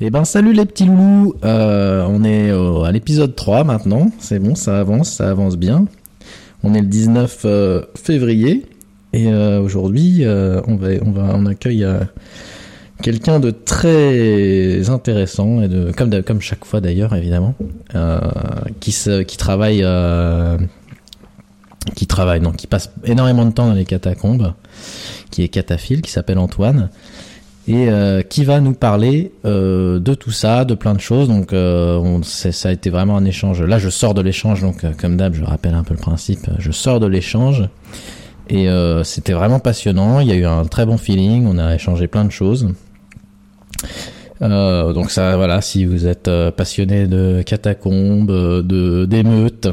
Eh ben salut les petits loulous, euh, on est à l'épisode 3 maintenant, c'est bon, ça avance, ça avance bien. On est le 19 euh, février. Et euh, aujourd'hui euh, on, va, on, accueille quelqu'un de très intéressant et de comme, comme chaque fois d'ailleurs évidemment, qui, se, qui travaille... qui travaille, non, qui passe énormément de temps dans les catacombes, qui est cataphile, qui s'appelle Antoine, et euh, qui va nous parler euh, de tout ça, de plein de choses. Donc, euh, ça a été vraiment un échange. Là, je sors de l'échange, donc comme d'hab, je rappelle un peu le principe. Je sors de l'échange et c'était vraiment passionnant. Il y a eu un très bon feeling. On a échangé plein de choses. Donc ça, voilà, si vous êtes passionné de catacombes, de d'émeutes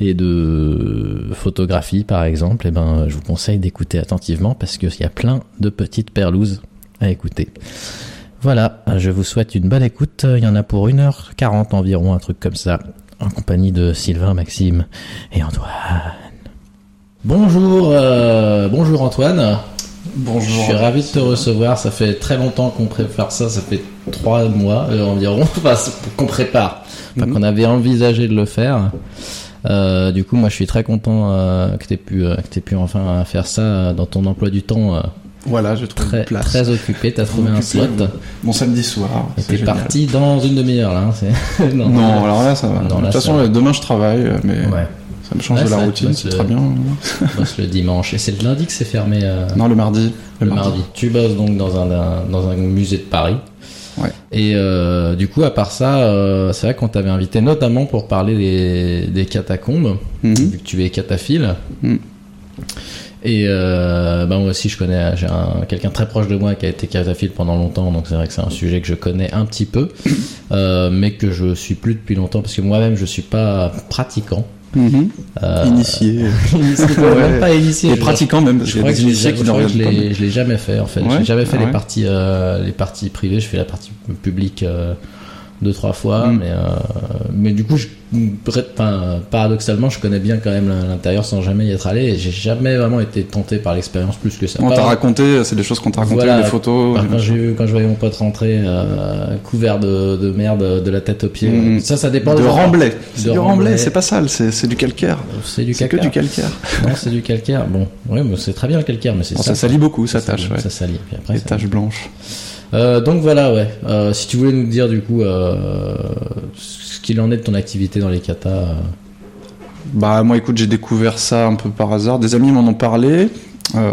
et de photographie par exemple, eh ben, je vous conseille d'écouter attentivement parce qu'il y a plein de petites perlouses à écouter. Voilà, je vous souhaite une bonne écoute. Il y en a pour 1h40 environ, un truc comme ça, en compagnie de Sylvain, Maxime et Antoine. Bonjour, euh, bonjour Antoine. Bonjour. Je suis ravi de te recevoir. Ça fait très longtemps qu'on prépare ça. Ça fait trois mois euh, environ. Enfin, qu'on prépare. Enfin, Mhm. qu'on avait envisagé de le faire. Euh, du coup, moi, je suis très content euh, que tu aies pu, euh, que t'aies pu enfin faire ça dans ton emploi du temps Voilà, j'ai trouvé très, place. très occupé. T'as trouvé un slot. Mon samedi soir. T'es parti dans une demi-heure là. hein, non, Non, alors là, ça va. Non, de toute façon, va. demain je travaille, mais Ouais. ça me change Ouais, de la routine, c'est très bien. Bosse le dimanche. Et c'est le lundi que c'est fermé. Non, le mardi. le mardi. Tu bosses donc dans un, un- dans un musée de Paris. Ouais. Et euh, du coup, à part ça, euh, c'est vrai qu'on t'avait invité notamment pour parler des, des catacombes, Mhm. vu que tu es cataphile. Mhm. Et euh, bah moi aussi, je connais, j'ai un- quelqu'un très proche de moi qui a été cataphile pendant longtemps, donc c'est vrai que c'est un sujet que je connais un petit peu, mais que je suis plus depuis longtemps parce que moi-même, je suis pas pratiquant. Mhm. Euh, Initié. Ouais. même pas initié. Et je- pratiquant même, je crois que je l'ai initiés ja- qui je n'en crois que je reviennent l'ai- je l'ai jamais fait en fait. Ouais, J'ai jamais fait ah les ouais. parties euh, les parties privées. Je fais la partie publique euh, deux trois fois, Mm. mais euh, mais du coup, je, enfin, paradoxalement, je connais bien quand même l'intérieur sans jamais y être allé. Et j'ai jamais vraiment été tenté par l'expérience plus que ça. On t'a raconté, c'est des choses qu'on t'a racontées, Voilà. des photos. Quand, j'ai vu- quand je voyais mon pote rentrer euh, couvert de, de merde de la tête aux pieds, Mm. ça, ça dépend de remblai. C'est du remblai. c'est pas sale, c'est du calcaire. C'est du C'est que calcaire. du calcaire. Non, c'est du calcaire. Bon, oui, mais c'est très bien le calcaire, mais c'est Bon, ça. ça salit beaucoup, ça Ça tâche, ouais. Ça salit. Puis après, Les ça- taches blanches. Euh, donc voilà, ouais. Euh, si tu voulais nous dire du coup euh, qu'il en est de ton activité dans les katas. euh, Bah moi écoute j'ai découvert ça un peu par hasard. Des amis m'en ont parlé euh,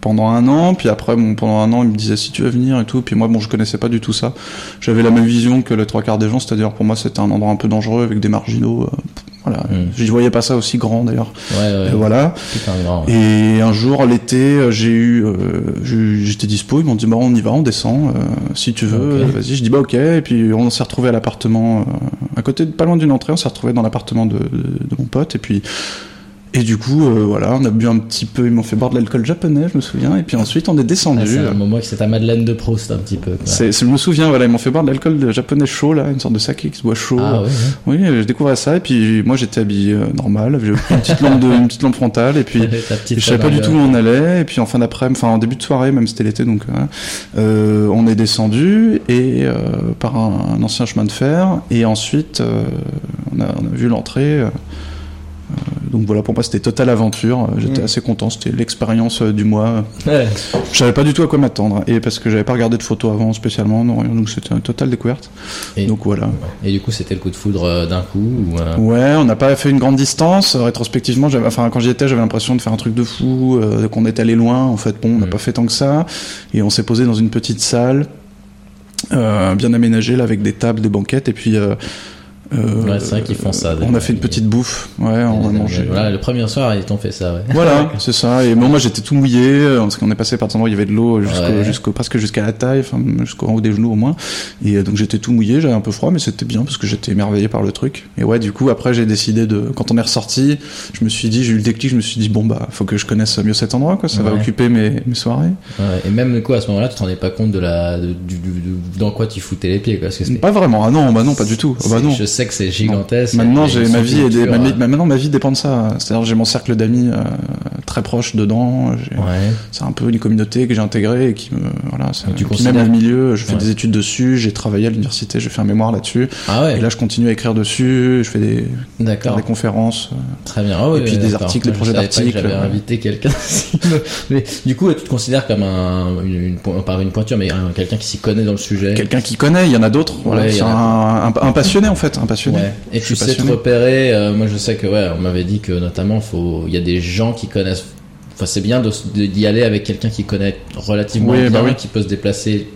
pendant un an, puis après pendant un an ils me disaient si tu veux venir et tout. Puis moi bon je connaissais pas du tout ça. J'avais la même vision que les trois quarts des gens, c'est-à-dire pour moi c'était un endroit un peu dangereux avec des marginaux. euh, voilà, Mm. je voyais pas ça aussi grand d'ailleurs. Ouais, ouais. Et voilà. Un grand. ouais. Et un jour l'été euh, j'ai eu, euh, j'étais dispo, ils m'ont dit bah on y va, on descend, euh, si tu veux, vas-y. Je dis bah ok. Et puis on s'est retrouvé à l'appartement, euh, à côté, de- pas loin d'une entrée, on s'est retrouvé dans l'appartement de, de, de mon pote. Et puis et du coup euh, voilà, on a bu un petit peu, ils m'ont fait boire de l'alcool japonais, je me souviens. Et puis ensuite on est Ah, descendu. c'est un moment que c'est ta Madeleine de Proust un petit peu. quoi. C'est, je me souviens, voilà, ils m'ont fait boire de l'alcool japonais chaud là, une sorte de saké qui se boit chaud. Ah ouais. Oui, je découvrais ça et puis moi j'étais habillé euh, normal, j'avais une petite lampe de, une petite lampe frontale et puis je savais pas du tout où on allait, et puis en fin d'après-midi, enfin en début de soirée, même c'était l'été, donc euh, euh, on est descendu et par un, un ancien chemin de fer, et ensuite on, a, on a vu l'entrée. Donc voilà, pour moi c'était totale aventure. Euh, J'étais Mm. assez content, c'était l'expérience euh, du mois. Ouais. Je savais pas du tout à quoi m'attendre, et parce que j'avais pas regardé de photos avant spécialement, non, donc c'était une totale découverte. Et, Donc voilà. et du coup, c'était le coup de foudre euh, d'un coup ou, euh, Ouais, on n'a pas fait une grande distance. Rétrospectivement, enfin, quand j'y étais, j'avais l'impression de faire un truc de fou, euh, qu'on est allé loin. En fait, bon, on n'a Mm. pas fait tant que ça. Et on s'est posé dans une petite salle, euh, bien aménagée, là, avec des tables, des banquettes. Et puis, euh, Ouais, c'est vrai qu'ils font ça, On a fait une petite bouffe. Ouais, on a mangé. Voilà, le premier soir, ils t'ont fait ça. Ouais. Voilà, c'est ça. Et bon, moi, j'étais tout mouillé, euh, parce qu'on est passé par des endroits où il y avait de l'eau jusqu'au, Ouais. jusqu'au, presque jusqu'à la taille, enfin, jusqu'au haut des genoux au moins. Et euh, donc, j'étais tout mouillé, j'avais un peu froid, mais c'était bien parce que j'étais émerveillé par le truc. Et ouais, du coup, après, j'ai décidé de, quand on est ressorti, je me suis dit, j'ai eu le déclic, je me suis dit, bon, bah, faut que je connaisse mieux cet endroit, quoi. Ça va occuper mes, mes soirées. Ouais, et même du coup, à ce moment-là, tu te rendais pas compte de la, de- du, dans quoi tu foutais les pieds, quoi. Parce que c'est- Pas vraiment. Ah non, bah non, pas du tout. Ah bah non. Je sais que c'est gigantesque. Maintenant, j'ai ma vie, ma, ma- maintenant ma vie dépend de ça. C'est-à-dire, j'ai mon cercle d'amis euh, très proches dedans. Ouais. C'est un peu une communauté que j'ai intégrée et qui me voilà. tu puis même le milieu, je fais Ouais. des études dessus, j'ai travaillé à l'université, j'ai fait un mémoire là-dessus. Ah ouais. Et là, je continue à écrire dessus, je fais des, conférences. euh, Très bien. Ah Et puis des articles, des Je projets d'articles, J'avais ouais. invité quelqu'un. mais du coup, tu te considères comme un, une, une pas une pointure, mais un- quelqu'un qui s'y connaît dans le sujet. Quelqu'un qui connaît, il y en a d'autres. Voilà, un, passionné en fait, un passionné. Et Je tu sais te passionné. repérer. euh, moi, je sais que ouais, on m'avait dit que notamment, il y a des gens qui connaissent. Enfin, c'est bien d'y aller avec quelqu'un qui connaît relativement Oui, bien, bah oui. qui peut se déplacer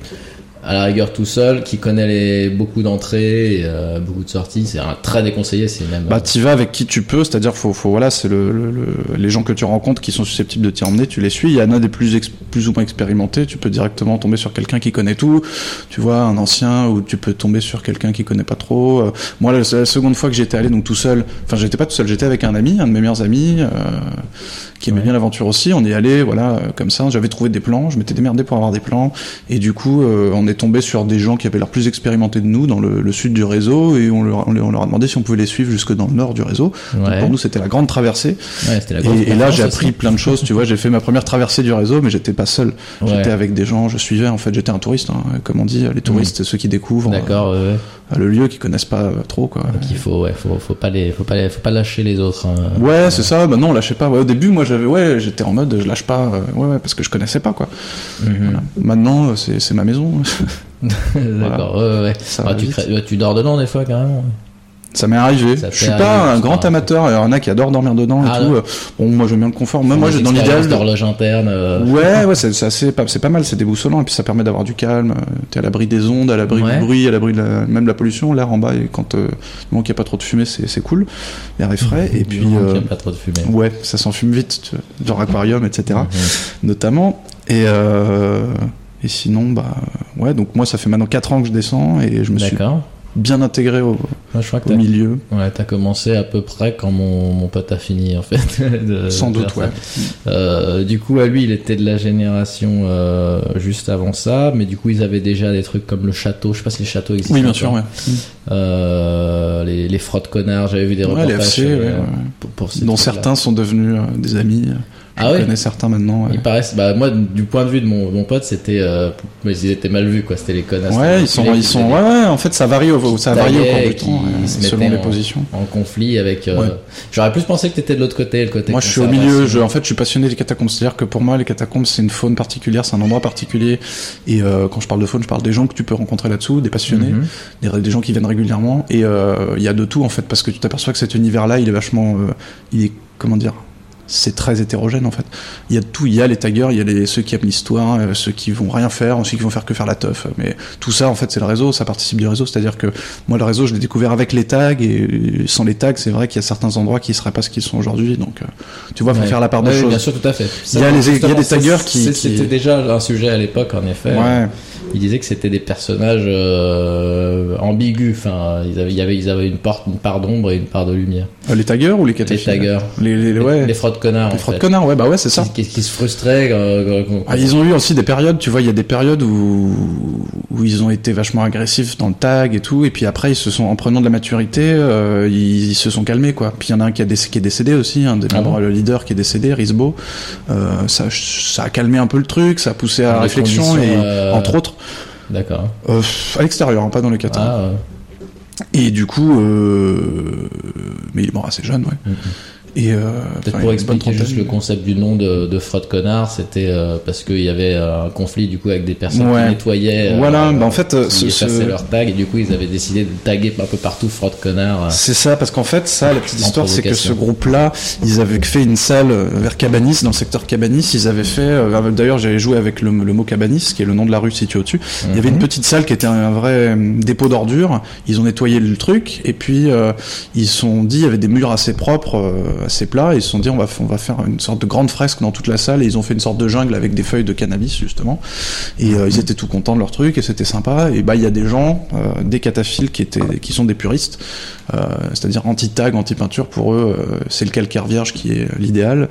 à la rigueur tout seul, qui connaît les, beaucoup d'entrées, euh, beaucoup de sorties. C'est un très déconseillé. C'est même. Bah, t'y vas avec qui tu peux, c'est-à-dire faut, faut voilà, c'est le, le- le- les gens que tu rencontres qui sont susceptibles de t'y emmener, tu les suis. Il y en a des plus ex- plus ou moins expérimentés. Tu peux directement tomber sur quelqu'un qui connaît tout, tu vois, un ancien, ou tu peux tomber sur quelqu'un qui connaît pas trop. Euh, moi, la, la seconde fois que j'étais allé donc tout seul, enfin j'étais pas tout seul, j'étais avec un ami, un de mes meilleurs amis, euh, qui aimait Ouais. bien l'aventure aussi. On y allait, voilà, euh, comme ça. J'avais trouvé des plans, je m'étais démerdé pour avoir des plans, et du coup, euh, on est tombé sur des gens qui avaient l'air plus expérimentés de nous dans le, le sud du réseau, et on leur, on leur- a demandé si on pouvait les suivre jusque dans le nord du réseau. Donc, ouais. pour nous, c'était la grande traversée. Ouais, la grosse Et, et là, j'ai appris aussi. plein de choses. Tu vois, j'ai fait ma première traversée du réseau, mais j'étais pas seul. Ouais. J'étais avec des gens. Je suivais. En fait, j'étais un touriste. hein. Comme on dit, les touristes, c'est ceux qui découvrent D'accord. ouais, ouais. euh, le lieu, qui connaissent pas euh, trop, quoi. Donc il faut, ouais, faut, faut pas les, faut pas les, faut pas lâcher les autres. hein. Ouais, c'est ça. Bah non, lâchez pas. Au début, moi, j'avais, ouais, j'étais en mode, je lâche pas. euh, ouais, ouais, parce que je connaissais pas, quoi. Mhm. Voilà. Maintenant, euh, c'est, c'est ma maison. D'accord. Ouais, ouais, ouais. Ça Ah, tu, crées- tu dors dedans des fois carrément. Ça m'est arrivé. Ça je suis pas un grand amateur. Il y en a qui adorent dormir dedans et Ah, tout. Bon, moi, j'aime bien le confort. Moi, moi, j'ai- dans l'idéal. d'horloge interne. euh, Ouais, ouais, c'est c'est assez pas, c'est pas mal, c'est déboussolant et puis ça permet d'avoir du calme. euh, T'es à l'abri des ondes, à l'abri Ouais. du bruit, à l'abri la, même de la pollution, l'air en bas et quand euh, moment qu'il n'y a pas trop de fumée, c'est cool, l'air est frais et puis euh, y a pas trop de fumée. ouais, ça s'enfume vite, tu vois, genre aquarium, etc. Notamment et euh, et sinon bah ouais, donc moi ça fait maintenant 4 ans que je descends et je me suis D'accord. Bien intégré au, Moi, je crois que au t'as, milieu, ouais, t'as commencé à peu près quand mon, mon pote a fini en fait. de sans doute ouais. Euh, du coup, à lui, il était de la génération euh, juste avant ça, mais du coup, ils avaient déjà des trucs comme le château. Je sais pas si les châteaux existent. Oui, bien sûr, ouais. Euh, les, les frottes connards. J'avais vu des Ouais, reportages les FC, ouais, ouais. pour, pour ces dont certains sont devenus des amis. Je Ah ouais connais certains maintenant. ouais. Ils paraissent, bah moi du point de vue de mon, mon pote c'était, euh, mais ils étaient mal vus quoi, c'était les connasses. Ouais, ils sont, ils sont, ouais, ouais, en fait, ça varie au, ça varie au cours du temps, ouais, se selon les en- positions. en conflit avec. euh, Ouais. J'aurais plus pensé que t'étais de l'autre côté, le côté. Moi, je suis au milieu. Je, en fait, je suis passionné des catacombes. C'est-à-dire que pour moi, les catacombes, c'est une faune particulière, c'est un endroit particulier. Et euh, quand je parle de faune, je parle des gens que tu peux rencontrer là-dessous, des passionnés, Mhm. des, des gens qui viennent régulièrement. Et euh, il y a de tout en fait, parce que tu t'aperçois que cet univers-là, il est vachement, euh, il est, comment dire. C'est très hétérogène en fait. Il y a de tout. Il y a les taggers, il y a les, ceux qui aiment l'histoire, euh, ceux qui vont rien faire, ceux qui vont faire que faire la teuf. Mais tout ça, en fait, c'est le réseau. Ça participe du réseau. C'est-à-dire que moi, le réseau, je l'ai découvert avec les tags et sans les tags, c'est vrai qu'il y a certains endroits qui seraient pas ce qu'ils sont aujourd'hui. Donc, euh, tu vois, faut Ouais. faire la part des Ouais, choses. Bien sûr, tout à fait. Il y a les- il y a justement, des taggers qui- C'était déjà un sujet à l'époque, en effet. Ouais. Ils disaient que c'était des personnages euh, ambigus. Enfin, ils avaient, il avait, ils avaient une, part, une part d'ombre et une part de lumière. Euh, les taggers ou les Les cataphiles taggers. Les, les, Les, ouais. les fraudes connards. Les fraudes connards, ouais, bah ouais, c'est ça. Qui, qui- qui se frustraient. euh, Ah, ils ont eu aussi des périodes, tu vois, il y a des périodes où, où ils ont été vachement agressifs dans le tag et tout, et puis après, ils se sont, en prenant de la maturité, euh, ils, ils se sont calmés, quoi. Puis il y en a un qui, a qui est décédé aussi, un des Ah membres, bon le leader qui est décédé, Risbo. Ça, ça a calmé un peu le truc, ça a poussé à la les réflexion, et entre autres, D'accord. euh, à l'extérieur, hein, pas dans les catins. Ah, ouais. Et du coup, euh, mais il est mort assez jeune, ouais. Mhm. Et euh, Peut-être pour expliquer juste le concept du nom de, de connard, c'était euh, parce qu'il y avait euh, un conflit du coup avec des personnes Ouais. qui nettoyaient. euh, Voilà, bah, en fait, qui ce- leur tag et du coup ils avaient décidé de taguer un peu partout fraude connard. C'est ça, parce qu'en fait, ça, la petite histoire, c'est que ce groupe-là, ils avaient fait une salle vers Cabanis, dans le secteur Cabanis. Ils avaient fait, euh, d'ailleurs, j'avais joué avec le, le mot Cabanis, qui est le nom de la rue située au-dessus. Il y avait Mhm. une petite salle qui était un vrai dépôt d'ordures. Ils ont nettoyé le truc, et puis euh, ils se sont dit, il y avait des murs assez propres, euh, assez plats, et ils se sont dit, on va, on va faire une sorte de grande fresque dans toute la salle, et ils ont fait une sorte de jungle avec des feuilles de cannabis, justement. Et euh, ils étaient tout contents de leur truc, et c'était sympa. Et bah, il y a des gens, euh, des cataphiles qui étaient, qui sont des puristes, euh, c'est-à-dire anti-tag, anti-peinture. Pour eux, euh, c'est le calcaire vierge qui est l'idéal.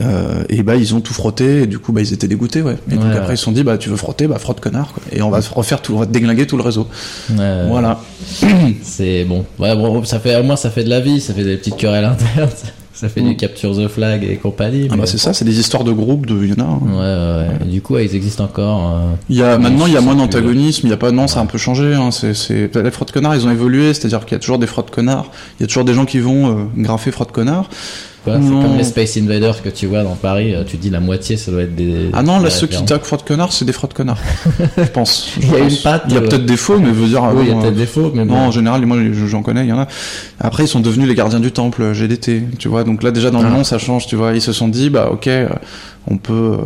Euh, et bah, ils ont tout frotté, et du coup, bah, ils étaient dégoûtés, ouais. Et donc Ouais, après, ils se sont dit, bah, tu veux frotter, bah, frotte connard, quoi. Et on va refaire tout, on va déglinguer tout le réseau. Voilà. C'est bon. Ouais, bon, ça fait au moins ça fait de la vie, ça fait des petites querelles internes. Ça fait du capture the flag et compagnie. Ah bah c'est ça, c'est des histoires de groupe, de, il y en a. hein. Ouais, ouais, ouais. Et Du coup, ouais, ils existent encore. euh, Il y a, maintenant, il y a moins d'antagonisme, il y a pas, non, ça a un peu changé, hein, c'est, les fraudes connards, ils ont évolué, c'est-à-dire qu'il y a toujours des fraudes connards, il y a toujours des gens qui vont euh, graffer fraude connard. Quoi, c'est comme les Space Invaders que tu vois dans Paris. euh, Tu dis la moitié, ça doit être des. Ah non, là, ceux qui taguent fraude connard, c'est des fraudes connards. je pense. Il y a une patte, Il y a euh, peut-être des faux, mais je veux dire, Oui, il y a bon, peut-être euh, des faux, mais Non, bon. en général, moi je- j'en connais, il y en a. Après, ils sont devenus les gardiens du temple, euh, GDT, tu vois. Donc là, déjà dans le Ah. nom, ça change, tu vois. Ils se sont dit, bah ok, euh, on peut. euh,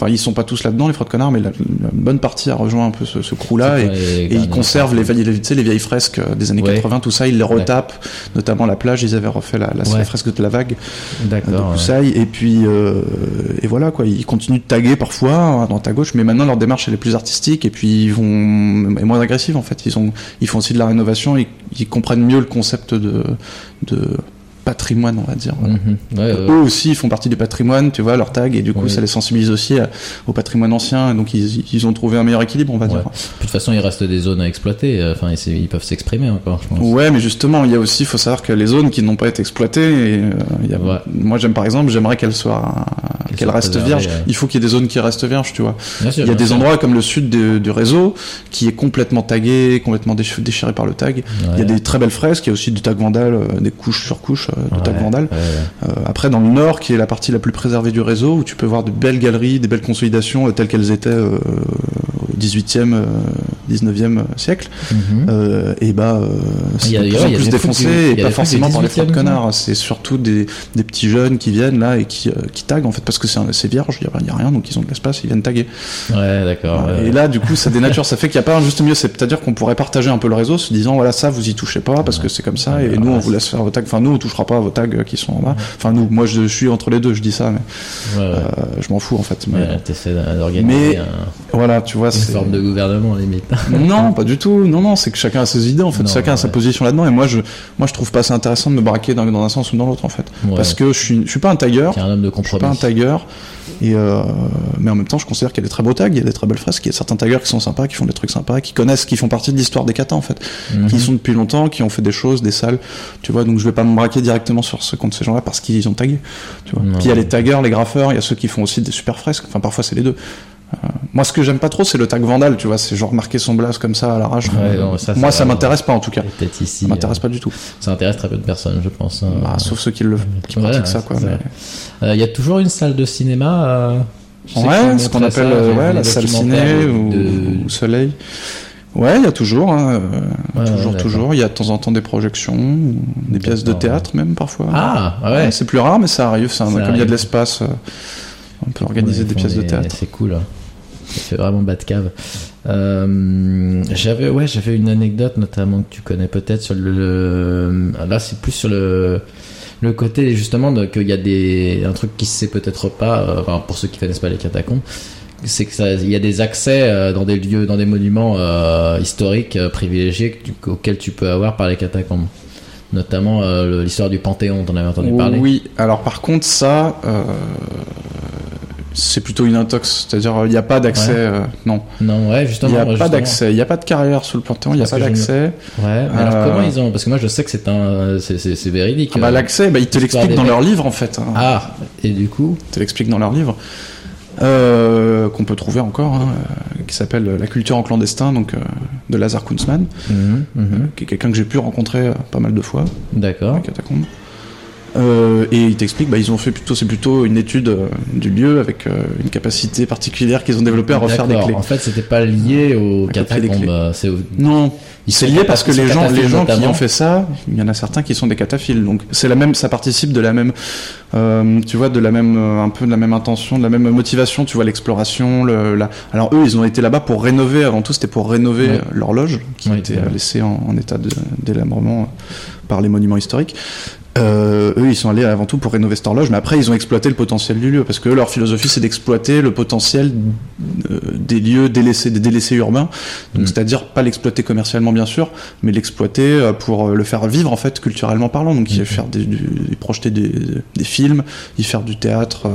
Enfin, ils sont pas tous là-dedans, les fraudes connards, mais la, la bonne partie a rejoint un peu ce, ce crew-là. Et, les ils conservent les, sais, les vieilles fresques euh, des années Ouais. 80, tout ça, ils les retapent, notamment la plage, ils avaient refait la, la, la Ouais. fresque de la vague de ouais. Et puis euh, et voilà quoi, ils continuent de taguer parfois hein, à droite à gauche, mais maintenant leur démarche elle est plus artistique et puis ils vont est moins agressive en fait. Ils ont ils font aussi de la rénovation, ils, ils comprennent mieux le concept de de patrimoine on va dire. voilà. Mhm. Ouais, ouais. Eux aussi ils font partie du patrimoine, tu vois, leur tag et du coup ça les sensibilise aussi à- au patrimoine ancien, donc ils, ils ont trouvé un meilleur équilibre on va dire. Puis, de toute façon, il reste des zones à exploiter. euh, Enfin, ils, ils peuvent s'exprimer encore, je pense. Ouais, mais justement, il y a aussi, il faut savoir que les zones qui n'ont pas été exploitées, et, euh, il y a- Ouais. moi j'aime par exemple, j'aimerais qu'elles soient, Qu'elles soient restent vierges. Il faut qu'il y ait des zones qui restent vierges, tu vois. Bien sûr, Il y a des sûr. endroits comme le sud de- du réseau qui est complètement tagué, complètement déch- déchiré par le tag. Il y a des très belles fresques, il y a aussi du tag vandal, euh, des couches sur couches de vandal. ouais. Euh, après, dans le nord, qui est la partie la plus préservée du réseau, où tu peux voir de belles galeries, des belles consolidations euh, telles qu'elles étaient euh, au 18e, euh, 19e siècle. Mhm. Euh, et bah, euh, c'est de plus en plus défoncé et pas forcément par les 18e, fraudes connards. C'est surtout des, des petits jeunes qui viennent là et qui, euh, qui taguent en fait parce que c'est un- c'est vierge, il y a, rien, donc ils ont de l'espace, ils viennent taguer. Ouais, d'accord. ouais, et là, du coup, ça dénature, ça fait qu'il n'y a pas un juste milieu. C'est-à-dire qu'on pourrait partager un peu le réseau, se disant voilà ça, vous y touchez pas parce que c'est comme ça, et nous on vous laisse faire vos tags. Enfin, nous on touchera pas à vos tags euh, qui sont en bas. Enfin, nous, moi je suis entre les deux, je dis ça, mais euh, je m'en fous en fait. Mais, d'organiser voilà, tu vois, une c'est. forme de gouvernement, limite. Non, pas du tout. Non, non, c'est que chacun a ses idées en fait. Non, chacun a sa position là-dedans. Et moi, je, moi, je trouve pas ça intéressant de me braquer dans, dans un sens ou dans l'autre en fait. Ouais. Parce que je suis, je suis pas un tailleur. T'es un homme de Je suis compromis. pas un tagueur. Et euh, mais en même temps, je considère qu'il y a des très beaux tags, il y a des très belles fresques, il y a certains taggeurs qui sont sympas, qui font des trucs sympas, qui connaissent, qui font partie de l'histoire des katas en fait, Mhm. qui sont depuis longtemps, qui ont fait des choses, des salles, tu vois. Donc je vais pas me braquer directement sur ce compte ces gens-là parce qu'ils ont tagué, tu vois. Non. Puis il y a les taggeurs, les graffeurs, il y a ceux qui font aussi des super fresques. Enfin parfois c'est les deux. Euh, moi, ce que j'aime pas trop, c'est le tag vandal, tu vois. C'est genre marquer son blase comme ça à l'arrache. Ouais, ça, moi, ça m'intéresse pas en tout cas. Peut-être ici. Ça m'intéresse euh, pas du tout. Ça intéresse très peu de personnes, je pense. hein. Bah, sauf ceux qui le qui Ouais, pratiquent ouais, ça, quoi. mais-. Euh, Il y a toujours une salle de cinéma. euh, Ouais, ce qu'on appelle ça, la salle ciné ou, de- ou soleil. Ouais, il y a toujours, hein, toujours, toujours. Il y a de temps en temps des projections, des pièces de théâtre même parfois. Ah, ouais. c'est plus rare, mais ça arrive. Ça, comme il y a de l'espace, on peut organiser des pièces de théâtre. C'est cool. Ça fait vraiment bas de cave. Euh, j'avais ouais, j'avais une anecdote notamment que tu connais peut-être là c'est plus sur le le côté justement qu'il y a des un truc qui se sait peut-être pas euh, pour ceux qui connaissent pas les catacombes c'est que il y a des accès euh, dans des lieux dans des monuments historiques privilégiés auxquels tu peux avoir par les catacombes notamment l'histoire du Panthéon t'en avais entendu parler? Oui, alors par contre, ça, c'est plutôt une intox. C'est-à-dire, il n'y a pas d'accès. Ouais. euh, non, non ouais il justement n'y a pas d'accès. Il n'y a pas de carrière sous le Panthéon, il n'y a pas je me- d'accès. Ouais, mais alors Euh, comment ils ont Parce que moi je sais que c'est un, c'est- véridique. Ah bah, euh. l'accès, bah, ils te l'expliquent dans mecs. leur livre en fait. hein. Ah, et du coup, Ils te l'expliquent dans leur livre. Euh, qu'on peut trouver encore, hein, euh, qui s'appelle La culture en clandestin, donc euh, de Lazar Kunzmann, mhm, mhm, qui est quelqu'un que j'ai pu rencontrer euh, pas mal de fois d'accord. Euh, et il t'explique, bah, ils ont fait plutôt, c'est plutôt une étude euh, du lieu avec euh, une capacité particulière qu'ils ont développée à refaire des clés. En fait, c'était pas lié aux catacombes. euh, C'est au- Non, Ils c'est lié parce que ils les gens, les gens qui ont fait ça, il y en a certains qui sont des cataphiles. Donc c'est la même, ça participe de la même, euh, tu vois, de la même, un peu de la même intention, de la même motivation. Tu vois, l'exploration. Le, la... Alors eux, ils ont été là-bas pour rénover. Avant tout, c'était pour rénover Ouais. l'horloge qui Ouais, était laissée en, en état délabrement par les monuments historiques. Euh, eux, ils sont allés avant tout pour rénover cette horloge, mais après, ils ont exploité le potentiel du lieu, parce que eux, leur philosophie, c'est d'exploiter le potentiel euh, des lieux délaissés, des délaissés urbains. Donc, Mm. c'est-à-dire pas l'exploiter commercialement, bien sûr, mais l'exploiter euh, pour euh, le faire vivre, en fait, culturellement parlant. Donc, y Mhm. faire des, du- projeter des, des films, y faire du théâtre,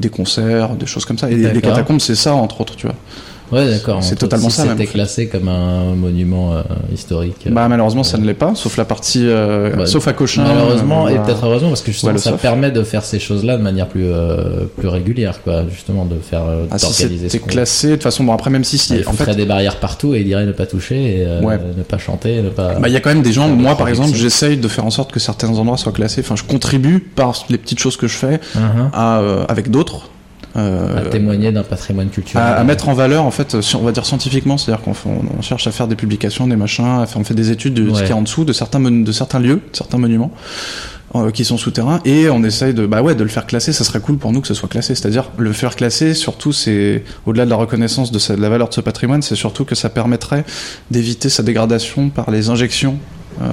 des concerts, des choses comme ça. Et les- catacombes, c'est ça, entre autres, tu vois. Ouais, d'accord. C'est totalement si ça. C'était classé comme un monument euh, historique. Bah malheureusement ça ne l'est pas, sauf la partie, euh, Bah, sauf à Cochin. Malheureusement, euh, et peut-être heureusement, parce que justement, Ouais, ça permet de faire ces choses-là de manière plus, euh, plus régulière, quoi. Justement, de faire, euh, Ah, si d'organiser c'était ce qu'on- classé, de toute façon, bon après même si, si Il en fait, des barrières partout et il dirait ne pas toucher, et, euh, Ouais. ne pas chanter, ne pas. Bah, il y a quand même des gens, moi par exemple, j'essaye de faire en sorte que certains endroits soient classés. Enfin, je contribue par les petites choses que je fais à, euh, avec d'autres. Euh, à témoigner d'un patrimoine culturel. à, à mettre en valeur en fait, on va dire scientifiquement, c'est-à-dire qu'on on, cherche à faire des publications, des machins, on fait des études de ce Ouais. qu'il y a en dessous, de certains mon- de certains lieux, de certains monuments euh, qui sont souterrains, et on essaye de bah ouais de le faire classer. Ça serait cool pour nous que ce soit classé, c'est-à-dire le faire classer. Surtout, c'est au-delà de la reconnaissance de, sa- de la valeur de ce patrimoine, c'est surtout que ça permettrait d'éviter sa dégradation par les injections, euh,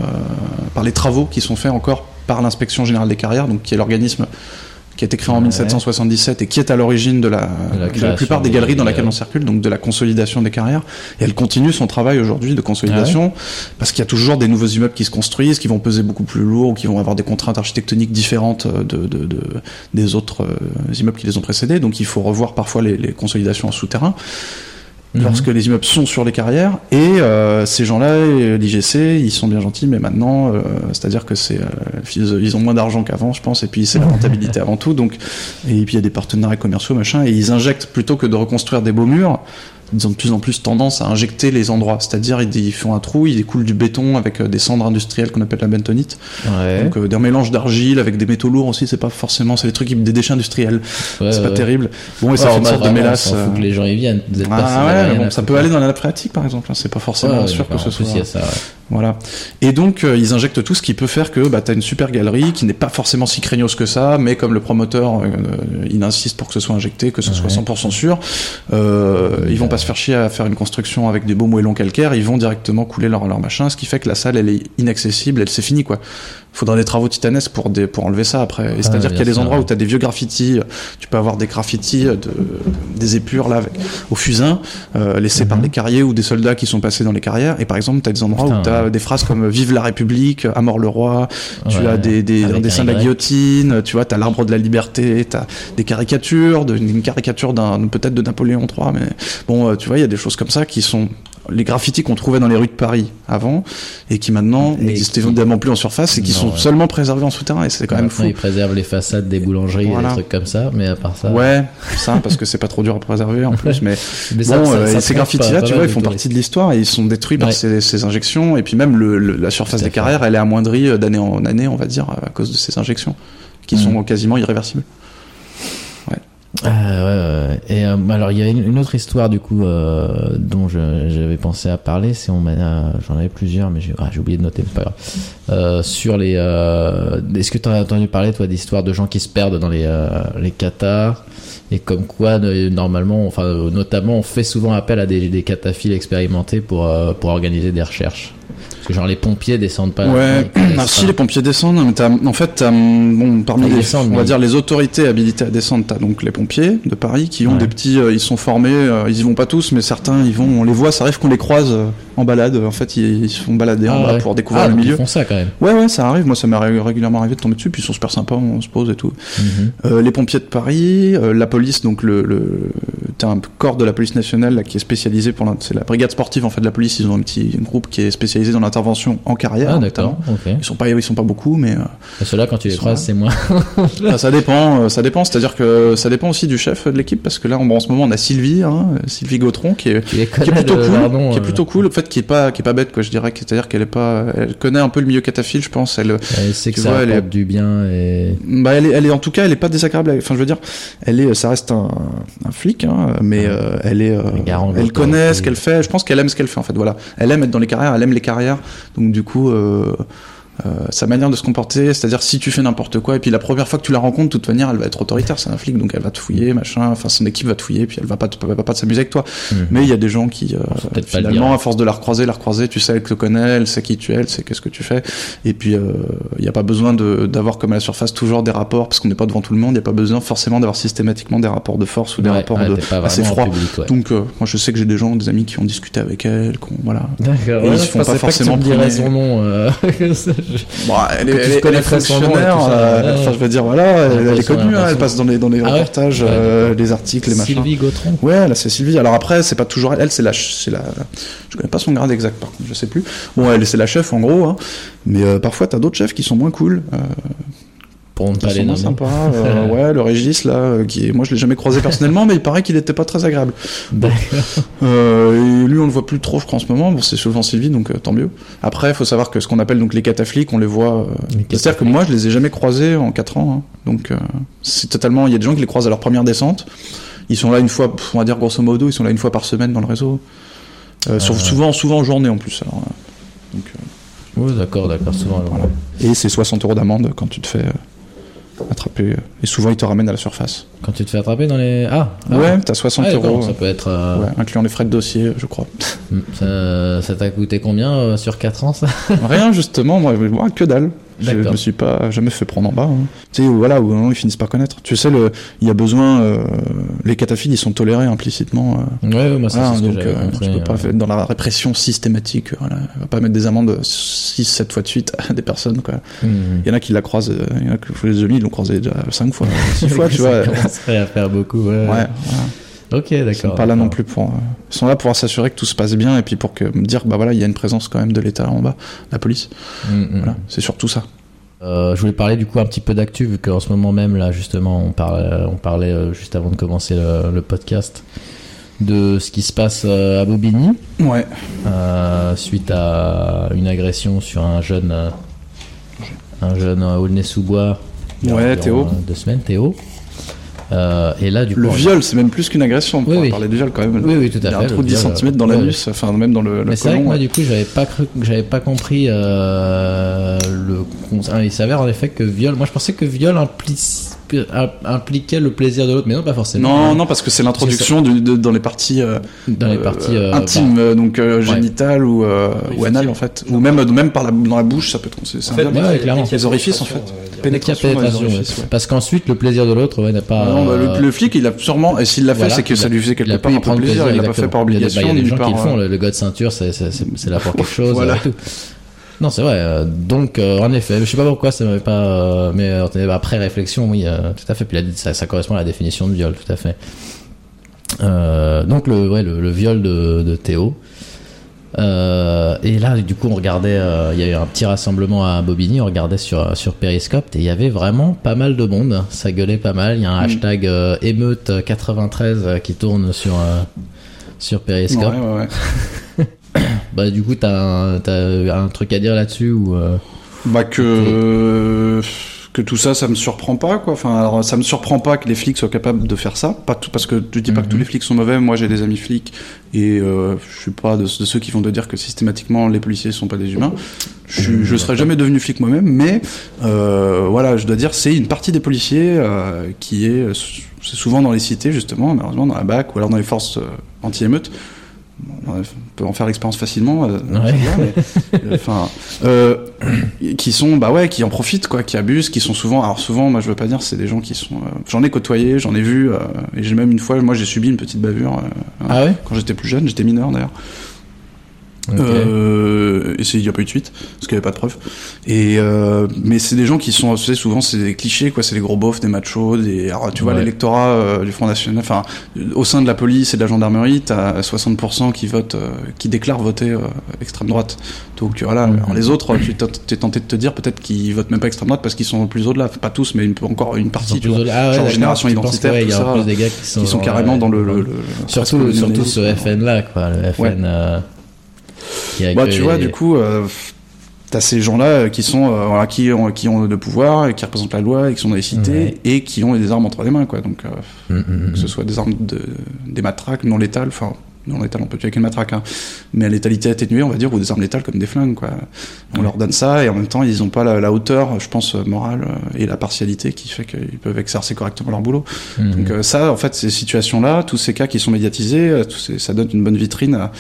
par les travaux qui sont faits encore par l'inspection générale des carrières, donc qui est l'organisme qui a été créé en Ouais. 1777 et qui est à l'origine de la, De la de la création plupart des galeries dans des lesquelles on circule, donc de la consolidation des carrières. Et elle continue son travail aujourd'hui de consolidation parce qu'il y a toujours des nouveaux immeubles qui se construisent, qui vont peser beaucoup plus lourd ou qui vont avoir des contraintes architectoniques différentes euh, de, de- de- des autres euh, immeubles qui les ont précédés. Donc il faut revoir parfois les, les consolidations en souterrain Mhm. lorsque les immeubles sont sur les carrières. Et euh, ces gens-là, euh, l'IGC, ils sont bien gentils, mais maintenant, euh, c'est-à-dire que c'est, euh, ils ils ont moins d'argent qu'avant, je pense, et puis c'est la rentabilité avant tout. Donc, et puis il y a des partenariats commerciaux, machin, et ils injectent plutôt que de reconstruire des beaux murs. Ils ont de plus en plus tendance à injecter les endroits, c'est-à-dire ils, ils font un trou, ils découlent du béton avec euh, des cendres industrielles qu'on appelle la bentonite, Ouais. donc euh, des mélanges d'argile avec des métaux lourds aussi, c'est pas forcément, c'est des trucs, des déchets industriels, Ouais, c'est pas terrible. Bon, et ça fait une bas, sorte de mélasse. on s'en fout euh, que les gens y viennent. Vous êtes ah bon, à ça peut aller dans la nappe phréatique par exemple, hein, c'est pas forcément sûr que d'accord. ce soit. il ça, ouais. Voilà. Et donc, euh, ils injectent tout ce qui peut faire que bah, tu as une super galerie qui n'est pas forcément si craignos que ça, mais comme le promoteur, euh, il insiste pour que ce soit injecté, que ce soit Ouais. 100% sûr, ils vont pas se faire chier à faire une construction avec des beaux moellons calcaires, ils vont directement couler leur, leur machin, ce qui fait que la salle, elle est inaccessible, elle c'est fini quoi. Faudra des travaux titanesques pour, des, pour enlever ça après. C'est-à-dire qu'il y a des endroits ouais. où tu as des vieux graffitis, tu peux avoir des graffitis, de, des épures là, avec, au fusain, euh, laissés par Mhm. des carriers ou des soldats qui sont passés dans les carrières. Et par exemple, tu as des endroits Putain, où tu as ouais. des phrases comme Vive la République, À mort le roi, tu Ouais. as des, des, un dessin de la guillotine, tu vois, tu as l'arbre de la liberté, tu as des caricatures, de, une caricature d'un peut-être de Napoléon III, mais bon, euh, tu vois, il y a des choses comme ça qui sont les graffitis qu'on trouvait dans les rues de Paris avant et qui maintenant n'existent évidemment plus en surface et qui Non, sont ouais. seulement préservés en souterrain et c'est quand même fou. ils préservent les façades des boulangeries et des trucs comme ça, mais à part ça. Ouais, ça parce que c'est pas trop dur à préserver en plus, mais bon, ça- euh, ça ces graffitis là, pas tu vois, ils font partie de l'histoire et ils sont détruits par ces, ces injections et puis même le, le- la surface des carrières, elle est amoindrie euh, d'année en année, on va dire, à cause de ces injections qui Mhm. sont quasiment irréversibles. Ah, ouais, ouais. Et euh, alors il y a une, autre histoire du coup euh, dont j'avais pensé à parler. C'est on m'a, j'en avais plusieurs, mais j'ai, ah, oublié de noter, c'est pas grave. Euh, sur les, euh, est-ce que tu as entendu parler toi d'histoires de gens qui se perdent dans les euh, les cathares? Et comme quoi normalement, enfin euh, notamment, on fait souvent appel à des, des cataphiles expérimentés pour euh, pour organiser des recherches. Que genre les pompiers descendent pas. Ouais, si les pompiers descendent, mais en fait, bon, parmi les, on va dire les autorités habilitées à descendre, t'as donc les pompiers de Paris qui ont Ouais. des petits, euh, ils sont formés, euh, ils y vont pas tous, mais certains, ils vont, on les voit, ça arrive qu'on les croise euh, en balade. En fait, ils, ils se font balader en Ah, bas ouais. pour découvrir Ah, le milieu. Ils font ça quand même. Ouais, ouais, ça arrive. Moi, ça m'est ré- régulièrement arrivé de tomber dessus, puis ils sont super sympas, on se pose et tout. Mhm. Euh, les pompiers de Paris, la police, donc le, le t'as un corps de la police nationale là, qui est spécialisé pour c'est la brigade sportive en fait de la police. Ils ont un petit groupe qui est spécialisé dans l'intervention en carrière. Ah d'accord. Ils sont pas, ils sont pas beaucoup, mais euh, Et ceux-là quand tu les croises, c'est moi. bah, ça dépend. euh, Ça dépend. C'est-à-dire que ça dépend aussi du chef de l'équipe parce que là, en, en ce moment, on a Sylvie, hein, Sylvie Gautron, qui est qui plutôt cool, qui est euh. plutôt cool, en fait, qui est pas, qui est pas bête, quoi. Je dirais, c'est-à-dire qu'elle est pas, elle connaît un peu le milieu cataphile, je pense. Elle, Elle sait que Tu ça vois, elle est- du bien et Bah, elle est, elle est en tout cas, elle est pas désagréable. Enfin, je veux dire, elle est, ça reste un, un flic, hein, mais euh, elle est, euh, elle connaît ce qu'elle fait. Je pense qu'elle aime ce qu'elle fait en fait. Voilà, elle aime être dans les carrières, elle aime les carrières. Donc du coup, euh, euh, sa manière de se comporter, c'est-à-dire si tu fais n'importe quoi, et puis la première fois que tu la rencontres, de toute manière, elle va être autoritaire, c'est un flic, donc elle va te fouiller, machin. Enfin, son équipe va te fouiller, puis elle va pas, te- va pas s'amuser avec toi. Mhm. Mais il y a des gens qui, euh, finalement, à force de la recroiser, la recroiser, tu sais, elle te connaît, elle sait qui tu es, elle sait qu'est-ce que tu fais. Et puis, euh, il n'y a pas besoin de- d'avoir comme à la surface toujours des rapports, parce qu'on n'est pas devant tout le monde, il n'y a pas besoin forcément d'avoir systématiquement des rapports de force ou des Ouais, rapports ouais, de, assez froids. ouais. Donc, euh, moi, je sais que j'ai des gens, des amis qui ont discuté avec elle, qu'on, voilà. D'accord. Ils se font pas forcément que tu me son nom. euh, je Bon, elle est, elle elle fonctionnaire. euh, ouais, Enfin, ouais. je veux dire, voilà, elle, elle est connue, hein, elle passe dans les, dans les Ah reportages, Ouais, euh, les articles, les machins. Sylvie Gautron. Ouais, là c'est Sylvie. Alors après, c'est pas toujours elle. Elle, c'est la, c'est la. Je connais pas son grade exact, par contre, je sais plus. Bon, elle, c'est la chef en gros. Hein. Mais euh, parfois, t'as d'autres chefs qui sont moins cool. Pour ne pas les nommer. sympas. Euh, ouais, le Régis là, euh, qui est... moi je l'ai jamais croisé personnellement, mais il paraît qu'il était pas très agréable. D'accord. Euh, et lui, on le voit plus trop, je crois, en ce moment. Bon, c'est souvent Sylvie, donc euh, tant mieux. Après, il faut savoir que ce qu'on appelle donc les catafliques, on les voit. C'est-à-dire que moi, je les ai jamais croisés en 4 ans. hein. Donc, c'est totalement. Il y a des gens qui les croisent à leur première descente. Ils sont là une fois, on va dire grosso modo, ils sont là une fois par semaine dans le réseau. Ah. souvent, souvent en journée en plus. Alors, donc, euh, Oui, d'accord, d'accord. Souvent, voilà. Et c'est 60 euros d'amende quand tu te fais attraper. euh, Et souvent, ils te ramènent à la surface. Quand tu te fais attraper dans les. Ah, ah. Ouais, t'as 60 Ah, d'accord, euros. ça peut être. euh, Ouais, incluant les frais de dossier, je crois. Ça ça t'a coûté combien euh, sur 4 ans ça? Rien, justement, moi, moi, que dalle. Je me suis pas jamais fait prendre en bas. hein. Tu sais, voilà, où non, ils finissent par connaître. Tu sais, le, il y a besoin. euh, les cataphiles, ils sont tolérés implicitement. euh, Ouais, ouais, moi, ça, voilà, que donc, j'avais euh, compris. tu peux pas euh. faire dans la répression systématique. Voilà, on va pas mettre des amendes 6-7 fois de suite à des personnes. Quoi. Mhm. Il y en a qui la croisent. euh, Il y en a que les amis, ils l'ont croisé déjà 5 fois, 6 fois, tu Ça vois. commencerait à faire beaucoup, ouais. Ouais, voilà. Ok, Ils sont d'accord. pas là non d'accord. plus pour. euh, Ils sont là pour s'assurer que tout se passe bien et puis pour que dire bah voilà il y a une présence quand même de l'État en bas, la police. Mhm. Voilà, c'est surtout ça. Euh, je voulais parler du coup un petit peu d'actu vu qu'en ce moment même là justement on parlait, on parlait euh, juste avant de commencer le, le podcast de ce qui se passe euh, à Bobigny Ouais. euh, suite à une agression sur un jeune euh, un jeune euh, Aulnay-sous-Bois Ouais, Théo. euh, deux semaines Théo Euh, et là du coup Le viol, c'est même plus qu'une agression. On Oui, oui. parler du viol quand même. Oui, oui, tout à Il y a un trou de 10 viol, cm dans ouais, l'anus, enfin même dans le, Mais c'est vrai que moi, ouais. du coup, j'avais pas cru, j'avais pas compris euh, le. ah, Il s'avère en effet que viol. Moi, je pensais que viol impli- impliquait le plaisir de l'autre, mais non, pas forcément. Non, non, parce que c'est l'introduction dans les parties, euh, Dans les euh, parties euh, intimes, euh, donc euh, génitales ou, euh, Oui, ou anales en fait, ou même même par la, dans la bouche, ça peut être. C'est c'est un En fait, ouais, clairement. Les orifices, en fait. pénétration, pénétration ouais. Parce qu'ensuite, le plaisir de l'autre ouais, n'a pas. Non, bah, le, le flic, il a sûrement, et s'il l'a fait, voilà, c'est que ça lui faisait quelque part un peu prendre plaisir, il l'a pas fait par bah, obligation, Il y a des gens qui le font, le, gars de ceinture, c'est c'est- c'est- c'est là pour quelque chose. Non, c'est vrai. euh, Donc, euh, en effet, je sais pas pourquoi ça m'avait pas. euh, mais euh, après réflexion, oui, tout à fait. Puis ça, ça correspond à la définition de viol, tout à fait. Donc le, ouais, le, le viol de, de Théo. Et là, du coup, on regardait. Il y a eu un petit rassemblement à Bobigny. On regardait sur sur Periscope et il y avait vraiment pas mal de monde. Ça gueulait pas mal. Il y a un Mm. hashtag émeute 93 euh, qui tourne sur sur Periscope. Ouais, ouais, ouais. Bah du coup t'as un, t'as un truc à dire là-dessus ou euh, Bah que que tout ça, ça me surprend pas quoi. Enfin, alors, ça me surprend pas que les flics soient capables de faire ça. Pas tout parce que tu dis pas que tous Mhm. les flics sont mauvais. Moi, j'ai des amis flics et euh, je suis pas de, de ceux qui vont te dire que systématiquement les policiers sont pas des humains. Je, suis- je serais jamais devenu flic moi-même, mais euh, voilà, je dois dire, c'est une partie des policiers euh, qui est, c'est souvent dans les cités justement, malheureusement dans la BAC ou alors dans les forces anti-émeutes. Bon, peut en faire l'expérience facilement. euh, Ouais. mais, euh, Enfin, euh, qui sont, bah ouais, qui en profitent, quoi, qui abusent, qui sont souvent, alors souvent, moi je veux pas dire, c'est des gens qui sont, euh, j'en ai côtoyé, j'en ai vu, euh, et j'ai même une fois, moi j'ai subi une petite bavure euh, Ah ouais? quand j'étais plus jeune, j'étais mineur d'ailleurs. Euh, et il n'y a pas eu de suite, parce qu'il n'y avait pas de preuves. Et euh, mais c'est des gens qui sont, sais, souvent c'est des clichés, quoi. C'est les gros beaufs, des machos, des. Alors, tu vois, Ouais. l'électorat euh, du Front National. Enfin, au sein de la police et de la gendarmerie, t'as 60% qui votent, euh, qui déclarent voter euh, extrême droite. Donc voilà. Mhm. Alors, les autres, tu t'es tenté de te dire peut-être qu'ils votent même pas extrême droite parce qu'ils sont plus au-delà. Pas tous, mais une, encore une partie. Tu vois, ah ouais, genre génération identitaire, ouais, tout il y a ça, plus des gars qui sont, qui sont carrément dans le, le, le- surtout surtout ce. FN là quoi, le FN Ouais. euh, qui a Bah, tu vois, du coup, euh, t'as ces gens-là euh, qui sont, euh, voilà, qui ont, qui ont le pouvoir et qui représentent la loi et qui sont dans les cités Ouais. et qui ont des armes entre les mains, quoi. Donc, euh, Mm, mm, mm. que ce soit des armes de, des matraques non létales, enfin, non létales, on peut tuer avec une matraque, hein, mais à létalité atténuée, on va dire, ou des armes létales comme des flingues, quoi. On Ouais. leur donne ça et en même temps, ils ont pas la, la hauteur, je pense, morale et la partialité qui fait qu'ils peuvent exercer correctement leur boulot. Mm, Donc ça, en fait, ces situations-là, tous ces cas qui sont médiatisés, ces- ça donne une bonne vitrine à,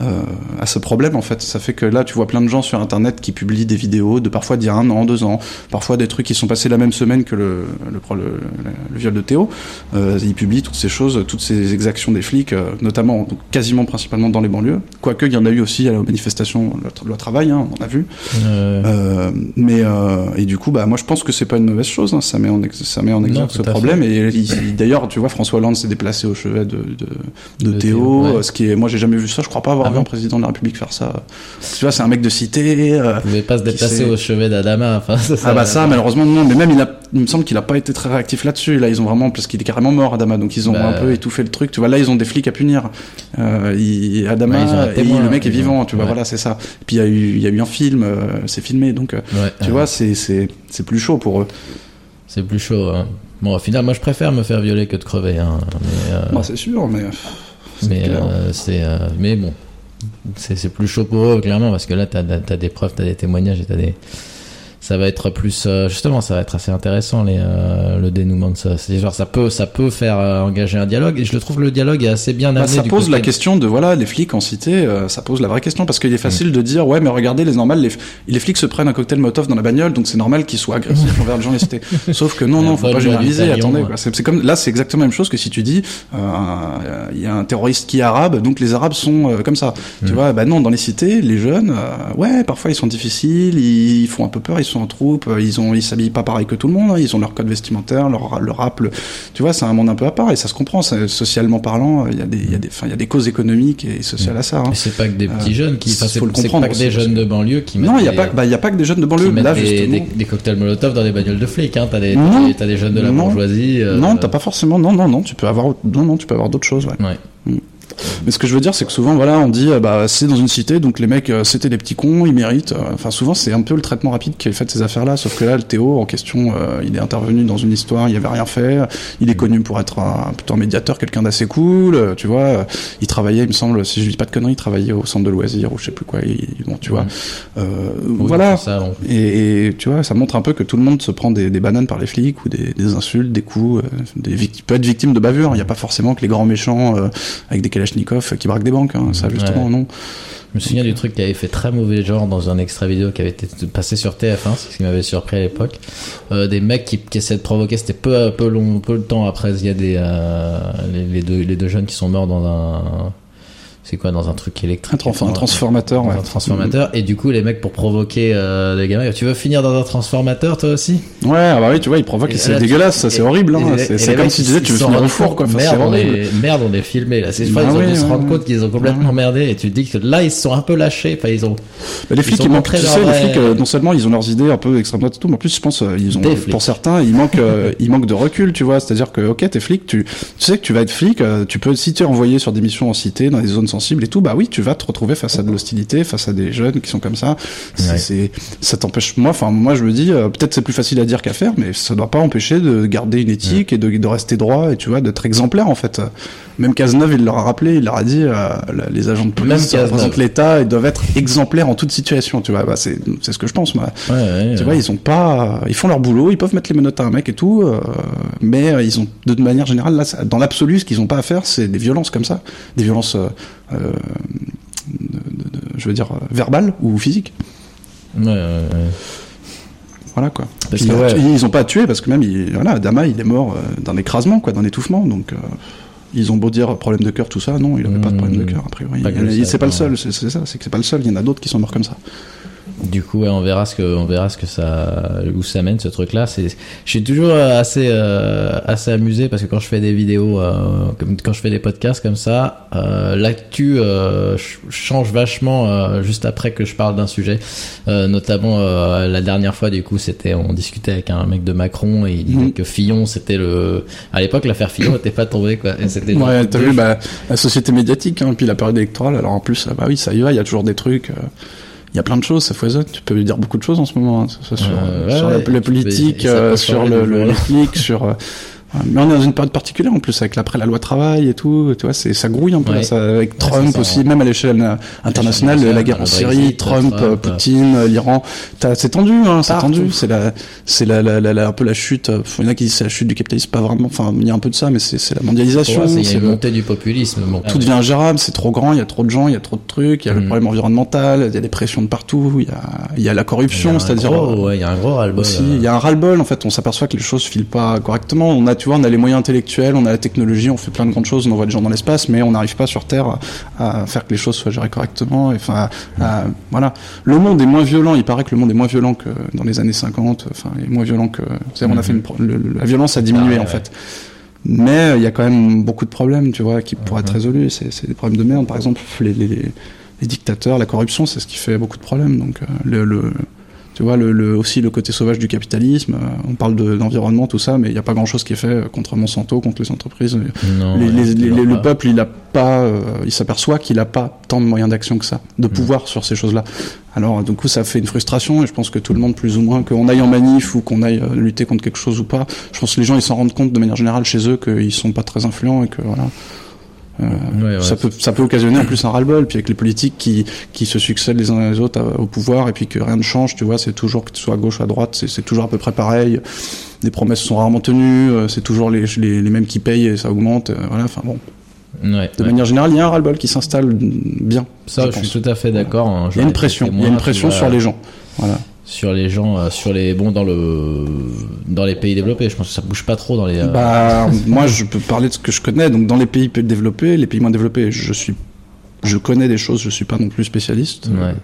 euh, à ce problème en fait. Ça fait que là, tu vois plein de gens sur Internet qui publient des vidéos de parfois d'il y a un an, deux ans, parfois des trucs qui sont passés la même semaine que le, le, le, le viol de Théo. Euh, ils publient toutes ces choses, toutes ces exactions des flics, euh, notamment, donc, quasiment principalement dans les banlieues. Quoique, il y en a eu aussi à la manifestation de la travail, hein, on en a vu. Euh... mais et du coup, bah moi, je pense que c'est pas une mauvaise chose. Hein, ça met en ex ça met en exergue ce problème. Fait. Et d'ailleurs, tu vois, François Hollande s'est déplacé au chevet de, de, de, de Théo, Théo ouais. ce qui est, moi, j'ai jamais vu ça. Je crois pas avoir ah vu un président de la République faire ça. Tu vois, c'est un mec de cité. Euh, Vous pouvez pas se déplacer au chevet d'Adama. Enfin, ça, ah bah ça, malheureusement non. Mais même il a, il me semble qu'il a pas été très réactif là-dessus. Là, ils ont vraiment parce qu'il est carrément mort Adama, donc ils ont bah, un peu étouffé le truc. Tu vois, là, ils ont des flics à punir. Euh, il, Adama, bah, témoin, le mec est vivant. Tu vois, ouais. voilà, c'est ça. Et puis il y a eu, il y a eu un film, euh, c'est filmé, donc euh, ouais, tu vois, c'est c'est c'est plus chaud pour eux. C'est plus chaud. Hein. Bon, au final, moi, je préfère me faire violer que de crever. Hein. Euh... bah, c'est sûr, mais. Mais euh, c'est, mais bon, c'est plus chaud pour eux clairement parce que là t'as as des preuves t'as des témoignages et t'as des ça va être plus euh, justement ça va être assez intéressant les, euh, le dénouement de ça. C'est genre ça peut ça peut faire euh, engager un dialogue et je le trouve le dialogue est assez bien amené bah, ça du pose côté la question de voilà les flics en cité ça pose la vraie question parce qu'il est facile mmh. de dire ouais mais regardez les normales les, les flics se prennent un cocktail Molotov dans la bagnole donc c'est normal qu'ils soient agressifs envers les gens des cités. Sauf que non non faut pas généraliser attendez c'est comme là c'est exactement la même chose que si tu dis il y a un terroriste qui est arabe donc les arabes sont comme ça. Mmh. tu vois bah non dans les cités les jeunes ouais parfois ils sont difficiles ils font un peu peur ils sont en troupe ils ont ils s'habillent pas pareil que tout le monde hein. ils ont leur code vestimentaire leur leur rap le... tu vois c'est un monde un peu à part et ça se comprend socialement parlant il y a des il y a des il y a des causes économiques et sociales à ça hein. c'est pas que des petits euh, jeunes qui enfin, c'est pas que des jeunes de banlieue qui non il y a pas bah y a pas que des jeunes de banlieue là des, justement... des, des, cocktails molotov dans des bagnoles de flics hein t'as des t'as des jeunes de la non. bourgeoisie euh... non t'as pas forcément non non non tu peux avoir non non tu peux avoir d'autres choses ouais, ouais. Mm. Mais ce que je veux dire, c'est que souvent, voilà, on dit, bah, c'est dans une cité, donc les mecs, c'était des petits cons, ils méritent. Enfin, souvent, c'est un peu le traitement rapide qui a fait de ces affaires-là. Sauf que là, le Théo, en question, euh, il est intervenu dans une histoire, il avait rien fait. Il est connu pour être un, plutôt un médiateur, quelqu'un d'assez cool, tu vois. Il travaillait, il me semble, si je dis pas de conneries, il travaillait au centre de loisirs ou je sais plus quoi. Il, bon, tu vois. Euh, oui, voilà. Ça, et, et, tu vois, ça montre un peu que tout le monde se prend des, des bananes par les flics ou des, des insultes, des coups, euh, des peut être victime de bavures. Il n'y a pas forcément que les grands méchants euh, avec des kalachnikovs qui braquent des banques, hein, ça justement ouais. non. Je me souviens du truc qui avait fait très mauvais genre dans un extrait vidéo qui avait été passé sur TF1, c'est ce qui m'avait surpris à l'époque. Euh, des mecs qui, qui essaient de provoquer, c'était peu, peu long, peu le temps après, il y a des euh, les, les, deux, les deux jeunes qui sont morts dans un c'est quoi dans un truc électrique un, un transformateur ouais. un transformateur. Et du coup les mecs pour provoquer euh, les gamins tu veux finir dans un transformateur toi aussi? Ouais ah bah oui tu vois ils provoquent et c'est dégueulasse ça c'est horrible hein. c'est comme si tu disais tu veux finir au four quoi. Merde, on est, merde on est filmé là. C'est bah ils ont dû se rendre compte qu'ils ont complètement merdé et tu te dis que là ils se sont un peu lâchés. Enfin ils ont bah, les flics ils, manquent tu sais les flics non seulement ils ont leurs idées un peu extrêmes tout mais en plus je pense ils ont pour certains ils manquent ils manquent de recul tu vois. C'est à dire que ok t'es flic tu sais que tu vas être flic tu peux si tu es envoyé sur des missions en cité dans des zones et tout bah oui tu vas te retrouver face à de l'hostilité, face à des jeunes qui sont comme ça. Ouais. C'est, ça t'empêche. Moi, enfin, moi, je me dis, euh, peut-être c'est plus facile à dire qu'à faire, mais ça doit pas empêcher de garder une éthique ouais. et de, de, rester droit et tu vois, d'être exemplaire en fait. Même Cazeneuve, il leur a rappelé, il leur a dit, euh, les agents de police représentent l'État, ils doivent être exemplaires en toute situation. Tu vois, bah, c'est, c'est ce que je pense, moi. Ouais, tu vois, ils ont pas, ils font leur boulot, ils peuvent mettre les menottes à un mec et tout, euh, mais ils ont de manière générale, là, dans l'absolu, ce qu'ils ont pas à faire, c'est des violences comme ça, des violences. Euh, de, de, de, je veux dire, verbal ou physique. Ouais. Voilà quoi. Parce Puis, que, euh, ouais. Ils ont pas tué parce que même, il, voilà, Dama, il est mort euh, d'un écrasement, quoi, d'un étouffement. Donc, euh, ils ont beau dire problème de cœur, tout ça, non, il avait mmh, pas de problème de cœur, a priori. C'est pas le seul, c'est ça, c'est que c'est pas le seul, il y en a d'autres qui sont morts comme ça. Du coup, ouais, on verra ce que, on verra ce que ça, où ça mène ce truc-là. C'est, je suis toujours assez, euh, assez amusé parce que quand je fais des vidéos, euh, comme quand je fais des podcasts comme ça, euh, l'actu euh, change vachement euh, juste après que je parle d'un sujet. Euh, notamment la dernière fois, du coup, c'était, on discutait avec un mec de Macron et il disait mmh. que Fillon, c'était le, à l'époque, l'affaire Fillon n'était pas tombée quoi. Et c'était. Ouais, t'as vu, bah, la société médiatique, hein, puis la période électorale. Alors en plus, bah oui, ça y va, il y a toujours des trucs il y a plein de choses, ça foisonne. Tu peux lui dire beaucoup de choses en ce moment, hein, que ce soit sur, euh, ouais, sur ouais, la, la politique, peux, euh, sur le, le, flics, sur. Euh, Mais on est dans une période particulière en plus avec l'après la loi travail et tout, tu vois, c'est ça grouille un peu Ouais. là, ça, avec Ouais, Trump ça, aussi, hein. même à l'échelle euh, internationale, la guerre en Syrie, Trump, Trump, euh, Poutine, euh, l'Iran, c'est tendu, hein, c'est tendu, c'est la, c'est la, la, la, la- un peu la chute. euh, Il y en a qui disent c'est la chute du capitalisme, pas vraiment. Enfin, il y a un peu de ça, mais c'est la mondialisation. c'est- il y a c'est une le- montée du populisme. Bon, tout devient ingérable, c'est trop grand, il y a trop de gens, il y a trop de trucs, il y a le Mhm. problème environnemental, il y a des pressions de partout, il y a, il y a la corruption, c'est-à-dire euh, il y a un gros ras-le-bol. euh, il y a un ras-le-bol en fait, on s'aperçoit que les choses filent pas correctement. On a, tu vois, on a les moyens intellectuels, on a la technologie, on fait plein de grandes choses, on envoie des gens dans l'espace, mais on n'arrive pas sur Terre à, faire que les choses soient gérées correctement. Enfin, voilà, le monde est moins violent. Il paraît que le monde est moins violent que dans les années 50. Enfin, est moins violent que. on a fait une pro- le- le- la violence a diminué Ah, ouais, en fait. Mais euh, il y a quand même beaucoup de problèmes, tu vois, qui pourraient être résolus. C'est des problèmes de merde. Par exemple, les, les, les- les dictateurs, la corruption, c'est ce qui fait beaucoup de problèmes. Donc, euh, le, le- tu vois, le, le- aussi le côté sauvage du capitalisme. euh, on parle de- d'environnement, tout ça, mais il n'y a pas grand-chose qui est fait euh, contre Monsanto, contre les entreprises. non, Les- les- les- le peuple, il a pas, euh, il s'aperçoit qu'il n'a pas tant de moyens d'action que ça, de pouvoir sur ces choses-là. Alors, du coup, ça fait une frustration, et je pense que tout le monde, plus ou moins, qu'on aille en manif ou qu'on aille euh, lutter contre quelque chose ou pas, je pense que les gens, ils s'en rendent compte de manière générale chez eux qu'ils sont pas très influents et que voilà. Euh, Ouais, ouais. ça peut ça peut occasionner en plus un ras-le-bol puis avec les politiques qui qui se succèdent les uns les autres à- au pouvoir et puis que rien ne change tu vois c'est toujours que tu sois à gauche ou à droite c'est toujours à peu près pareil les promesses sont rarement tenues euh, c'est toujours les, les les mêmes qui payent et ça augmente euh, voilà enfin bon Ouais, de manière générale il y a un ras-le-bol qui s'installe bien Ça, je, suis tout à fait d'accord. hein. il y a une pression il y a une pression sur les gens voilà sur les gens, euh, sur les bon dans le dans les pays développés. Je pense que ça bouge pas trop dans les. euh, Bah, moi, je peux parler de ce que je connais. Donc, dans les pays développés, les pays moins développés, je suis, je connais des choses. Je suis pas non plus spécialiste. Ouais.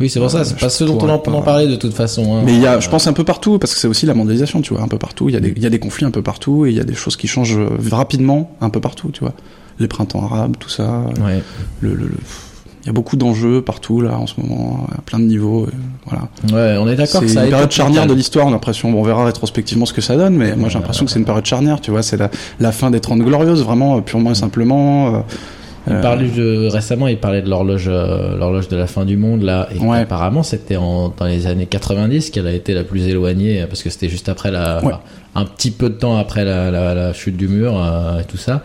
Oui, c'est pour ça. C'est Euh, pas je ce dont on pourrais en, pas- on en parlait de toute façon. hein. Mais il y a, je pense un peu partout, parce que c'est aussi la mondialisation, tu vois, un peu partout. Il y a des, il y a des conflits un peu partout, et il y a des choses qui changent rapidement un peu partout, tu vois. Les printemps arabes, tout ça. Ouais. Le, le, le- il y a beaucoup d'enjeux partout là en ce moment, à plein de niveaux. et voilà. Ouais, on est d'accord C'est une période charnière de l'histoire, on a l'impression. Bon, on verra rétrospectivement ce que ça donne, mais moi j'ai l'impression que c'est une période charnière, tu vois. C'est la, la fin des Trente Glorieuses, vraiment, euh, purement et simplement. euh, Il euh, parlait de, récemment, il parlait de l'horloge, euh, l'horloge de la fin du monde là, et Ouais. apparemment c'était en, dans les années 90 qu'elle a été la plus éloignée euh, parce que c'était juste après la, Ouais. enfin, un petit peu de temps après la, la, la chute du mur euh, et tout ça.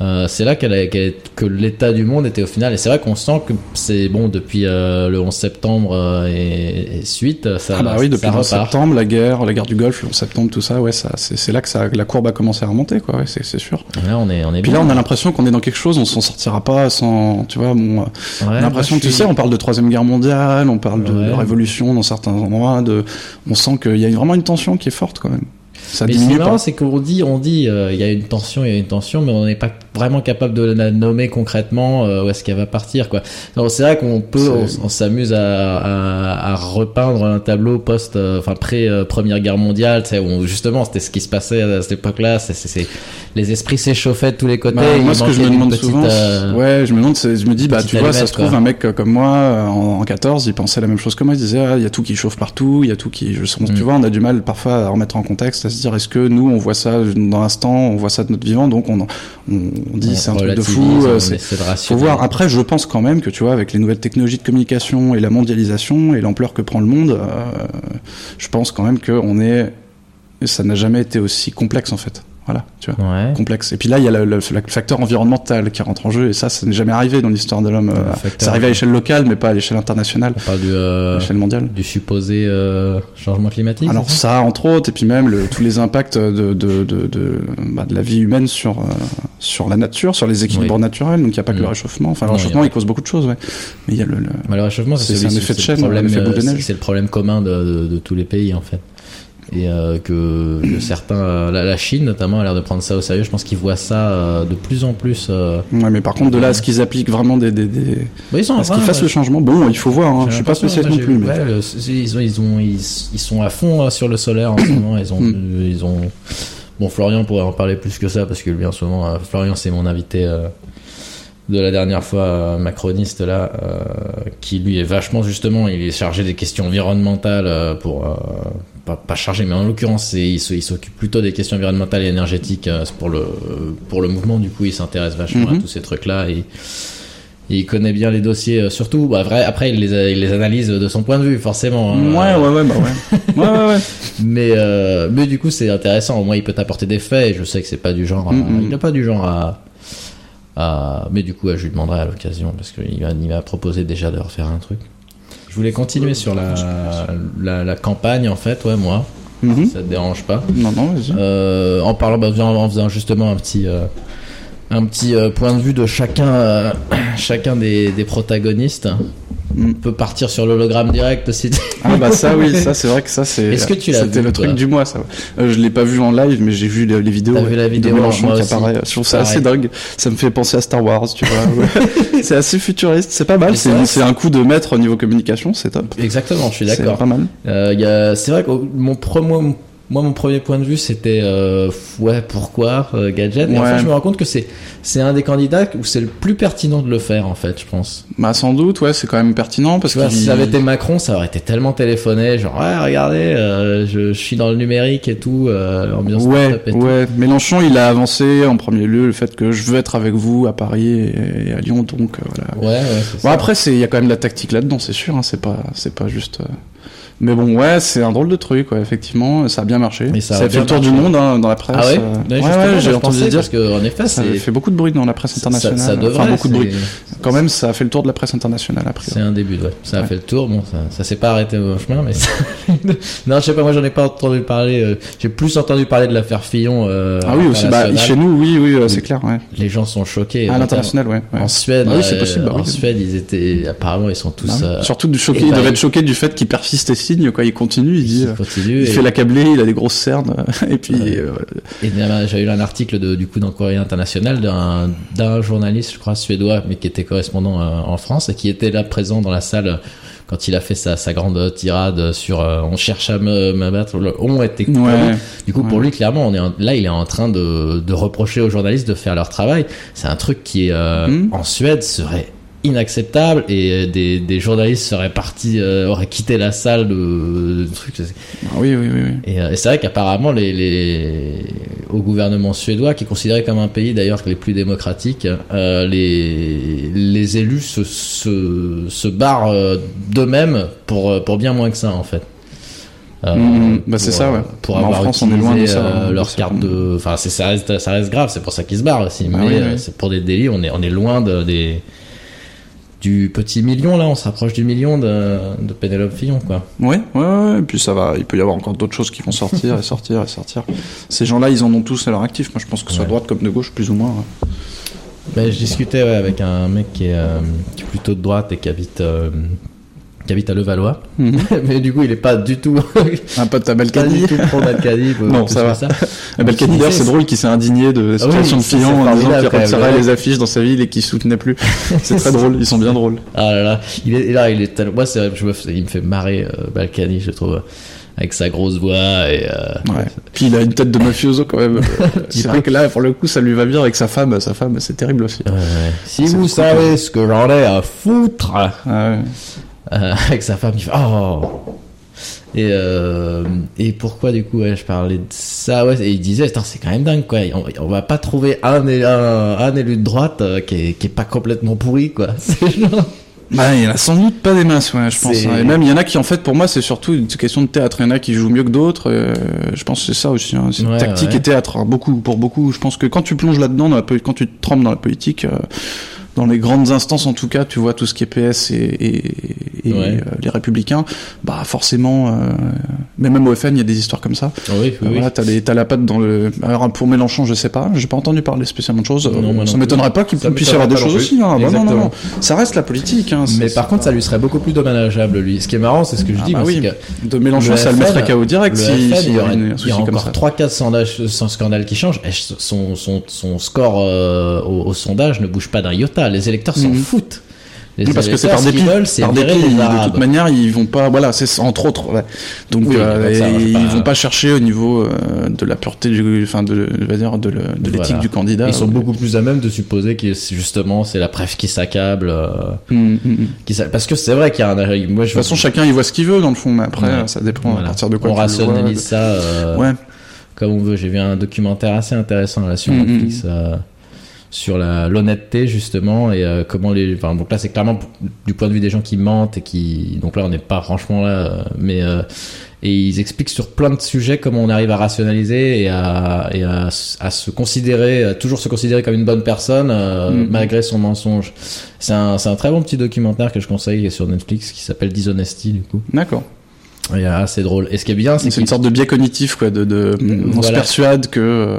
Euh, c'est là qu'elle a- qu'elle- que l'état du monde était au final et c'est vrai qu'on sent que c'est bon depuis euh, le 11 septembre euh, et, et suite ça, Ah bah oui, depuis le 11 repart. septembre, la guerre, la guerre du Golfe, le 11 septembre, tout ça, ouais, ça, c'est là que ça, la courbe a commencé à remonter, quoi, ouais, c'est sûr. Là on est on est Puis bien. là, on a l'impression qu'on est dans quelque chose, on s'en sortira pas sans, tu vois, bon, euh, Ouais, on a l'impression, tu suis- sais, on parle de troisième guerre mondiale, on parle de, Ouais. de révolution dans certains endroits, de, on sent qu'il y a vraiment une tension qui est forte quand même. Ça Mais ce qui est marrant, c'est qu'on dit, on dit, euh, il y a une tension, il y a une tension, mais on n'est pas vraiment capable de la nommer concrètement euh, où est-ce qu'elle va partir, quoi. C'est vrai qu'on peut, on, s'amuse à, à, à repeindre un tableau post, euh, enfin pré Première Guerre mondiale, tu sais, où justement c'était ce qui se passait à cette époque-là. C'est, les esprits s'échauffaient de tous les côtés. Bah, moi, ce que je me demande petite, souvent, ouais, je me demande, je me dis, bah, tu vois, ça se trouve, quoi. un mec comme moi, en, en 14, il pensait la même chose que moi, il disait, ah, il y a tout qui chauffe partout, il y a tout qui, je, Mm. tu vois, on a du mal parfois à remettre en contexte, dire, est-ce que nous, on voit ça dans l'instant, on voit ça de notre vivant, donc on, on, on dit, c'est un truc de fou, euh, c'est, faut voir. Après, je pense quand même que tu vois, avec les nouvelles technologies de communication et la mondialisation et l'ampleur que prend le monde, euh, je pense quand même que on est, ça n'a jamais été aussi complexe en fait. Voilà, tu vois Ouais. complexe. Et puis là, il y a le, le- le facteur environnemental qui rentre en jeu, et ça, ça n'est jamais arrivé dans l'histoire de l'homme. Euh, C'est arrivé à l'échelle locale, mais pas à l'échelle internationale, On parle du, à euh, l'échelle mondiale. du supposé euh, changement climatique. Alors ça? entre autres, et puis même le- tous les impacts de, de, de, de, bah, de la vie humaine sur, euh, sur la nature, sur les équilibres Oui. naturels, donc il n'y a pas que Mm. le réchauffement. Enfin, le Non, réchauffement, il cause beaucoup de choses, ouais. Mais il y a le... Bah, le réchauffement, C'est- un effet de chaîne, euh, c'est- le problème commun de tous les pays en fait. Et euh, que, que certains, euh, la, la Chine notamment, a l'air de prendre ça au sérieux. Je pense qu'ils voient ça euh, de plus en plus. Euh... Ouais, mais par contre, de là à ce qu'ils appliquent vraiment des... des, des... bah, ils sont À ce qu'ils fassent le changement, bon, il faut voir, hein. je suis pas spécialiste non plus, mais... Le- ils, ont, ils, ont, ils, ils sont à fond euh, sur le solaire en ce moment. Ils ont, Mm. ils ont. Bon, Florian pourrait en parler plus que ça parce que lui en ce moment, Florian c'est mon invité de la dernière fois, euh, macroniste là, euh, qui lui est vachement justement, il est chargé des questions environnementales euh, pour euh, pas, pas chargé, mais en l'occurrence il s'occupe plutôt des questions environnementales et énergétiques pour le pour le mouvement. Du coup, il s'intéresse vachement à Mhm. tous ces trucs là et il connaît bien les dossiers, surtout. Bah, vrai, après, il les, a- il les analyse de son point de vue, forcément. hein. Ouais, ouais, ouais, bah ouais. ouais, ouais, ouais. Mais, euh, mais du coup, c'est intéressant. Au moins, il peut t'apporter des faits. Et je sais que c'est pas du genre. à- Mm, mm. Il n'a pas du genre à, à. Mais du coup, je lui demanderai à l'occasion parce qu'il m'a, proposé déjà de refaire un truc. Je voulais continuer sur la, la, la campagne, en fait, ouais, moi. Mhm. Ça te dérange pas? Non, non, vas-y. Euh, en parlant, bah, en, en faisant justement un petit, euh, un petit euh, point de vue de chacun, euh, chacun des, des protagonistes. Mm. On peut partir sur l'hologramme direct si Ah bah ça oui, ça c'est vrai que ça c'est. Est-ce que tu l'as C'était le truc du mois ça. Euh, je l'ai pas vu en live, mais j'ai vu les, les vidéos. T'as vu la de vidéo, Mélenchon moi qui apparaît. Je trouve ça assez dingue. Ça me fait penser à Star Wars, tu vois. C'est assez futuriste, c'est pas mal. C'est C'est c'est un coup de maître au niveau communication, c'est top. Exactement, je suis C'est d'accord. pas mal. Euh, c'est vrai que mon premier, moi, mon premier point de vue, c'était euh, ouais, pourquoi euh, gadget? Et en Ouais. fait, je me rends compte que c'est c'est un des candidats où c'est le plus pertinent de le faire, en fait, je pense. Bah sans doute, ouais, c'est quand même pertinent parce que si ça avait été Macron, ça aurait été tellement téléphoné, genre ouais, regardez, euh, je, je suis dans le numérique et tout, ambiance Ouais, et tout. Mélenchon, il a avancé en premier lieu le fait que je veux être avec vous à Paris et, et à Lyon, donc voilà. Ouais, ouais, c'est Bon ça. après c'est il y a quand même de la tactique là-dedans, c'est sûr, hein, c'est pas c'est pas juste mais bon ouais, c'est un drôle de truc ouais, effectivement, ça a bien marché. Mais ça ça a fait le tour du monde hein, dans la presse. Ah ouais, euh, Ouais, ouais, j'ai entendu dire parce que en effet, ça fait beaucoup de bruit dans la presse internationale. ça devrait, enfin beaucoup de bruit. Quand même, ça a fait le tour de la presse internationale après. C'est un début, ouais. Ça a fait le tour. Bon, ça, ça s'est pas arrêté au chemin, mais ça... non, je sais pas. Moi, j'en ai pas entendu parler. euh, J'ai plus entendu parler de l'affaire Fillon. euh, Ah oui aussi, bah chez nous oui oui, c'est clair ouais. les gens sont choqués. À notamment l'international ouais. En Suède, Ah oui, c'est possible, bah en. Suède, ils étaient apparemment, ils sont tous. Bah Surtout du choqué, et il bah, devait il- être choqué du fait qu'il persiste et signe quoi, il continue, il dit euh, il fait l'accabler, il a des grosses cernes et puis euh, et j'ai eu un article de, du coup Courrier International d'un journaliste, je crois suédois, mais qui était correspondant euh, en France et qui était là présent dans la salle quand il a fait sa, sa grande tirade sur euh, on cherche à me m'abattre. Le on était ouais. Du coup, pour lui, clairement, on est en- là, il est en train de, de reprocher aux journalistes de faire leur travail. C'est un truc qui, euh, Mhm. en Suède, serait inacceptable et euh, des, des journalistes seraient partis, euh, auraient quitté la salle de, de trucs. Ah oui oui oui oui. Et, euh, et c'est vrai qu'apparemment, les, les, au gouvernement suédois, qui est considéré comme un pays d'ailleurs les plus démocratiques, euh, les, les élus se, se, se barrent d'eux-mêmes pour, pour bien moins que ça, en fait. Euh, Mhm. Bah, c'est ça, ouais. en France, on est loin de ça, euh, hein, leur ça. carte de, enfin, ça reste, ça reste grave. C'est pour ça qu'ils se barrent aussi. Bah mais oui, oui. c'est pour des délits. On est, on est loin de, des du petit million là. On se rapproche du million de, de Pénélope Fillon, quoi. Ouais, ouais, ouais, et puis ça va, il peut y avoir encore d'autres choses qui vont sortir et sortir et sortir. Ces gens-là, ils en ont tous à leur actif. Moi, je pense que ce soit Ouais. droite comme de gauche, plus ou moins. hein. Ben, je discutais ouais, avec un mec qui est, euh, qui est plutôt de droite et qui habite, euh, qui habite à Levallois. Mais du coup, il est pas du tout, Un pote à pas Balkany. du tout pro Balkany. Non, ça va. À Balkany, Il d'ailleurs, c'est drôle qu'il s'est indigné de la Ah oui, situation de ça, c'est Fillon en disant qu'il retirait les affiches dans sa ville et qu'il soutenait plus. C'est très drôle, ils sont bien drôles. Ah là là, il est, là, il est tellement, moi, c'est je me, il me fait marrer, euh, Balkany, je trouve, avec sa grosse voix et, euh, Ouais. Puis il a une tête de mafioso quand même. petit c'est vrai que là, pour le coup, ça lui va bien avec sa femme. Sa femme, c'est terrible aussi. ouais, ouais. Si vous savez ce que j'en ai à foutre, Ah. Euh, avec sa femme, il fait oh. Et euh, et pourquoi du coup ouais, je parlais de ça ouais et il disait c'est quand même dingue quoi on, on va pas trouver un, un, un élu de droite euh, qui est qui est pas complètement pourri quoi genre Bah, il y en a sans doute pas des masses, ouais, je pense. Hein. Et même, il y en a qui, en fait, pour moi, c'est surtout une question de théâtre. Il y en a qui jouent mieux que d'autres. euh, je pense que c'est ça aussi. Hein. C'est Ouais, tactique et théâtre. hein. Beaucoup, pour beaucoup. Je pense que quand tu plonges là-dedans, quand tu te trempes dans la politique, dans les grandes instances, en tout cas, tu vois tout ce qui est PS et, et, et, Ouais. euh, les Républicains. Bah, forcément, euh, mais même au FN, il y a des histoires comme ça. oui oui, oui. Voilà, t'as, la patte dans le. Alors pour Mélenchon, je sais pas, j'ai pas entendu parler spécialement de choses. Non, non ça plus. m'étonnerait pas qu'il puisse y avoir des choses non aussi. Hein. Bah, non, non, non. Ça reste la politique. Hein. Mais par contre ça lui serait beaucoup plus dommageable lui ce qui est marrant c'est ce que je Ah dis bah oui. que De Mélenchon, Le ça le mettrait KO direct le si, FN, il y, aurait, un il y a encore ça. 3-4 sondages sans scandale qui changent son, son, son score euh, au, au sondage ne bouge pas d'un iota les électeurs s'en Mhm. foutent les Oui, parce que c'est par ce dépit. veulent c'est Par dépit, les de toute manière, ils vont pas. Voilà, c'est entre autres. ouais. Donc, Oui, euh, ça, et ils vont pas chercher au niveau euh, de la pureté du, enfin de, de, de l'éthique Voilà. du candidat. Ils sont beaucoup plus à même de supposer que c'est justement c'est la preuve qui s'accable, euh. De qui s'a- parce que c'est vrai qu'il y a un. Moi, je toute façon, chacun il voit ce qu'il veut dans le fond, mais après, Ouais. ça dépend à partir de quoi on tu le vois. rationalise ça euh, Ouais. comme on veut. J'ai vu un documentaire assez intéressant là sur. Netflix. Sur l'honnêteté justement et euh, comment les enfin donc là c'est clairement du point de vue des gens qui mentent et qui donc là on n'est pas franchement là euh, mais euh, et ils expliquent sur plein de sujets comment on arrive à rationaliser et à et à, à se considérer à toujours se considérer comme une bonne personne Mhm. malgré son mensonge c'est un c'est un très bon petit documentaire que je conseille qui est sur Netflix qui s'appelle Dishonesty du coup D'accord. Et euh, c'est drôle et ce qui est bien c'est C'est une sorte de biais cognitif, quoi. De, de, on se persuade que, euh,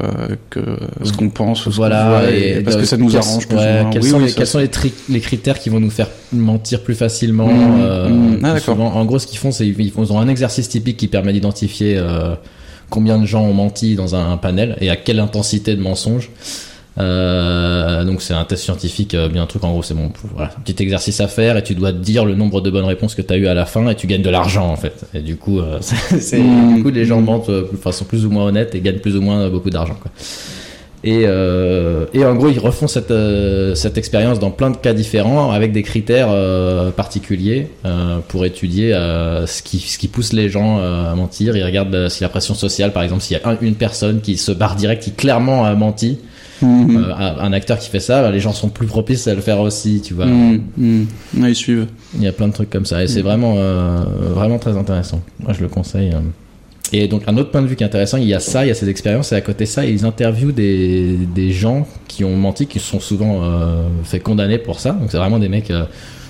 que ce qu'on pense, ou ce qu'on Voilà, voit, et, parce euh, que ça nous arrange plus ouais. Quels Oui, sont, oui, les, quels sont les, critères qui vont nous faire mentir plus facilement Mmh, euh, mmh. Ah, plus En gros, ce qu'ils font, c'est ils ont un exercice typique qui permet d'identifier euh, combien de gens ont menti dans un, un panel et à quelle intensité de mensonge. Euh, donc c'est un test scientifique, euh, bien un truc en gros, c'est bon, voilà, un petit exercice à faire et tu dois dire le nombre de bonnes réponses que tu as eu à la fin et tu gagnes de l'argent en fait. Et du coup, euh, c'est, c'est- du coup les gens mentent de façon plus ou moins honnête et gagnent plus ou moins beaucoup d'argent. Quoi. Et, euh, et en gros, ils refont cette, euh, cette expérience dans plein de cas différents avec des critères euh, particuliers pour étudier ce, qui, ce qui pousse les gens à mentir. Ils regardent si la pression sociale, par exemple, s'il y a un- une personne qui se barre direct, qui clairement a menti, Mhm. euh, un un acteur qui fait ça, bah, les gens sont plus propices à le faire aussi, tu vois. Mhm. Mhm. Ouais, ils suivent. Il y a plein de trucs comme ça et c'est vraiment euh, vraiment très intéressant. Moi je le conseille. euh. Et donc un autre point de vue qui est intéressant, il y a ça, il y a ces expériences et à côté de ça, ils interviewent des, des gens qui ont menti, qui sont souvent euh, fait condamner pour ça. Donc c'est vraiment des mecs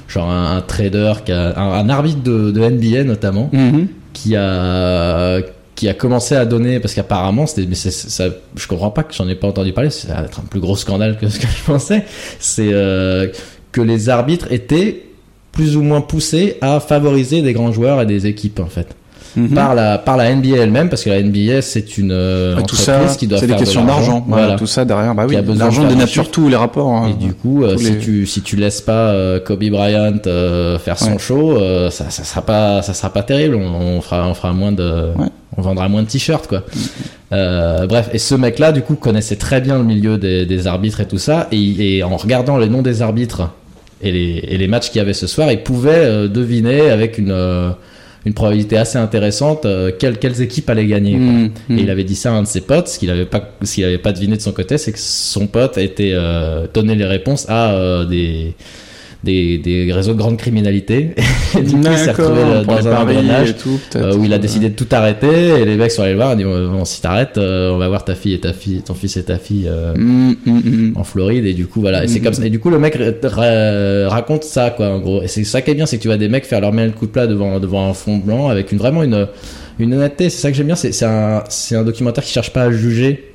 genre un, un trader, qui a, un, un arbitre de, de NBA notamment, qui a qui a commencé à donner parce qu'apparemment c'était mais ça je comprends pas que j'en ai pas entendu parler ça va être un plus gros scandale que ce que je pensais c'est euh, que les arbitres étaient plus ou moins poussés à favoriser des grands joueurs et des équipes en fait Mhm. par la par la NBA elle-même parce que la NBA c'est une euh, Ouais, tout entreprise ça, qui doit c'est faire des de questions d'argent. Voilà, voilà tout ça derrière. Bah oui, a besoin de l'argent dénature tous les rapports. hein. et du coup, euh, si tu si tu laisses pas euh, Kobe Bryant euh, faire son Ouais. show, euh, ça ça sera pas ça sera pas terrible. On, on fera on fera moins de Ouais. on vendra moins de t-shirts quoi. Euh, bref, et ce mec-là du coup connaissait très bien le milieu des, des arbitres et tout ça, et, et en regardant les noms des arbitres et les et les matchs qu'il y avait ce soir, il pouvait euh, deviner avec une euh, une probabilité assez intéressante euh, quelles quelles équipes allaient gagner. quoi. Mhm. Et il avait dit ça à un de ses potes, ce qu'il avait pas, ce qu'il avait pas deviné de son côté, c'est que son pote était euh, donné les réponses à euh, des, des des réseaux de grande criminalité. Et du coup, il s'est retrouvé euh, dans un engrenage euh, où il a décidé de tout arrêter. Et les mecs sont allés le voir, ils ont dit bon, si t'arrêtes, euh, on va voir ta fille et ta fille, ton fils et ta fille euh, Mhm, mhm, mhm. en Floride. Et du coup voilà. Et c'est comme ça. Et du coup le mec ra- ra- raconte ça quoi en gros. Et c'est ça qui est bien c'est que tu vois des mecs faire leur le coup de plat devant devant un fond blanc avec une vraiment une une honnêteté. C'est ça que j'aime bien. C'est c'est un c'est un documentaire qui cherche pas à juger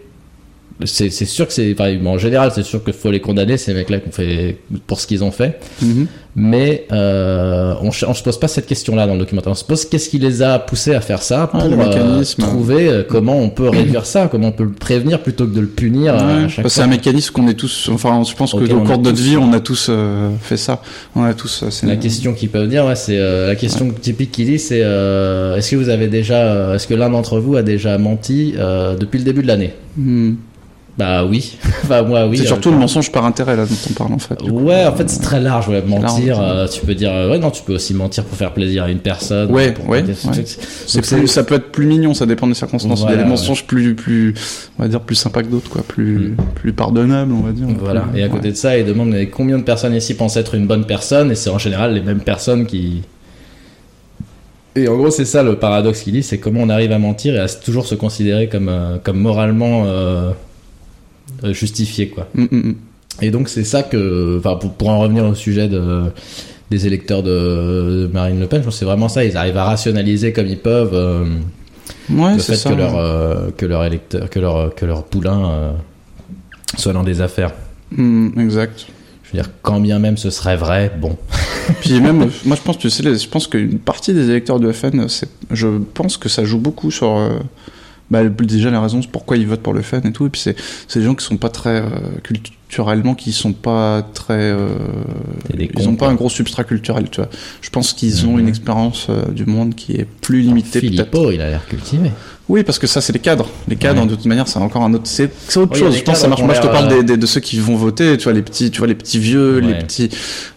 c'est sûr que c'est en général c'est sûr qu'il faut les condamner ces mecs là qu'on fait pour ce qu'ils ont fait Mhm. mais euh, on, on se pose pas cette question-là dans le documentaire. On se pose qu'est-ce qui les a poussés à faire ça pour Ouais, le euh, trouver euh, comment on peut réduire ça, comment on peut le prévenir plutôt que de le punir Ouais, c'est un mécanisme qu'on est tous, enfin, je pense que au cours de notre vie, on a tous euh, fait ça. On a tous. c'est La question qu'ils peuvent dire, ouais, c'est la question typique qu'il dit, c'est est-ce que vous avez déjà, est-ce que l'un d'entre vous a déjà menti depuis le début de l'année? Mhm. Bah oui, bah moi oui. c'est euh, surtout le mensonge par intérêt là dont on parle en fait. coup. Ouais, en fait c'est très large. Ouais, mentir, large. euh, tu peux dire, euh, ouais non, tu peux aussi mentir pour faire plaisir à une personne. Ouais, pour- ouais, C'est plus, ça peut être plus mignon, ça dépend des circonstances. Il y a des mensonges plus, plus, on va dire plus sympas que d'autres, quoi, plus, Mm. plus pardonnables, on va dire. Voilà. Plus- Et à côté de ça, il demande combien de personnes ici pensent être une bonne personne, et c'est en général les mêmes personnes qui. Et en gros, c'est ça le paradoxe qu'il dit, c'est comment on arrive à mentir et à toujours se considérer comme euh, comme moralement euh, justifié, quoi. Mm, mm, mm. Et donc c'est ça que, enfin, pour, pour en revenir au sujet de des électeurs de, de Marine Le Pen, je pense c'est vraiment ça. Ils arrivent à rationaliser comme ils peuvent euh, Ouais, le fait ça. que leur euh, que leur électeur, que leur que leur poulain euh, soit dans des affaires. Mm, exact. Je veux dire, quand bien même ce serait vrai, bon. Puis même, euh, moi je pense, tu sais, je pense qu'une partie des électeurs de FN, je pense que ça joue beaucoup sur, euh, bah, déjà la raison c'est pourquoi ils votent pour le FN et tout. Et puis c'est, c'est des gens qui sont pas très euh, culturellement, qui sont pas très, euh, ils cons, ont pas un gros substrat culturel, tu vois. Je pense qu'ils ont Mhm. une expérience euh, du monde qui est plus limitée. Philippot, il a l'air cultivé. Oui, parce que ça, c'est les cadres. Les cadres, Ouais. de toute manière, c'est encore un autre, c'est, c'est autre Oui, chose. Je pense ça marche. Moi, je te parle euh, des, des- de ceux qui vont voter, tu vois, les petits, tu vois, les petits vieux, les petits,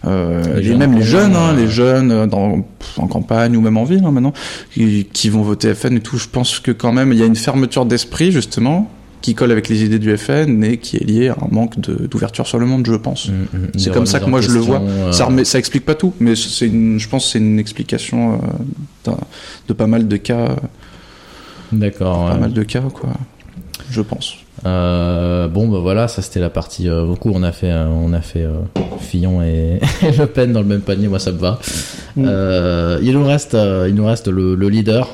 euh, Les les, jeunes même les jeunes, hein, euh. les jeunes dans, en campagne ou même en ville, hein, maintenant, qui, qui vont voter FN et tout. Je pense que quand même, il y a une fermeture d'esprit, justement, qui colle avec les idées du FN et qui est lié à un manque d'ouverture sur le monde, je pense. Mm, mm, C'est comme ça que moi je le vois. euh, Ça, remet- ça explique pas tout, mais une, je pense que c'est une explication euh, de pas mal de cas, D'accord. pas ouais. mal de cas, quoi. Je pense. Euh, bon, bah voilà, ça c'était la partie. Euh, beaucoup, on a fait, euh, on a fait Fillon et, et Le Pen dans le même panier. Moi, ça me va. Mm. Il nous reste, il nous reste le, le leader.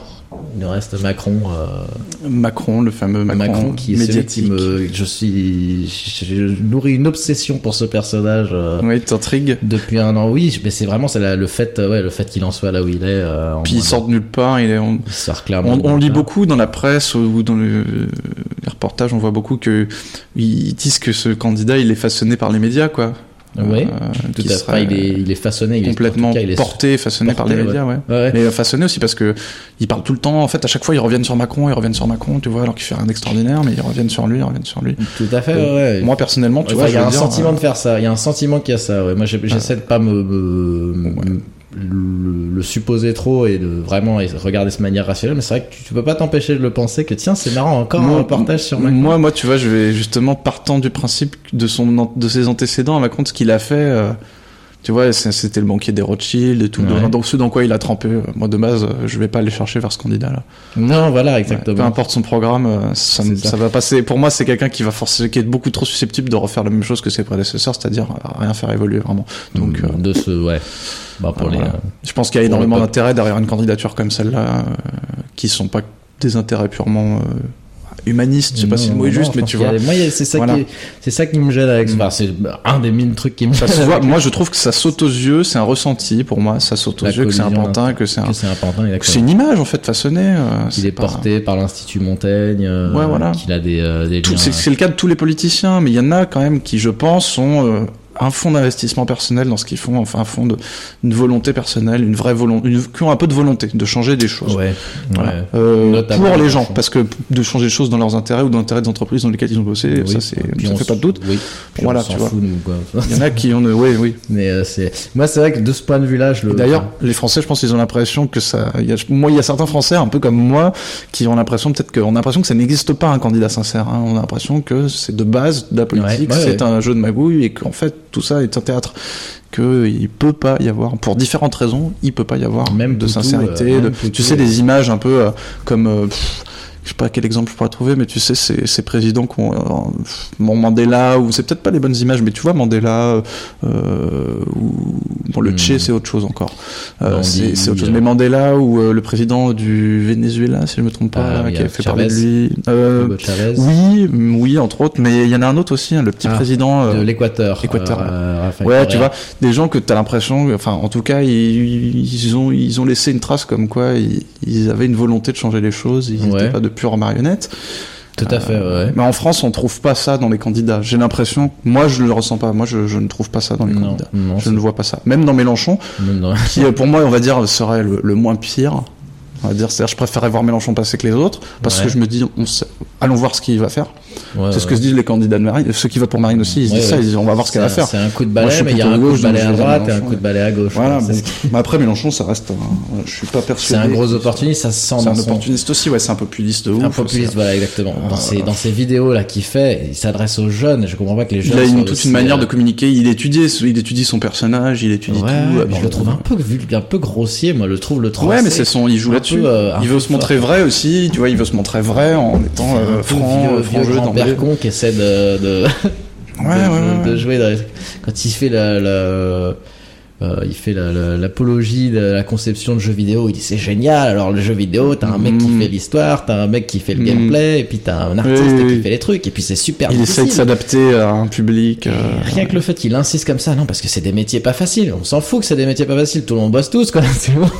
Il nous reste Macron. euh, Macron, le fameux Macron, Macron, qui est celui médiatique. qui me. Je suis. Je, nourris une obsession pour ce personnage. euh, Oui, t'intrigue. Depuis un an, oui, mais c'est vraiment c'est la- le fait, ouais, le fait qu'il en soit là où il est. euh, Puis il sort de nulle part. Il est, on, de- il sort clairement. on, lit part. beaucoup dans la presse ou dans le, les reportages, on voit beaucoup que ils disent que ce candidat il est façonné par les médias, quoi. Oui. Euh, Tout qu'il à serait fait. Il est, il est façonné. il est- complètement en tout cas, il est porté, façonné par les médias, ouais. Ouais, ouais. Mais façonné aussi parce que ils parlent tout le temps. En fait, à chaque fois, ils reviennent sur Macron, ils reviennent sur Macron, tu vois, alors qu'il fait rien d'extraordinaire, mais ils reviennent sur lui, ils reviennent sur lui. Tout à fait. Euh, ouais. Moi, personnellement, tu vois, il y a un dire, sentiment euh, de faire ça. Il y a un sentiment qu'il y a ça. Ouais. Moi, j'essaie de pas me. Le, le supposer trop et de vraiment regarder de manière rationnelle. Mais c'est vrai que tu, tu peux pas t'empêcher de le penser que tiens, c'est marrant encore un reportage sur Macron. Moi, moi, tu vois, je vais justement partant du principe de son, de ses antécédents à Macron, de ce qu'il a fait. euh, tu vois, c'était le banquier des Rothschild et tout, Ouais. dans ce dans quoi il a trempé. euh, Moi, de base, euh, je vais pas aller chercher vers ce candidat-là. Non, voilà, Ouais, exactement. peu importe son programme, euh, ça, va passer. Pour moi, c'est quelqu'un qui va forcer, qui est beaucoup trop susceptible de refaire la même chose que ses prédécesseurs, c'est-à-dire rien faire évoluer vraiment. Donc, euh, de ce, ouais. Bah, pour les, voilà. je pense qu'il y a énormément d'intérêt derrière une candidature comme celle-là, qui sont pas des intérêts purement humanistes. Je sais pas si le non, mot est juste, mais tu a vois. Moi, il c'est ça Voilà. qui, ça qui me gêne avec. Mm. Enfin, c'est un des mille trucs qui me Ça gêne se voit, moi, je trouve que ça saute aux yeux, c'est un ressenti pour moi, ça saute aux La yeux, que c'est un pantin, que c'est un, c'est un pantin, que exactement. c'est une image en fait façonnée. euh, c'est est porté par l'Institut Montaigne, euh, Ouais, voilà. qu'il a des, euh. C'est le cas de tous les politiciens, mais il y en a quand même qui, je pense, sont un fond d'investissement personnel dans ce qu'ils font, enfin un fond de une volonté personnelle, une vraie volonté, une, qui ont un peu de volonté de changer des choses. Ouais, Voilà. ouais. Euh, pour les gens, parce que de changer des choses dans leurs intérêts ou dans l'intérêt des entreprises dans lesquelles ils ont bossé, Oui. ça c'est, ça on fait pas de doute. Oui. Voilà, tu vois. fout. Il y en a qui ont, oui, oui. Mais euh, c'est, moi, c'est vrai que de ce point de vue-là, je le. D'ailleurs, les Français, je pense qu'ils ont l'impression que ça. Il y a, moi, il y a certains Français, un peu comme moi, qui ont l'impression peut-être qu'on a l'impression que ça n'existe pas un candidat sincère. hein. On a l'impression que c'est de base de la politique, Ouais, c'est un jeu de magouille et qu'en fait tout ça est un théâtre. Qu'il peut pas y avoir, pour différentes raisons, il peut pas y avoir Même de sincérité. euh, de- tu sais, euh. des images un peu euh, comme. euh, pff, je sais pas quel exemple je pourrais trouver, mais tu sais, ces, ces présidents qui ont. euh, mon Mandela, ou c'est peut-être pas les bonnes images, mais tu vois, Mandela, euh, ou. Bon, le. Tché, c'est autre chose encore. Euh, c'est c'est autre chose. euh. Mais Mandela ou euh, le président du Venezuela, si je me trompe pas, Ah, qui a euh, fait parler de lui. Euh, oui, mm, oui, entre autres. Mais il y en a un autre aussi, hein, le petit Ah, président. euh, De l'Équateur. Équateur, euh, Ouais, Correa. tu vois, des gens que t'as l'impression, enfin, en tout cas, ils, ils ont, ils ont laissé une trace comme quoi ils, ils avaient une volonté de changer les choses, ils n'étaient Ouais. pas de pures marionnettes. Tout à fait, ouais. Mais en France, on trouve pas ça dans les candidats. J'ai l'impression, moi, je le ressens pas. Moi, je, je ne trouve pas ça dans les Non, candidats. non, Je ne vois pas ça. Même dans Mélenchon, non, qui, euh, pour moi, on va dire, serait le, le moins pire. On va dire, c'est-à-dire, je préférerais voir Mélenchon passer que les autres, parce Ouais. que je me dis, on sait- allons voir ce qu'il va faire. Ouais, c'est ce que se disent les candidats de Marine, ceux qui votent pour Marine aussi, ils se disent ça, ils disent, on va voir ce qu'elle va C'est- faire. C'est un coup de balai, mais il y a un coup de balai à droite et un coup de balai à gauche. Voilà, ouais. bon. C'est- Mais après Mélenchon, ça reste. un- Je suis pas C'est persuadé. un gros opportuniste, ça se sent C'est un son... opportuniste aussi, ouais, c'est un populiste ouf. Un populiste, c'est- voilà, exactement. Dans Ah, ces, voilà. dans ces vidéos là qu'il fait, il s'adresse aux jeunes. Je comprends pas que les Il jeunes. a une, soient toute une manière euh, de communiquer. Il étudie, il étudie son personnage, il étudie tout. je le trouve un peu vulgaire, un peu grossier. Moi, le trouve le tracé. Ouais, mais c'est son, il joue là-dessus. euh, il veut se montrer vrai aussi, tu vois, il veut se montrer vrai en étant C'est euh, franc, vieux, euh, vieux franc jeu grand-père d'emblée. con qui essaie de, de, Ouais, de, ouais, ouais, de ouais. jouer dans- quand il fait la, la- euh, il fait la- la- l'apologie de la conception de jeux vidéo. Il dit c'est génial. Alors le jeu vidéo, t'as un mec qui Mhm. fait l'histoire, t'as un mec qui fait le Mhm. gameplay, et puis t'as un artiste Oui, oui, qui fait les trucs, et puis c'est super Il essaie de difficile. s'adapter à un public. euh, Rien que le fait qu'il insiste comme ça, non, parce que c'est des métiers pas faciles. On s'en fout que c'est des métiers pas faciles. Tout le monde bosse tous, quoi. C'est bon.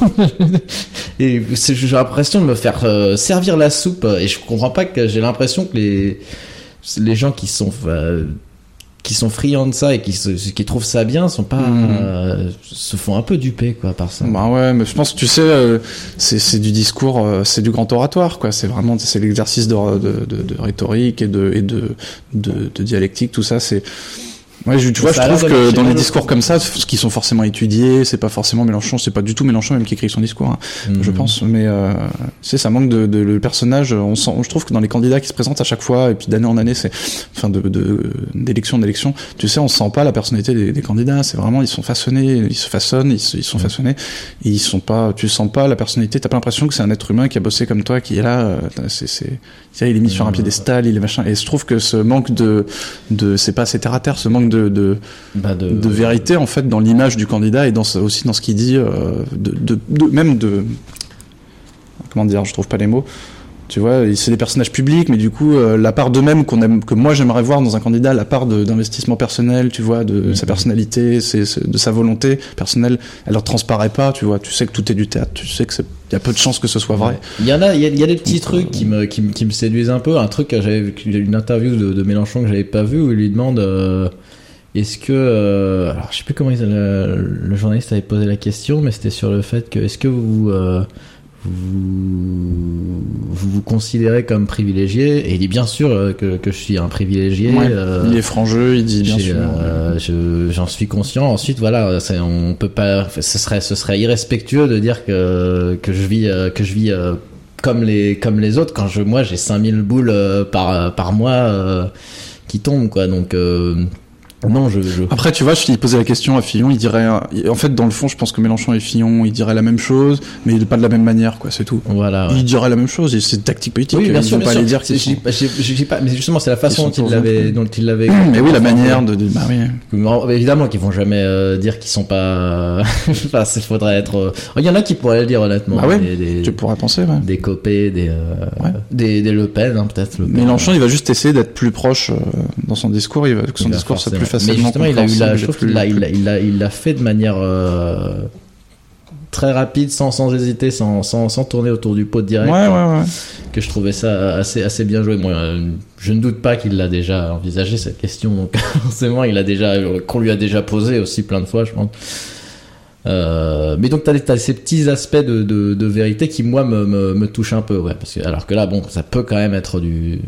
Et c'est- j'ai l'impression de me faire euh, servir la soupe. Et je comprends pas que j'ai l'impression que les les gens qui sont euh, qui sont friands de ça et qui se, qui trouvent ça bien sont pas Mhm. euh, se font un peu duper quoi par ça. Bah ouais, mais je pense que tu sais, euh, c'est c'est du discours, euh, c'est du grand oratoire, quoi. C'est vraiment, c'est l'exercice de, de, de, de rhétorique et de et de, de, de dialectique, tout ça. C'est Ouais, je, tu vois, je trouve que dans les je discours comme ça, ce qui sont forcément étudiés, c'est pas forcément Mélenchon, c'est pas du tout Mélenchon même qui écrit son discours, hein, je Mhm. pense. Mais euh, c'est ça manque de, de le personnage. On sent, je trouve que dans les candidats qui se présentent à chaque fois et puis d'année en année, c'est enfin de de- d'élection en élection, tu sais, on sent pas la personnalité des, des candidats. C'est vraiment ils sont façonnés, ils se façonnent, ils, se- ils sont Mhm. façonnés. Et ils sont pas, tu sens pas la personnalité. T'as pas l'impression que c'est un être humain qui a bossé comme toi, qui est là. euh, C'est c'est il est mis sur un Mhm. piédestal, il est machin. Et je trouve que ce manque de de c'est pas assez terre à terre, ce manque de, de Bah, de, de vérité en fait dans l'image du candidat et dans ce- aussi dans ce qu'il dit euh, de, même de comment dire je trouve pas les mots. Tu vois c'est des personnages publics mais du coup euh, la part d'eux-mêmes qu'on aime que moi j'aimerais voir dans un candidat la part d'investissement personnel tu vois de sa personnalité c'est- de sa volonté personnelle elle leur transparaît pas tu vois. Tu sais que tout est du théâtre tu sais que c'est il y a peu de chances que ce soit vrai. Il y en a, il y a, il y a des petits trucs qui me, qui, qui me séduisent un peu. Un truc que j'avais une interview de, de Mélenchon que j'avais pas vu où il lui demande euh, est-ce que, euh, alors je sais plus comment le, le journaliste avait posé la question, mais c'était sur le fait que est-ce que vous, euh, vous, vous vous considérez comme privilégié? Et il dit bien sûr euh, que, que je suis un privilégié. Ouais. euh, il est franc-jeu il dit bien sûr euh, je- j'en suis conscient. Ensuite, voilà, on peut pas. Ce serait, ce serait irrespectueux de dire que que je vis, euh, que je vis euh, comme les comme les autres. Quand je, moi, j'ai 5000 boules euh, par par mois euh, qui tombent, quoi. Donc euh, non, je, je Après, tu vois, s'il posait la question à Fillon, il dirait, en fait, dans le fond, je pense que Mélenchon et Fillon, ils diraient la même chose, mais pas de la même manière, quoi, c'est tout. voilà. ouais. Ils diraient la même chose, c'est tactique politique. Oui, bien ils sûr, bien pas sûr. aller dire qu'ils je sont... pas- je- je dis pas, mais justement, c'est la façon Ils dont sont il tous l'avait, intrus. dont il l'avait. Mais oui, la manière de, de- bah oui. Non, Évidemment qu'ils vont jamais euh, dire qu'ils sont pas. enfin, il faudrait être. euh, Il y en a qui pourraient le dire honnêtement. Bah ouais, Des- des- Tu pourrais penser, ouais. des Copé, des, euh, Ouais. des, des Le Pen, hein, peut-être. Mélenchon, il va juste essayer d'être plus proche euh, dans son discours, il va, que son Il discours soit plus facilement Mais justement, il a eu la, je trouve qu'il plus- l'a, il l'a, il l'a, il l'a fait de manière euh, très rapide, sans, sans hésiter, sans, sans, sans tourner autour du pot direct. Ouais, ouais, ouais. Que je trouvais ça assez, assez bien joué. Moi, euh, je ne doute pas qu'il l'a déjà envisagé cette question. Donc, forcément, il a déjà, qu'on lui a déjà posé aussi plein de fois, je pense. Euh, mais donc t'as, t'as ces petits aspects de, de, de vérité qui moi me, me, me touchent un peu ouais parce que alors que là bon ça peut quand même être du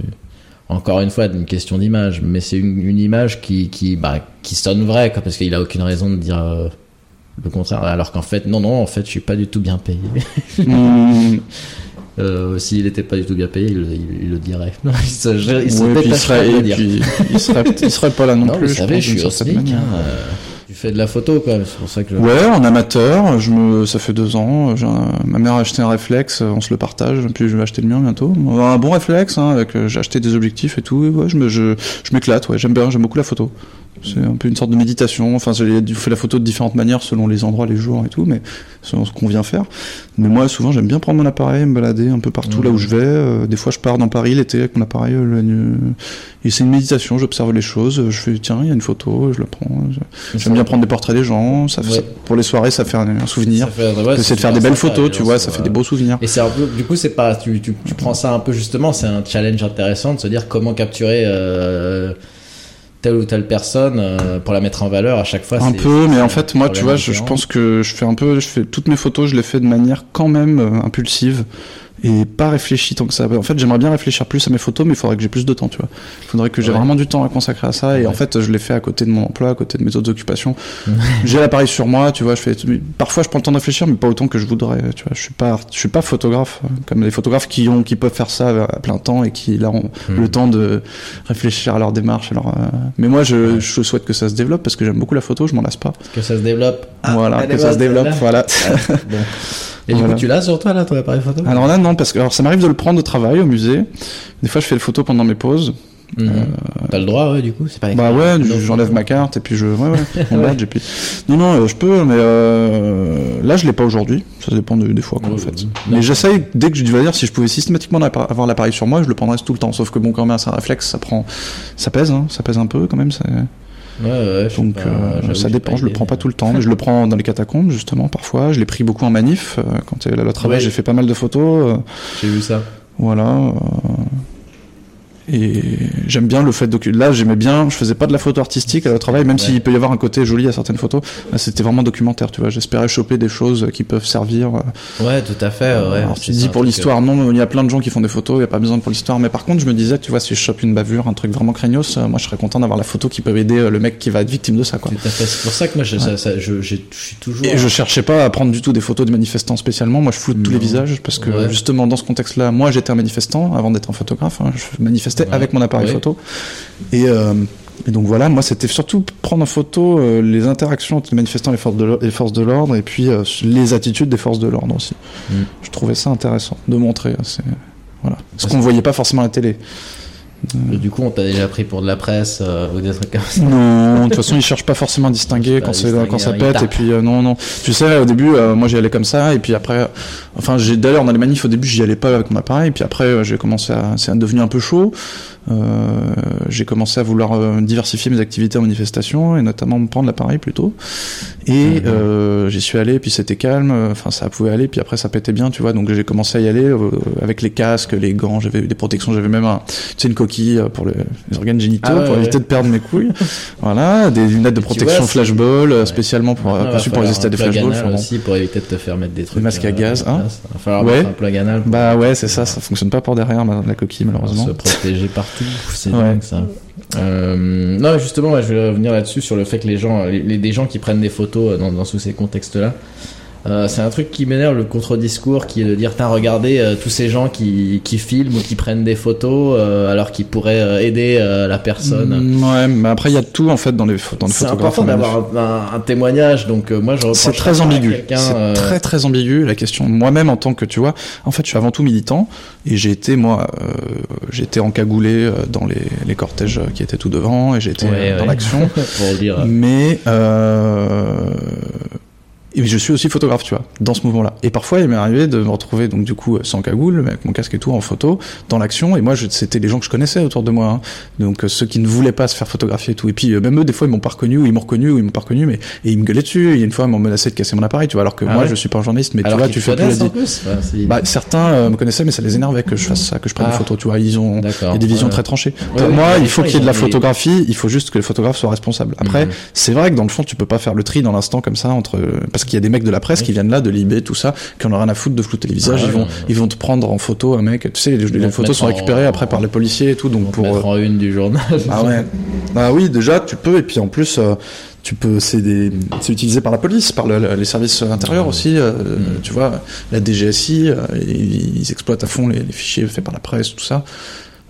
encore une fois une question d'image mais c'est une, une image qui qui bah qui sonne vrai quoi, parce qu'il a aucune raison de dire euh, le contraire alors qu'en fait non non en fait je suis pas du tout bien payé Mmh. euh, s'il était pas du tout bien payé il, le- il- il le dirait il se, il se Ouais, puis il détacherait serait, de le et dire puis il serait, il serait pas là non, non plus. vous savez pense, je suis d'une au fais de la photo quoi c'est pour ça que. Ouais, en amateur, je me, ça fait deux ans. un- ma mère a acheté un réflexe, on se le partage, puis je vais acheter le mien bientôt. Un bon réflexe, hein, avec, euh, j'ai acheté des objectifs et tout. et ouais, je me, je, je m'éclate. Ouais, j'aime bien, j'aime beaucoup la photo. C'est un peu une sorte de méditation. Enfin, j'ai fait la photo de différentes manières selon les endroits, les jours et tout, mais selon ce qu'on vient faire. Mais moi, souvent, j'aime bien prendre mon appareil, me balader un peu partout là où je vais. Euh, des fois, je pars dans Paris l'été avec mon appareil. euh, et c'est une méditation. J'observe les choses. Je fais, tiens, il y a une photo, je la prends. J'aime bien prendre des portraits des gens. Ça, fait- Ouais. ça- pour les soirées, ça fait un, un souvenir. Fait- ouais, c'est de faire des belles photos, tu vois, ça fait des beaux souvenirs. Et c'est un peu, du coup, c'est pas, tu, tu, tu prends ça un peu justement, c'est un challenge intéressant de se dire comment capturer euh, telle ou telle personne euh, pour la mettre en valeur à chaque fois. Un peu, mais en fait, moi, tu vois, je, je pense que je fais un peu, je fais toutes mes photos, je les fais de manière quand même euh, impulsive et pas réfléchie tant que ça. En fait, j'aimerais bien réfléchir plus à mes photos, mais il faudrait que j'ai plus de temps, tu vois. Il faudrait que j'ai Ouais. vraiment du temps à consacrer à ça, et Ouais. en fait, je les fais à côté de mon emploi, à côté de mes autres occupations. j'ai l'appareil sur moi, tu vois, je fais. Parfois, je prends le temps de réfléchir, mais pas autant que je voudrais, tu vois. Je suis pas, je suis pas photographe, euh, comme les photographes qui ont, qui peuvent faire ça à plein temps et qui là ont Hmm. le temps de réfléchir à leur démarche. Alors, euh, mais moi, je, Ouais. je souhaite que ça se développe parce que j'aime beaucoup la photo, je m'en lasse pas. que ça se développe. voilà, elle que ça se développe, voilà. Bon. Et du Voilà. coup, tu l'as sur toi là, ton appareil photo? Alors là, non, parce que alors ça m'arrive de le prendre au travail, au musée. Des fois, je fais le photo pendant mes pauses. Mhm. T'as le droit, ouais, du coup, c'est pas. Bah ouais, j'enlève ma carte et puis je, ouais, ouais, mon badge et puis. Non, non, euh, je peux, mais euh, là, je l'ai pas aujourd'hui. Ça dépend de- des fois, quoi, en fait. Mais j'essaye, dès que je vais dire, si je pouvais systématiquement avoir l'appareil sur moi, je le prendrais tout le temps. Sauf que bon, quand même, c'est un réflexe, ça prend, ça pèse, hein, ça pèse un peu quand même. ça- Ouais, ouais, Donc pas, euh, j'avoue, ça dépend, je le prends pas mais- tout le temps, mais je le prends dans les catacombes justement parfois. Je l'ai pris beaucoup en manif. euh, quand il y avait la loi travail, Ouais. j'ai fait pas mal de photos. euh, J'ai vu ça. voilà. Euh, Et j'aime bien le fait de là j'aimais bien, je faisais pas de la photo artistique au travail, même s'il peut y avoir un côté joli à certaines photos. C'était vraiment documentaire, tu vois. J'espérais choper des choses qui peuvent servir. euh, Ouais, tout à fait. ouais. alors tu dis pour l'histoire, non, il y a plein de gens qui font des photos, il y a pas besoin pour l'histoire. Mais par contre, je me disais, tu vois, si je chope une bavure, un truc vraiment craignos, euh, moi je serais content d'avoir la photo qui peut aider euh, le mec qui va être victime de ça, quoi. euh, Tout à fait. C'est pour ça que moi, je, ça- ça- je, suis toujours. Et je cherchais pas à prendre du tout des photos de manifestants spécialement. Moi, je floute tous les visages parce que Ouais. justement dans ce contexte-là, moi j'étais un manifestant avant d'être un photographe. hein. Je manifestais Avec mon appareil Ouais. photo. Et, euh, et donc voilà, moi c'était surtout prendre en photo euh, les interactions entre les manifestants et les forces de l'ordre, et puis euh, les attitudes des forces de l'ordre aussi. Mm. Je trouvais ça intéressant de montrer. voilà, ce qu'on voyait pas forcément à la télé. Et du coup, on t'a déjà pris pour de la presse euh, ou des trucs comme ça. Non, de toute façon, ils cherchent pas forcément à distinguer quand distinguer, ça hein, pète. Et tapent. puis euh, non, non. Tu sais, au début, euh, moi j'y allais comme ça, et puis après, enfin, j'ai d'ailleurs dans les manifs au début, j'y allais pas avec mon appareil, puis après, euh, j'ai commencé à, c'est devenu un peu chaud. Euh, j'ai commencé à vouloir euh, diversifier mes activités en manifestation et notamment me prendre l'appareil plutôt. Et Mhm. euh, j'y suis allé, puis c'était calme. Enfin, ça pouvait aller, puis après ça pétait bien, tu vois. Donc j'ai commencé à y aller euh, avec les casques, les gants. J'avais des protections, j'avais même un, tu sais, une coquille euh, pour le- les organes génitaux Ah ouais, pour ouais. éviter de perdre mes couilles. voilà, des lunettes de protection vois, flashball euh, Ouais. spécialement pour euh, conçues pour résister à des flashballs. anal aussi pour éviter de te faire mettre des trucs. masques à gaz, hein. Il va falloir mettre un plug anal Bah ouais, c'est ça, ça fonctionne pas pour derrière la coquille malheureusement. se protéger partout. C'est dingue ça. Euh, non, justement, je vais revenir là-dessus sur le fait que les gens, les, les- des gens qui prennent des photos dans, dans tous ces contextes-là. Euh, c'est un truc qui m'énerve le contre-discours qui est de dire t'as regardé euh, tous ces gens qui, qui filment ou qui prennent des photos euh, alors qu'ils pourraient euh, aider euh, la personne. Mm, Ouais, mais après il y a tout en fait dans les, dans les C'est important d'avoir un, un- un témoignage, donc euh, moi je C'est très ambigu. C'est très très ambigu la question. Moi-même en tant que tu vois, en fait je suis avant tout militant et j'ai été moi, euh, j'ai été encagoulé dans les, les cortèges qui étaient tout devant et j'ai été Ouais, dans ouais. l'action. Mais euh, et je suis aussi photographe, tu vois, dans ce mouvement-là. Et parfois, il m'est arrivé de me retrouver, donc du coup, sans cagoule, mais avec mon casque et tout, en photo, dans l'action. Et moi, c'était les gens que je connaissais autour de moi. hein. Donc euh, ceux qui ne voulaient pas se faire photographier et tout. Et puis euh, même eux, des fois, ils m'ont pas reconnu, ou ils m'ont reconnu, ou ils m'ont pas reconnu, mais et ils me gueulaient dessus. Et une fois, ils m'ont menacé de casser mon appareil, tu vois. Alors que Ah moi, ouais je suis pas un journaliste, mais alors tu vois, tu fais plus la plus. Si- Bah, certains euh, me connaissaient, mais ça les énervait que je fasse ça, que je prenne Ah. des photos, tu vois. Ils ont, il y a des visions Ouais. très tranchées. Ouais, Pour ouais, moi, il faut qu'il y ait de la photographie, il faut juste que les photographes soient responsables. Après, Mhm. c'est vrai que dans le fond, tu peux pas faire le tri dans l'instant comme ça entre parce qu'il y a des mecs de la presse Oui. qui viennent là, de Libé, tout ça, qui en ont rien à foutre de flouter les visages. Ah, ils vont, ils vont te prendre en photo un mec. Tu sais, les, photos sont en- récupérées après par les policiers et tout, donc Pour mettre euh, en une du journal. Ah ouais. Bah oui, déjà tu peux et puis en plus euh, tu peux c'est utilisé par la police, par le- les services intérieurs aussi. euh. Tu vois, la DGSI, euh, ils, ils exploitent à fond les, les fichiers faits par la presse, tout ça.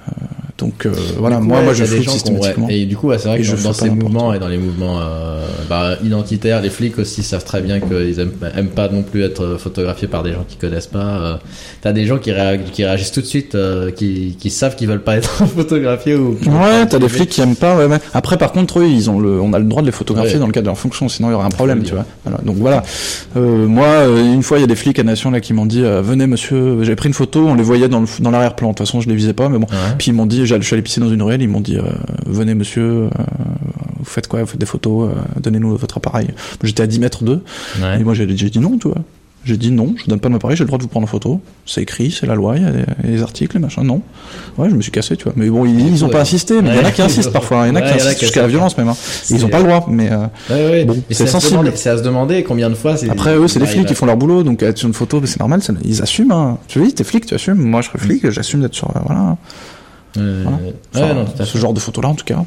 Euh, donc euh, voilà, coup, moi ouais, moi je floute ont- ouais. systématiquement. Et du coup, ouais, c'est vrai Et que je dans, ces mouvements et dans les mouvements euh, bah, identitaires, les flics aussi savent très bien qu'ils aiment, aiment pas non plus être photographiés par des gens qui connaissent pas. Euh, T'as des gens qui, réag- qui réagissent tout de suite, qui, qui savent qu'ils veulent pas être photographiés ou. Ouais, t'as des flics qui aiment pas. Après, par contre, eux, ils ont le, on a le droit de les photographier dans le cadre de leur fonction, sinon il y aurait un problème, tu vois. Voilà. Donc voilà. Moi, une fois, il y a des flics à Nation là qui m'ont dit, venez, monsieur. J'avais pris une photo, on les voyait dans l'arrière-plan. De toute façon, je les visais pas, mais bon. Puis ils m'ont dit, je suis allé pisser dans une ruelle, ils m'ont dit, euh, venez, monsieur. euh, vous faites quoi Vous faites des photos euh, Donnez-nous votre appareil. J'étais à 10 mètres d'eux. Ouais. Et moi, j'ai dit non, tu vois. J'ai dit non, je donne pas de m'appareil, j'ai le droit de vous prendre en photo. C'est écrit, c'est la loi, il y a des, des articles, machin. Non. Ouais, je me suis cassé, tu vois. Mais bon, ils, ils ont Ouais. pas insisté, mais il y en a qui insistent parfois. Il y en a qui insistent jusqu'à la violence même. hein. Ils ont pas le droit, mais euh. Bon, c'est sensible. C'est à se demander combien de fois après eux, c'est Ouais, flics qui font leur boulot, donc être sur une photo, c'est normal, ils assument. Hein. Tu vois, t'es flic, tu assumes. Moi, je serais flic, j'assume d'être sur, euh, voilà. Euh, Voilà. ouais, Enfin, non, tout à ce genre de photo-là, en tout cas.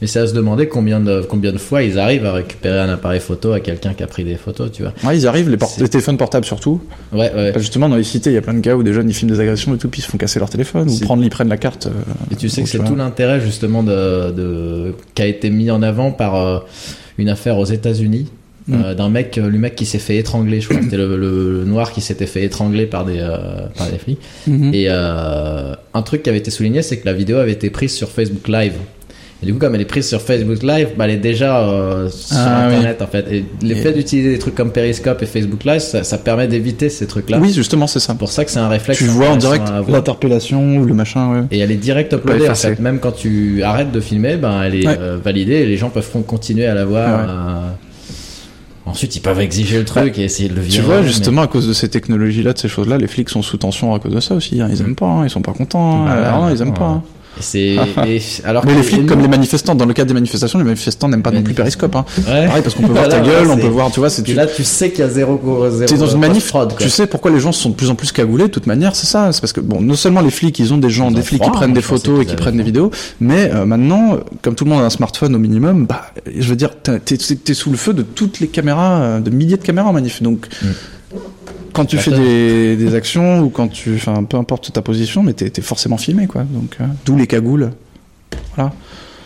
Mais c'est à se demander combien de, combien de fois ils arrivent à récupérer un appareil photo à quelqu'un qui a pris des photos, tu vois. Ouais, ils arrivent, les, téléphones portables surtout. Ouais, ouais. Justement, dans les cités, il y a plein de gars où des jeunes ils filment des agressions et tout, puis ils se font casser leur téléphone, ou prendre, ils prennent la carte. euh, Et tu sais que c'est tout l'intérêt justement de, de qui a été mis en avant par euh, une affaire aux États-Unis euh, d'un mec, euh, le mec qui s'est fait étrangler, je crois. C'était le, le- le noir qui s'était fait étrangler par des euh, par des flics. Mhm. Et euh, un truc qui avait été souligné, c'est que la vidéo avait été prise sur Facebook Live. Et du coup, comme elle est prise sur Facebook Live, bah, elle est déjà euh, sur Ah, oui. Internet en fait. Et le fait d'utiliser des trucs comme Periscope et Facebook Live, ça, ça permet d'éviter ces trucs-là. Oui, justement, c'est ça. C'est pour ça que c'est un réflexe. Tu vois en direct l'interpellation ou le machin, ouais. Et elle est direct uploadée en fait. Même quand tu arrêtes de filmer, ben elle est Ouais. validée et les gens peuvent continuer à la voir. Ah ouais. Ensuite, ils peuvent exiger le truc et essayer de le virer. Tu vois, mais- justement, à cause de ces technologies-là, de ces choses-là, les flics sont sous tension à cause de ça aussi. hein. Ils aiment pas, hein. ils sont pas contents. hein. Bah, Ah, non, ils aiment ouais. pas. Hein. C'est et- alors Mais les flics, comme les manifestants, dans le cadre des manifestations, les manifestants n'aiment pas non plus Periscope. Hein. Ouais. Pareil, parce qu'on peut voir ta gueule, on peut voir, tu vois, c'est Et là, tu sais qu'il y a zéro, T'es dans une manif, fraude. tu sais pourquoi les gens sont de plus en plus cagoulés de toute manière, c'est ça. C'est parce que bon, non seulement les flics, ils ont des gens, des flics qui prennent des pensais photos et qui prennent des vidéos, mais euh, maintenant, comme tout le monde a un smartphone au minimum, bah, je veux dire, t'es sous le feu de toutes les caméras, euh, de milliers de caméras en manif. Donc, Mm. Quand tu fais des, des actions ou quand tu, enfin, peu importe ta position, mais t'es, t'es forcément filmé, quoi. Donc, euh, d'où les cagoules. Voilà,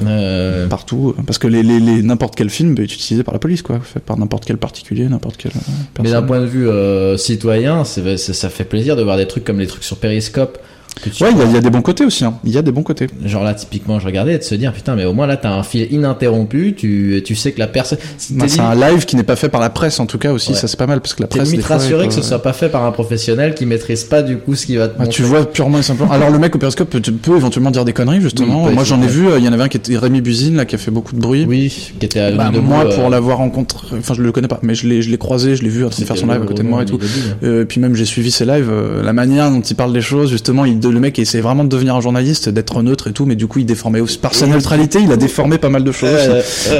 Euh, partout, parce que les, les, les- n'importe quel film être utilisé par la police, quoi, fait par n'importe quel particulier, n'importe quel. euh, mais d'un point de vue euh, citoyen, ça fait plaisir de voir des trucs comme les trucs sur Periscope. Que Ouais, il y, a- il y a des bons côtés aussi. hein. Il y a des bons côtés. Genre là, typiquement, je regardais et de se dire, putain, mais au moins là, t'as un fil ininterrompu, tu, tu sais que la personne. Bah, t'es c'est un live qui n'est pas fait par la presse en tout cas aussi, Ouais. ça c'est pas mal parce que la T'es presse. fois, rassuré elle que ce soit pas fait par un professionnel qui maîtrise pas du coup ce qui va te Bah, tu vois purement et simplement. Alors le mec au périscope peut, peut éventuellement dire des conneries justement. Oui, moi j'en ai vu, euh, il y en avait un qui était Rémi Buzine là qui a fait beaucoup de bruit. Oui, qui était à Bah, debout, moi euh, pour l'avoir rencontré, enfin je le connais pas, mais je l'ai je l'ai croisé, je l'ai vu en train de faire son live à côté de moi et tout. Euh, puis même j'ai suivi ses lives, euh, la manière dont il parle des choses, justement, il, le mec essaie vraiment de devenir un journaliste, d'être neutre et tout, mais du coup il déformait aussi par sa neutralité, il a déformé pas mal de choses.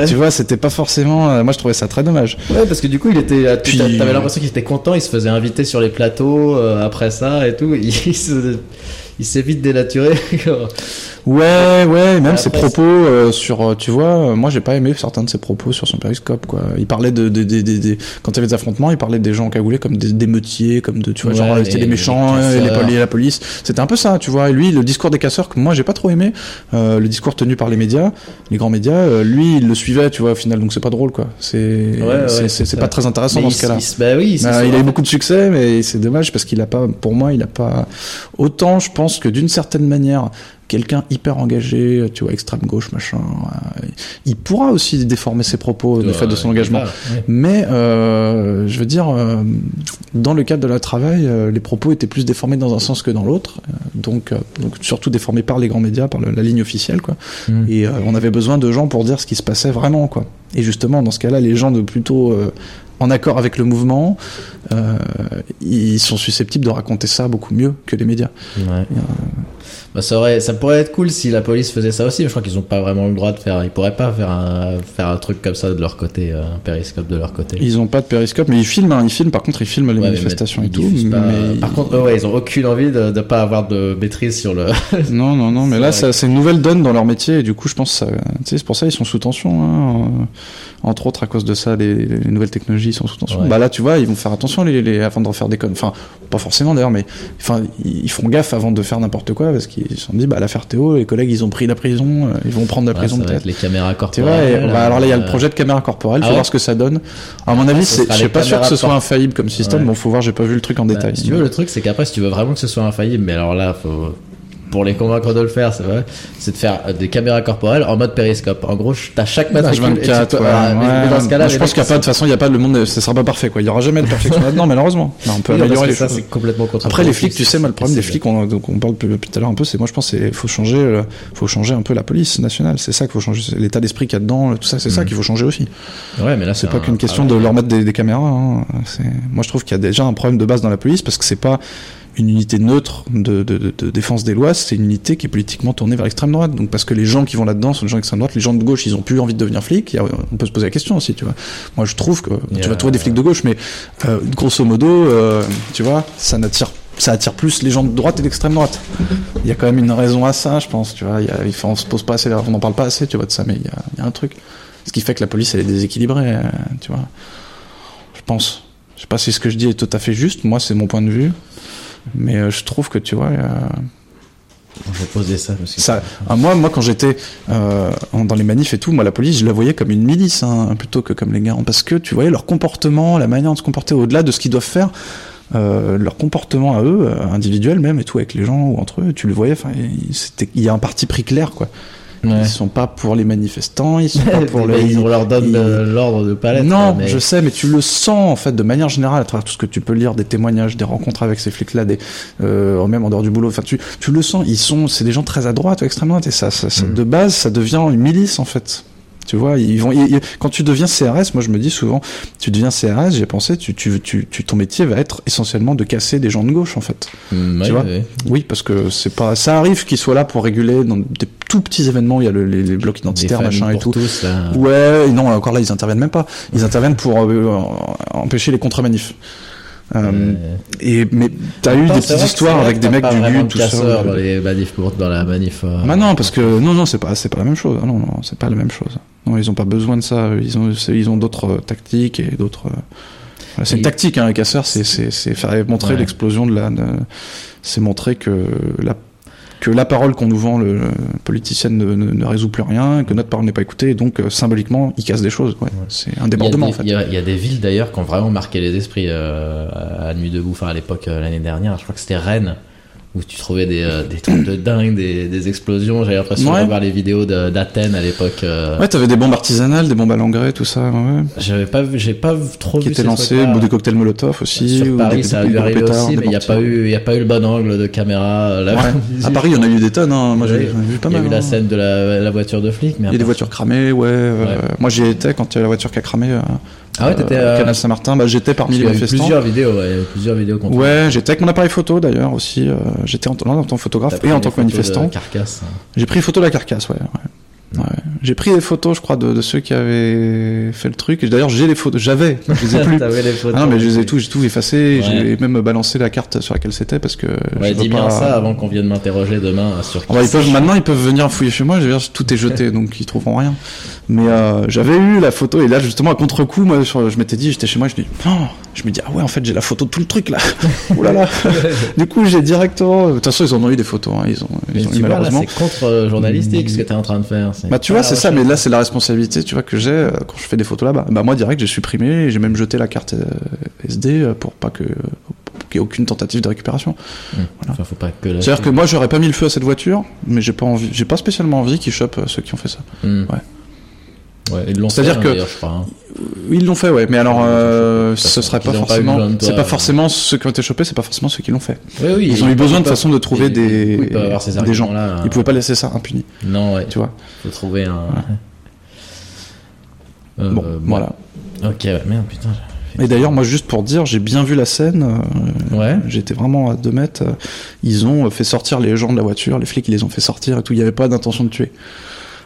Tu vois, c'était pas forcément. euh, moi je trouvais ça très dommage. Ouais, parce que du coup, il était. euh, tu- Puis- T'avais l'impression qu'il était content, il se faisait inviter sur les plateaux euh, après ça et tout. Il, se- il s'est vite dénaturé. Ouais, ouais, même ses propos euh, sur, euh, tu vois, euh, moi j'ai pas aimé certains de ses propos sur son périscope, quoi. Il parlait de, de, de, de- de- quand il y avait des affrontements, il parlait des gens cagoulés comme des, des meutiers, comme de, tu vois, Ouais, genre les- c'était les les méchants, euh, les, poli- la police. C'était un peu ça, tu vois. Et lui, le discours des casseurs que moi j'ai pas trop aimé, euh, le discours tenu par les médias, les grands médias, euh, lui il le suivait, tu vois, au final, donc c'est pas drôle, quoi. C'est, Ouais, ouais, c'est, pas très intéressant Mais dans il ce cas-là. il Bah oui, c'est Bah, il a eu beaucoup de succès, mais c'est dommage parce qu'il a pas, pour moi, il a pas autant. Je pense que d'une certaine manière, quelqu'un hyper engagé, tu vois, extrême gauche, machin, euh, il pourra aussi déformer ses propos du fait de son engagement. ouais. Mais euh, je veux dire, euh, dans le cadre de leur travail, euh, les propos étaient plus déformés dans un sens que dans l'autre, donc, donc surtout déformés par les grands médias, par le- la ligne officielle, quoi. Mm. Et on avait besoin de gens pour dire ce qui se passait vraiment, quoi. Et justement, dans ce cas-là, les gens de plutôt en accord avec le mouvement, euh, ils sont susceptibles de raconter ça beaucoup mieux que les médias. Ouais. Bah, ça, aurait, ça pourrait être cool si la police faisait ça aussi, mais je crois qu'ils ont pas vraiment le droit de faire. Ils pourraient pas faire un, faire un truc comme ça de leur côté, euh, un périscope de leur côté. Ils ont pas de périscope, mais ils filment, hein, ils filment. Par contre, ils filment les Ouais, manifestations et tout. diffusent pas- mais- Par contre, eux, ouais, ils ont aucune envie de, de pas avoir de maîtrise sur le. Non, non, non, mais là, ça, c'est une nouvelle donne dans leur métier, et du coup, je pense, que c'est pour ça ils sont sous tension, hein, euh, entre autres à cause de ça, les, les nouvelles technologies sont sous tension. Ouais. Bah là, tu vois, ils vont faire attention les, les, avant de refaire des connes. Enfin, pas forcément d'ailleurs, mais enfin, ils font gaffe avant de faire n'importe quoi, parce qu'ils se sont dit, bah l'affaire Théo, les collègues, ils ont pris la prison, euh, ils vont prendre la Ouais, prison peut-être. être les caméras Tu vois, corporelles. et, bah, alors là, il y a le euh, projet de caméra corporelle, faut ah ouais voir ce que ça donne. À mon avis, c'est, sera je les suis pas sûr que ce soit infaillible comme système, bon, faut voir, j'ai pas vu le truc en Bah, détail. si tu veux, le truc, c'est qu'après, si tu veux vraiment que ce soit infaillible, mais alors là, faut, pour les convaincre de le faire, c'est vrai, c'est de faire des caméras corporelles en mode périscope. En gros, t'as chaque matricule. et tu H24, peux- ouais, ah, mais- dans ce cas-là, je pense qu'il n'y a pas, de toute façon, il n'y a pas le monde, ça sera pas parfait, quoi. Il y aura jamais de perfection là-dedans, malheureusement. On peut Oui, améliorer les ça, choses. c'est complètement contre Après, les flics, tu sais, moi, le problème des flics, on, donc, on parle depuis tout à l'heure un peu, c'est, moi, je pense, c'est, faut changer, euh, faut changer un peu la police nationale. C'est ça qu'il faut changer, l'état d'esprit qu'il y a dedans, tout ça, c'est ça Mhm. qu'il faut changer aussi. Ouais, mais là, C'est pas un qu'une question de leur mettre des, caméras, hein. Moi, je trouve qu'il y a déjà un problème de base dans la police parce que c'est pas une unité neutre de, de, de, défense des lois, c'est une unité qui est politiquement tournée vers l'extrême droite. Donc parce que les gens qui vont là-dedans sont des gens d'extrême droite, les gens de gauche, ils ont plus envie de devenir flics. On peut se poser la question aussi, tu vois. Moi, je trouve que tu vas trouver des flics de gauche, mais euh, grosso modo, euh, tu vois, ça n'attire ça attire plus les gens de droite et d'extrême droite. Il y a quand même une raison à ça, je pense. Tu vois, il y a, on se pose pas assez, on n'en parle pas assez, tu vois, de ça, mais il y a, il y a un truc. Ce qui fait que la police, elle est déséquilibrée, euh, tu vois. Je pense. Je sais pas si ce que je dis est tout à fait juste. Moi, c'est mon point de vue. Mais euh, je trouve que, tu vois, Je vais poser ça. Parce que ça, ah, moi, moi, quand j'étais euh, dans les manifs et tout, moi, la police, je la voyais comme une milice, hein, plutôt que comme les gars, parce que tu voyais leur comportement, la manière de se comporter au-delà de ce qu'ils doivent faire, euh, leur comportement à eux, individuel même et tout, avec les gens ou entre eux, tu le voyais. Il y a un parti pris clair, quoi. Ouais. Ils sont pas pour les manifestants, ils sont pas pour les. ils- on leur donne ils- le- l'ordre de pas l'être. Non, mais- je sais, mais tu le sens en fait de manière générale à travers tout ce que tu peux lire, des témoignages, des rencontres avec ces flics-là, des euh, même en dehors du boulot. Enfin, tu, tu le sens. Ils sont, c'est des gens très à droite ou extrême droite, et ça, ça, ça- Mm. de base, ça devient une milice en fait. Tu vois, ils vont. ils- ils- quand tu deviens CRS, moi je me dis souvent, tu deviens CRS, j'ai pensé, tu, tu, tu, tu- ton métier va être essentiellement de casser des gens de gauche en fait. Mm, ouais, vois ouais. Oui, parce que c'est pas, ça arrive qu'ils soient là pour réguler dans des tout petits événements, il y a le- les, les blocs identitaires, machin et tout. tous, là. Ouais, non, encore là, ils interviennent même pas. Ils interviennent pour euh, empêcher les contre-manifs. Euh, Euh, et mais t'as eu des petites histoires avec des mecs du de tout ça. dans les manifs pour- dans la manif. euh, Bah non, parce que non, non, c'est pas, c'est pas la même chose. Ah non, non, c'est pas la même chose. Non, ils ont pas besoin de ça. Ils ont, ils ont d'autres euh, tactiques et d'autres. euh, c'est une tactique, hein, les casseurs, c'est, c'est, c'est faire montrer Ouais. l'explosion de la, c'est montrer que la, que la parole qu'on nous vend, le, le politicienne ne, ne, ne résout plus rien, que notre parole n'est pas écoutée, et donc euh, symboliquement, ils cassent des choses. Ouais. C'est un Il débordement des, en fait. il y a- il y a des villes d'ailleurs qui ont vraiment marqué les esprits euh, à Nuit debout, enfin à l'époque euh, l'année dernière, je crois que c'était Rennes, où tu trouvais des, euh, des trucs de dingue, des, des explosions. J'avais l'impression Ouais. de voir les vidéos d'Athènes à l'époque. euh, Ouais, t'avais des bombes artisanales, des bombes à l'engrais, tout ça, ouais, J'avais pas j'ai pas trop qui vu étaient ces lancés, trucs-là. ou des cocktails Molotov aussi. Sur ou Paris, des, ça a arrivé pétards, aussi, mais il n'y a pas eu, il a pas eu le bon angle de caméra. euh, Là, Ouais. À Paris, il y en a eu des tonnes. Hein. Moi, j'ai vu pas Il y a mal. eu la hein. scène de la, la voiture de flic, mais Il y a des voitures cramées, ouais. euh, Ouais. Moi, j'y étais quand il y a la voiture qui a cramé. Ah ouais, t'étais. euh, euh, Canal Saint-Martin. Bah, j'étais parmi les manifestants. plusieurs vidéos, ouais, plusieurs vidéos contre. Ouais, j'étais avec mon appareil photo d'ailleurs aussi. euh, j'étais en, en tant que photographe et en tant que manifestant. Carcasse. J'ai pris photo de la carcasse, ouais. ouais. Ouais. J'ai pris des photos, je crois, de, de ceux qui avaient fait le truc. D'ailleurs, j'ai les photos. J'avais, je les ai plus. T'avais les photos. Ah non, mais je les ai tout, j'ai tout effacé. Ouais. J'ai même balancé la carte sur laquelle c'était parce que. Ouais, dis bien pas- ça avant qu'on vienne m'interroger demain sur. Ah bah, ils peuvent, maintenant, ils peuvent venir fouiller chez moi. Je veux dire, tout est jeté, donc ils trouveront rien. Mais euh, j'avais eu la photo et là, justement, à contre-coup, moi, je m'étais dit, j'étais chez moi, je me dis, oh, je me dis, ah ouais, en fait, j'ai la photo de tout le truc là. Ouh là là. du coup, j'ai directement. De toute façon, ils en ont eu des photos. Hein. Ils ont, Mais ils ont tu eu malheureusement. c'est contre euh, journalistique ce que t'es en train de faire. Bah tu vois, c'est ça, mais là c'est la responsabilité, tu vois, que j'ai euh, quand je fais des photos là-bas. Bah moi direct, j'ai supprimé, et j'ai même jeté la carte euh, SD euh, pour pas que qu'il y ait aucune tentative de récupération. Que. la- C'est-à-dire que moi j'aurais pas mis le feu à cette voiture, mais j'ai pas envie, j'ai pas spécialement envie qu'ils chopent ceux qui ont fait ça. Hmm. Ouais. Ouais, ils l'ont C'est-à-dire fait, hein, que- hein. Ils l'ont fait, ouais, mais alors euh, ce serait pas forcément, de c'est pas euh. forcément ceux qui ont été chopés, c'est pas forcément ceux qui l'ont fait. Oui, oui. Ils ont eu besoin de façon de trouver des oui, des gens. arguments-là. Ils pouvaient pas laisser ça impuni, Non, ouais. tu vois. Faut trouver un. Euh, Bon, voilà. Ok, ouais, merde, putain. Et d'ailleurs, moi, juste pour dire, j'ai bien vu la scène. euh, Ouais. J'étais vraiment à deux mètres. euh, Ils ont fait sortir les gens de la voiture, les flics, ils les ont fait sortir et tout. Il n'y avait pas d'intention de tuer.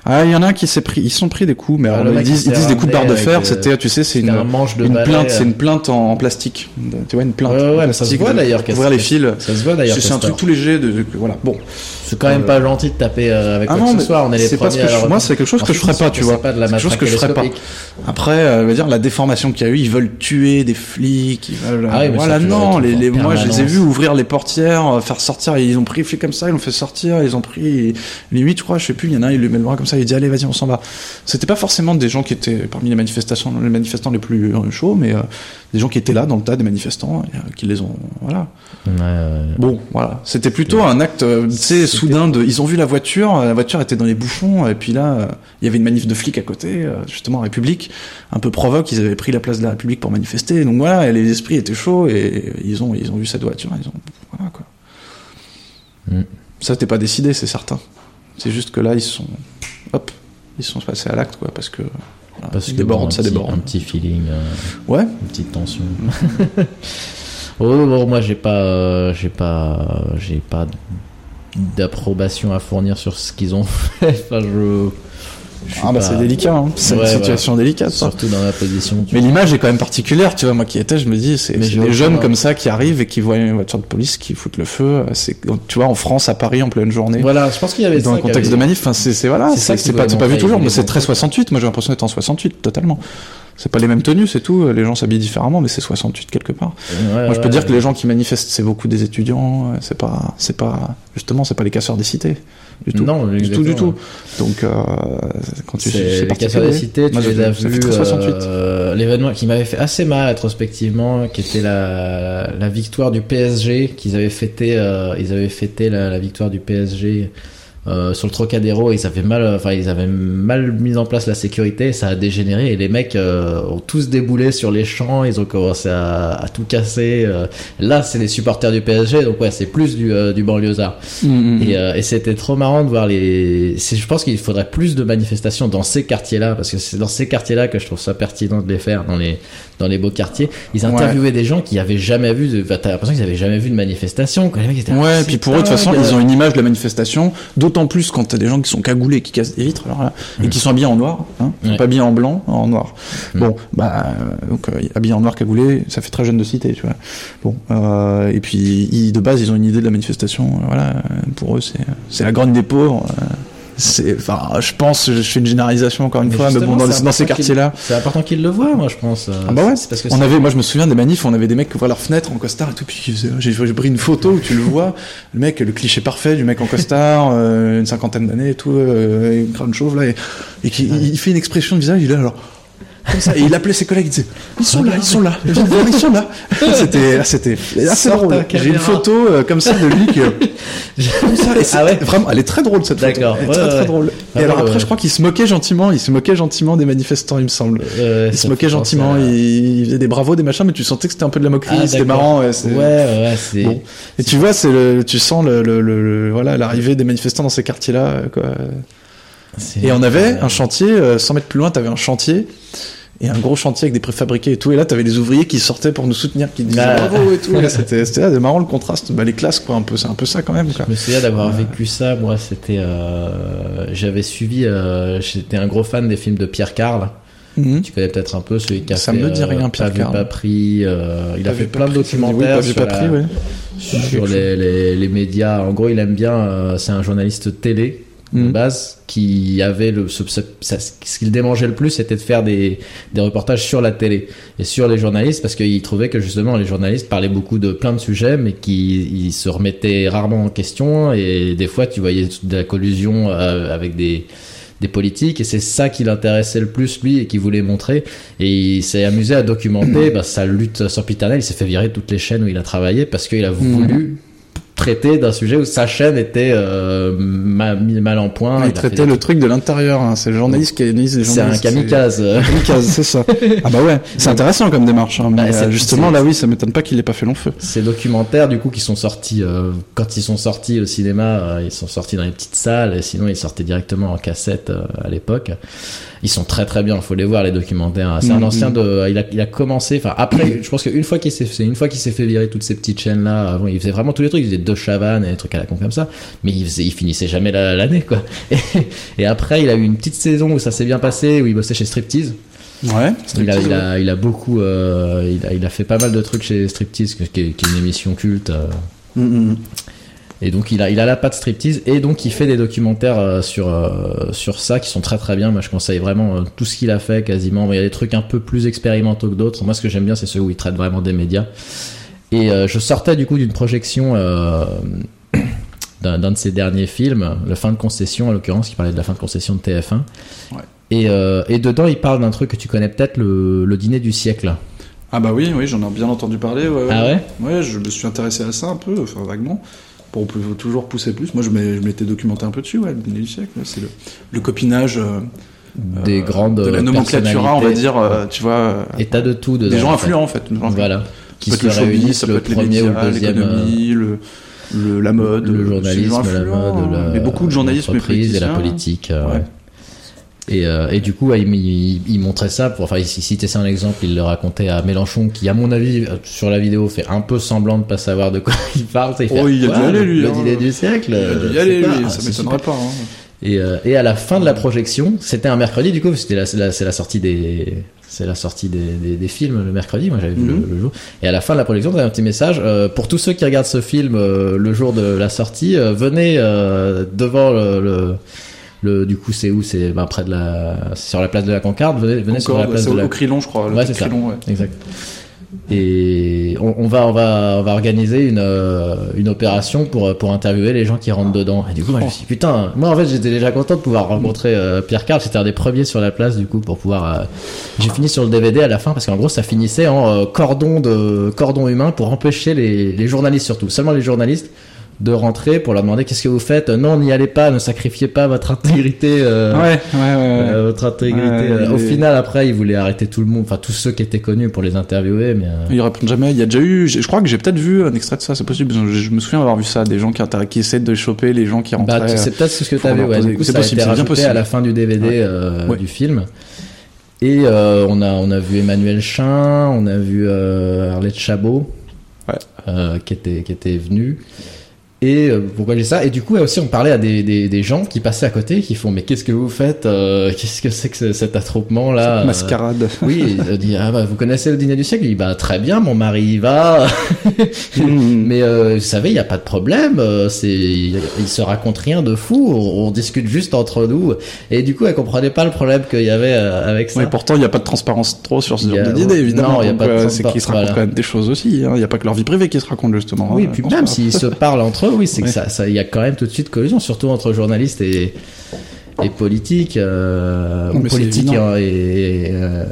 Ah, il y en a un qui s'est pris, ils sont pris des coups, mais Ah, alors, ils disent, ils disent des coups de barre de fer. C'était, tu sais, c'est une, de une balai, plainte, euh. c'est une plainte en, en plastique. Tu vois, une plainte Ouais, ouais, ouais, mais ça se voit d'ailleurs ouvrir les fils. Ça se voit d'ailleurs. C'est un truc tout léger de- voilà. Bon. C'est quand même pas gentil de taper euh, avec Ah quoi non, que mais ce soit. On est les c'est pas ce premiers que je- moi, c'est quelque chose que je ferais pas, tu c'est vois. pas de la C'est quelque chose que je ferais pas. Après, euh, veut dire la déformation qu'il y a eu, ils veulent tuer des flics, ils veulent. Ah oui, voilà, non, les, les, moi je les ai vus ouvrir les portières, euh, faire sortir, ils ont pris les flics comme ça, ils l'ont fait sortir, ils ont pris les huit, je crois, je sais plus, il y en a un, il lui met le bras comme ça, il dit allez, vas-y, on s'en va. C'était pas forcément des gens qui étaient parmi les manifestations, les manifestants les plus euh, chauds, mais euh, des gens qui étaient là dans le tas des manifestants, et, euh, qui les ont, voilà. Ouais, ouais. Bon, voilà. C'était plutôt un acte, euh, soudain de. Ils ont vu la voiture, euh, la voiture était dans les bouchons, et puis là, euh, il y avait une manif de flics à côté, euh, justement, République, un peu provoque, ils avaient pris la place de la République pour manifester, donc voilà, et les esprits étaient chauds, et ils ont, ils ont vu cette voiture, ils ont. Voilà, quoi. Mm. Ça, c'était pas décidé, c'est certain. C'est juste que là, ils sont. Hop, ils sont passés à l'acte, quoi, parce que. voilà, Parce que déborde, bon, un ça petit- déborde. Un petit feeling, euh, Ouais, une petite tension. oh, bon, moi j'ai pas, euh, j'ai pas, j'ai pas d'approbation à fournir sur ce qu'ils ont fait. Enfin, je. ah, bah, pas- c'est délicat, hein. c'est Ouais, une situation délicate. Surtout dans la position. Mais l'image est quand même particulière, tu vois. Moi qui étais, je me dis, c'est des jeunes comme ça qui arrivent et qui voient une voiture de police qui foutent le feu. C'est, tu vois, en France, à Paris, en pleine journée. Voilà, je pense qu'il y avait Dans un contexte de manif, enfin, c'est, voilà, C'est pas, pas vu toujours, mais c'est très montrer. 68. Moi, j'ai l'impression d'être en 68, totalement. C'est pas les mêmes tenues, c'est tout. Les gens s'habillent différemment, mais c'est 68 quelque part. Ouais, Moi, je peux ouais, dire que les gens qui manifestent, c'est beaucoup des étudiants. C'est pas, c'est pas, justement, c'est pas les casseurs des cités. Du tout. Non, du tout, du tout. Donc, euh, quand tu, C'est les casseurs des cités, tu Moi, les je- as vus. très 68. euh, L'événement qui m'avait fait assez mal rétrospectivement, qui était la, la victoire du PSG, qu'ils avaient fêté, euh, ils avaient fêté la, la victoire du PSG euh, sur le Trocadéro, ils avaient mal, enfin ils avaient mal mis en place la sécurité, ça a dégénéré et les mecs euh, ont tous déboulé sur les champs, ils ont commencé à, à tout casser. euh. Là, c'est les supporters du PSG, donc ouais, c'est plus du, euh, du banlieusard. Mm, Et, euh, et c'était trop marrant de voir les. Je pense qu'il faudrait plus de manifestations dans ces quartiers-là, parce que c'est dans ces quartiers-là que je trouve ça pertinent de les faire, dans les dans les beaux quartiers. Ils interviewaient des gens qui avaient jamais vu. De... enfin, T'as l'impression qu'ils avaient jamais vu de manifestation. Quoi. Les mecs étaient Ouais, et puis pour eux, de toute façon, ils ont une image de la manifestation, d'autant plus quand t'as des gens qui sont cagoulés, qui cassent des vitres, alors là, et qui sont habillés en noir, hein, Ouais. pas habillés en blanc, en noir. Mm. Bon, bah, donc, euh, habillés en noir, cagoulés, ça fait très jeune de cité, tu vois. Bon, euh, et puis, ils- de base, ils ont une idée de la manifestation, euh, voilà, pour eux, c'est, la grogne des pauvres, euh, c'est, enfin, je pense, je fais une généralisation encore une Mais fois, mais bon, dans, ces quartiers-là, C'est important qu'ils le voient, moi, je pense. euh, ah bah ouais, c'est parce que on avait, moi je me souviens des manifs, on avait des mecs qui ouvraient leur fenêtre en costard et tout, puis j'ai pris une photo où tu le vois, le mec, le cliché parfait du mec en costard, euh, une cinquantaine d'années et tout, euh, une crâne chauve là, et, et qui il fait une expression de visage, il est là alors. Comme ça, et il appelait ses collègues, il disait Ils sont là, ils sont là, ils sont là. C'était ah, c'était assez drôle. J'ai une photo euh, comme ça de lui que. Comme ça, et Ah ouais Vraiment, elle est très drôle cette photo. D'accord, Elle est ouais, très ouais. très drôle. Ah et alors après, je crois qu'il se moquait gentiment, il se moquait gentiment des manifestants, il me semble. Il se moquait gentiment, à- il, il faisait des bravos, des machins, mais tu sentais que c'était un peu de la moquerie, Ah, c'était marrant. Ouais, Ouais. Bon. Et tu vois, c'est le, tu sens le, le, voilà l'arrivée des manifestants dans ces quartiers-là. Quoi. Et on avait euh, un chantier, euh, 100 mètres plus loin, t'avais un chantier. Et un gros chantier avec des préfabriqués et tout. Et là, t'avais des ouvriers qui sortaient pour nous soutenir, qui disaient Ah. bravo et tout. C'était, marrant le contraste. Bah, les classes, quoi, un peu, c'est un peu ça quand même, quoi. Je me souviens d'avoir vécu ça. Moi, c'était. euh, J'avais suivi. euh, J'étais un gros fan des films de Pierre Carl. Mhm. Tu connais peut-être un peu celui qui a Ça fait. me dit euh, rien, Pierre Pas vu, Carl. pas pris. euh, il a fait plein de oui, documentaires vu, sur, la- sur les, les, les médias. En gros, il aime bien. euh, C'est un journaliste télé de Mhm. base qui avait le ce, ce- ce qu'il démangeait le plus c'était de faire des, des reportages sur la télé et sur les journalistes parce qu'il trouvait que justement les journalistes parlaient beaucoup de plein de sujets mais qu'ils ils se remettaient rarement en question et des fois tu voyais de la collusion euh, avec des des politiques et c'est ça qui l'intéressait le plus lui et qu'il voulait montrer. Et il s'est amusé à documenter bah, sa lutte sempiternelle il s'est fait virer de toutes les chaînes où il a travaillé parce qu'il a voulu traiter d'un sujet où sa chaîne était euh, ma- mis mal en point il traitait le truc de l'intérieur. hein. C'est le journaliste qui analyse les c'est un journalistes. kamikaze C'est- Kamikaze, c'est ça. Ah bah ouais, c'est intéressant comme démarche. hein, mais Bah, euh, justement, là, oui, ça m'étonne pas qu'il ait pas fait long feu. ces documentaires du coup qui sont sortis euh, quand ils sont sortis au cinéma euh, ils sont sortis dans les petites salles et sinon ils sortaient directement en cassette euh, à l'époque ils sont très très bien faut les voir les documentaires c'est un Mhm. ancien de il a, il a commencé enfin après je pense qu'une fois qu'il s'est c'est une fois qu'il s'est fait virer toutes ces petites chaînes là avant il faisait vraiment tous les trucs il faisait deux chavannes et des trucs à la con comme ça mais il faisait il finissait jamais la- l'année quoi et, et après il a eu une petite saison où ça s'est bien passé où il bossait chez Striptease Ouais. il a, il, a, il a beaucoup, euh, il, a, il a fait pas mal de trucs chez Striptease, qui est, qui est une émission culte. euh. Mm, mm. et donc il a, il a la patte Striptease et donc il fait des documentaires euh, sur sur ça qui sont très très bien. Moi je conseille vraiment tout ce qu'il a fait quasiment. Il y a des trucs un peu plus expérimentaux que d'autres. Moi ce que j'aime bien c'est ceux où il traite vraiment des médias. Et euh, je sortais du coup d'une projection. Euh, d'un de ses derniers films, le fin de concession en l'occurrence, qui parlait de la fin de concession de TF1. Ouais. Et, euh, et dedans, il parle d'un truc que tu connais peut-être, le, le dîner du siècle. Ah bah oui, oui, j'en ai bien entendu parler. Ouais, Ah ouais? Ouais, je me suis intéressé à ça un peu, enfin vaguement. Peut toujours pousser plus. Moi, je m'étais documenté un peu dessus, ouais, le dîner du siècle. C'est le, le copinage Des euh, grandes de la nomenclatura, on va dire, tu vois, Et t'as de tout dedans. des gens en fait. influents en fait. Voilà. Qui ça se peut être le ça peut le être les premier ou médias, le deuxième. euh, le, le- la mode, le journalisme, la mode, la, mais beaucoup de l'entreprise et la politique. euh, Ouais. Et, euh, et du coup, il, il, il montrait ça. Pour, enfin, il citait ça en exemple. Il le racontait à Mélenchon, qui, à mon avis, euh, sur la vidéo, fait un peu semblant de pas savoir de quoi il parle. Il fait, Oh, il a dû aller, lui, Le hein. du siècle. Il a euh, dû y c'est aller, lui, ça m'étonnerait pas. hein. Et, euh, et à la fin de la projection, c'était un mercredi du coup, c'était la, c'est la, c'est la sortie des, c'est la sortie des, des, des films le mercredi. Moi, j'avais vu Mhm. le, le jour. Et à la fin de la projection, t'avais un petit message euh, pour tous ceux qui regardent ce film euh, le jour de la sortie. euh, venez euh, devant le, le, le- du coup, c'est où? C'est ben, près de la, sur la place de la Concorde. Venez, venez sur la place de au, la au Crillon, je crois. le Ouais, c'est ça. Crillon, ouais. Exact. Et on, on va on va on va organiser une euh, une opération pour pour interviewer les gens qui rentrent dedans. Et du coup, moi, je me suis dit, putain, moi en fait, j'étais déjà content de pouvoir rencontrer euh, Pierre Carl. C'était un des premiers sur la place du coup pour pouvoir. euh, J'ai fini sur le DVD à la fin parce qu'en gros, ça finissait en euh, cordon de cordon humain pour empêcher les les journalistes surtout, seulement les journalistes de rentrer pour leur demander qu'est-ce que vous faites? Non, n'y allez pas, ne sacrifiez pas votre intégrité. euh, Ouais, ouais, ouais. euh, votre intégrité. Euh, Au final, après, ils voulaient arrêter tout le monde, enfin tous ceux qui étaient connus pour les interviewer, mais euh, Ils répondent jamais. Il y a déjà eu, je crois que j'ai peut-être vu un extrait de ça, c'est possible. Je, je me souviens avoir vu ça, des gens qui, qui essaient de choper les gens qui rentraient. bah, c'est peut-être ce que tu avais. Ouais, du coup, a possible, été c'est bien possible. à la fin du DVD du film. Et on a on a vu Emmanuel Chin, on a vu Arlette Chabot, qui était qui était venu. Et euh, pourquoi j'ai ça Et du coup aussi on parlait à des, des, des gens qui passaient à côté, qui font mais qu'est-ce que vous faites Euh, Qu'est-ce que c'est que ce- cet attroupement là Mascarade. Oui, il dit ah bah, vous connaissez le dîner du siècle? Il dit bah très bien, mon mari y va. Mm. Mais euh, vous savez, il y a pas de problème. euh, c'est, il il se raconte rien de fou. On, on discute juste entre nous. Et du coup, elle comprenait pas le problème qu'il y avait euh, avec ça. Ouais, pourtant, il n'y a pas de transparence trop sur ce genre de dîner, évidemment. non, il y a pas de euh, c'est qu'ils se racontent voilà. quand même des choses aussi. hein. Il n'y a pas que leur vie privée qui se raconte, justement. oui, hein, puis même s'ils se parlent entre eux, oui, c'est que Ouais. ça, ça, il y a quand même tout de suite collision, surtout entre journalistes et et politiques, euh, ou politiques et, évident. et, et, euh,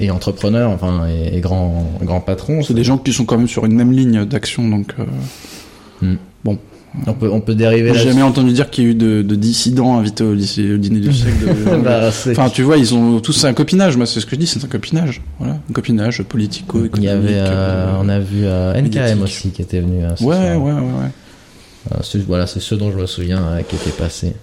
et entrepreneurs, enfin, et, grands grands patrons. C'est des gens qui sont quand même sur une même ligne d'action, donc. euh, On peut on peut dériver J'ai jamais entendu dire qu'il y a eu de, de dissidents invités au, lycée- au dîner du siècle. de- Bah, Enfin, tu vois, ils ont tous un copinage. Moi, c'est ce que je dis, c'est un copinage. Voilà, un copinage politico-économique. Il y avait, euh, euh, on a vu euh, NKM médiatique. aussi qui était venu. euh, ce Ouais, ouais, ouais, ouais. Euh, voilà, c'est ce dont je me souviens euh, qui était passé.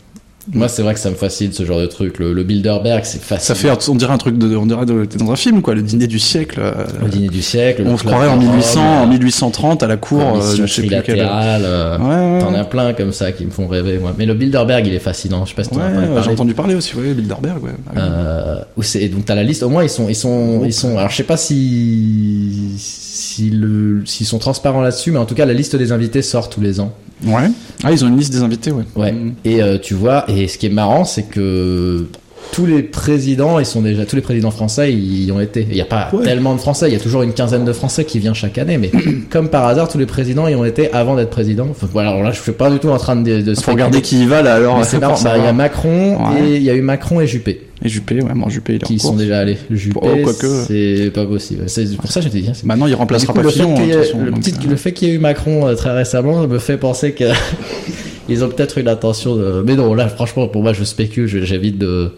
Moi, c'est vrai que ça me fascine ce genre de truc. Le, le Bilderberg, c'est facile. Ça fait, on dirait un truc de, on dirait de, dans un film, quoi, le dîner du siècle. euh, le dîner du siècle. on se croirait en de Rome, 1800, en euh, 1830 à la cour, euh, je sais plus trilatérale, euh, Ouais, ouais. T'en as plein comme ça qui me font rêver, moi. Mais le Bilderberg, il est fascinant. Je sais pas si Ouais, j'ai parler. entendu parler aussi, ouais, Bilderberg, ouais. Ah. Euh, c'est donc t'as la liste. Au moins ils sont ils sont ils sont. Alors je sais pas si si le s'ils sont transparents là-dessus, mais en tout cas la liste des invités sort tous les ans. Ouais. Ah, ils ont une liste des invités, ouais. Ouais. Mm. Et euh, tu vois, et ce qui est marrant, c'est que tous les présidents, ils sont déjà tous les présidents français, ils y ont été. Il n'y a pas Ouais. tellement de Français, il y a toujours une quinzaine de Français qui viennent chaque année, mais comme par hasard, tous les présidents y ont été avant d'être président. Enfin, voilà, alors là, je suis pas du tout en train de, de Faut regarder qui y va, là, alors. C'est marrant. Bah, il y a. Macron Ouais. et il y a eu Macron et Juppé Et Juppé, ouais, bon, Juppé, il est en qui sont déjà allés. Juppé, Oh, quoique. c'est pas possible. C'est pour ça que je t'ai dit. hein, c'est Maintenant, il remplacera coup, pas le fait Fillon, façon, le, donc, petit- euh, le fait qu'il y ait eu Macron euh, très récemment me fait penser que ils ont peut-être eu l'intention de. Mais non, là, franchement, pour moi, je spécule, j'évite de.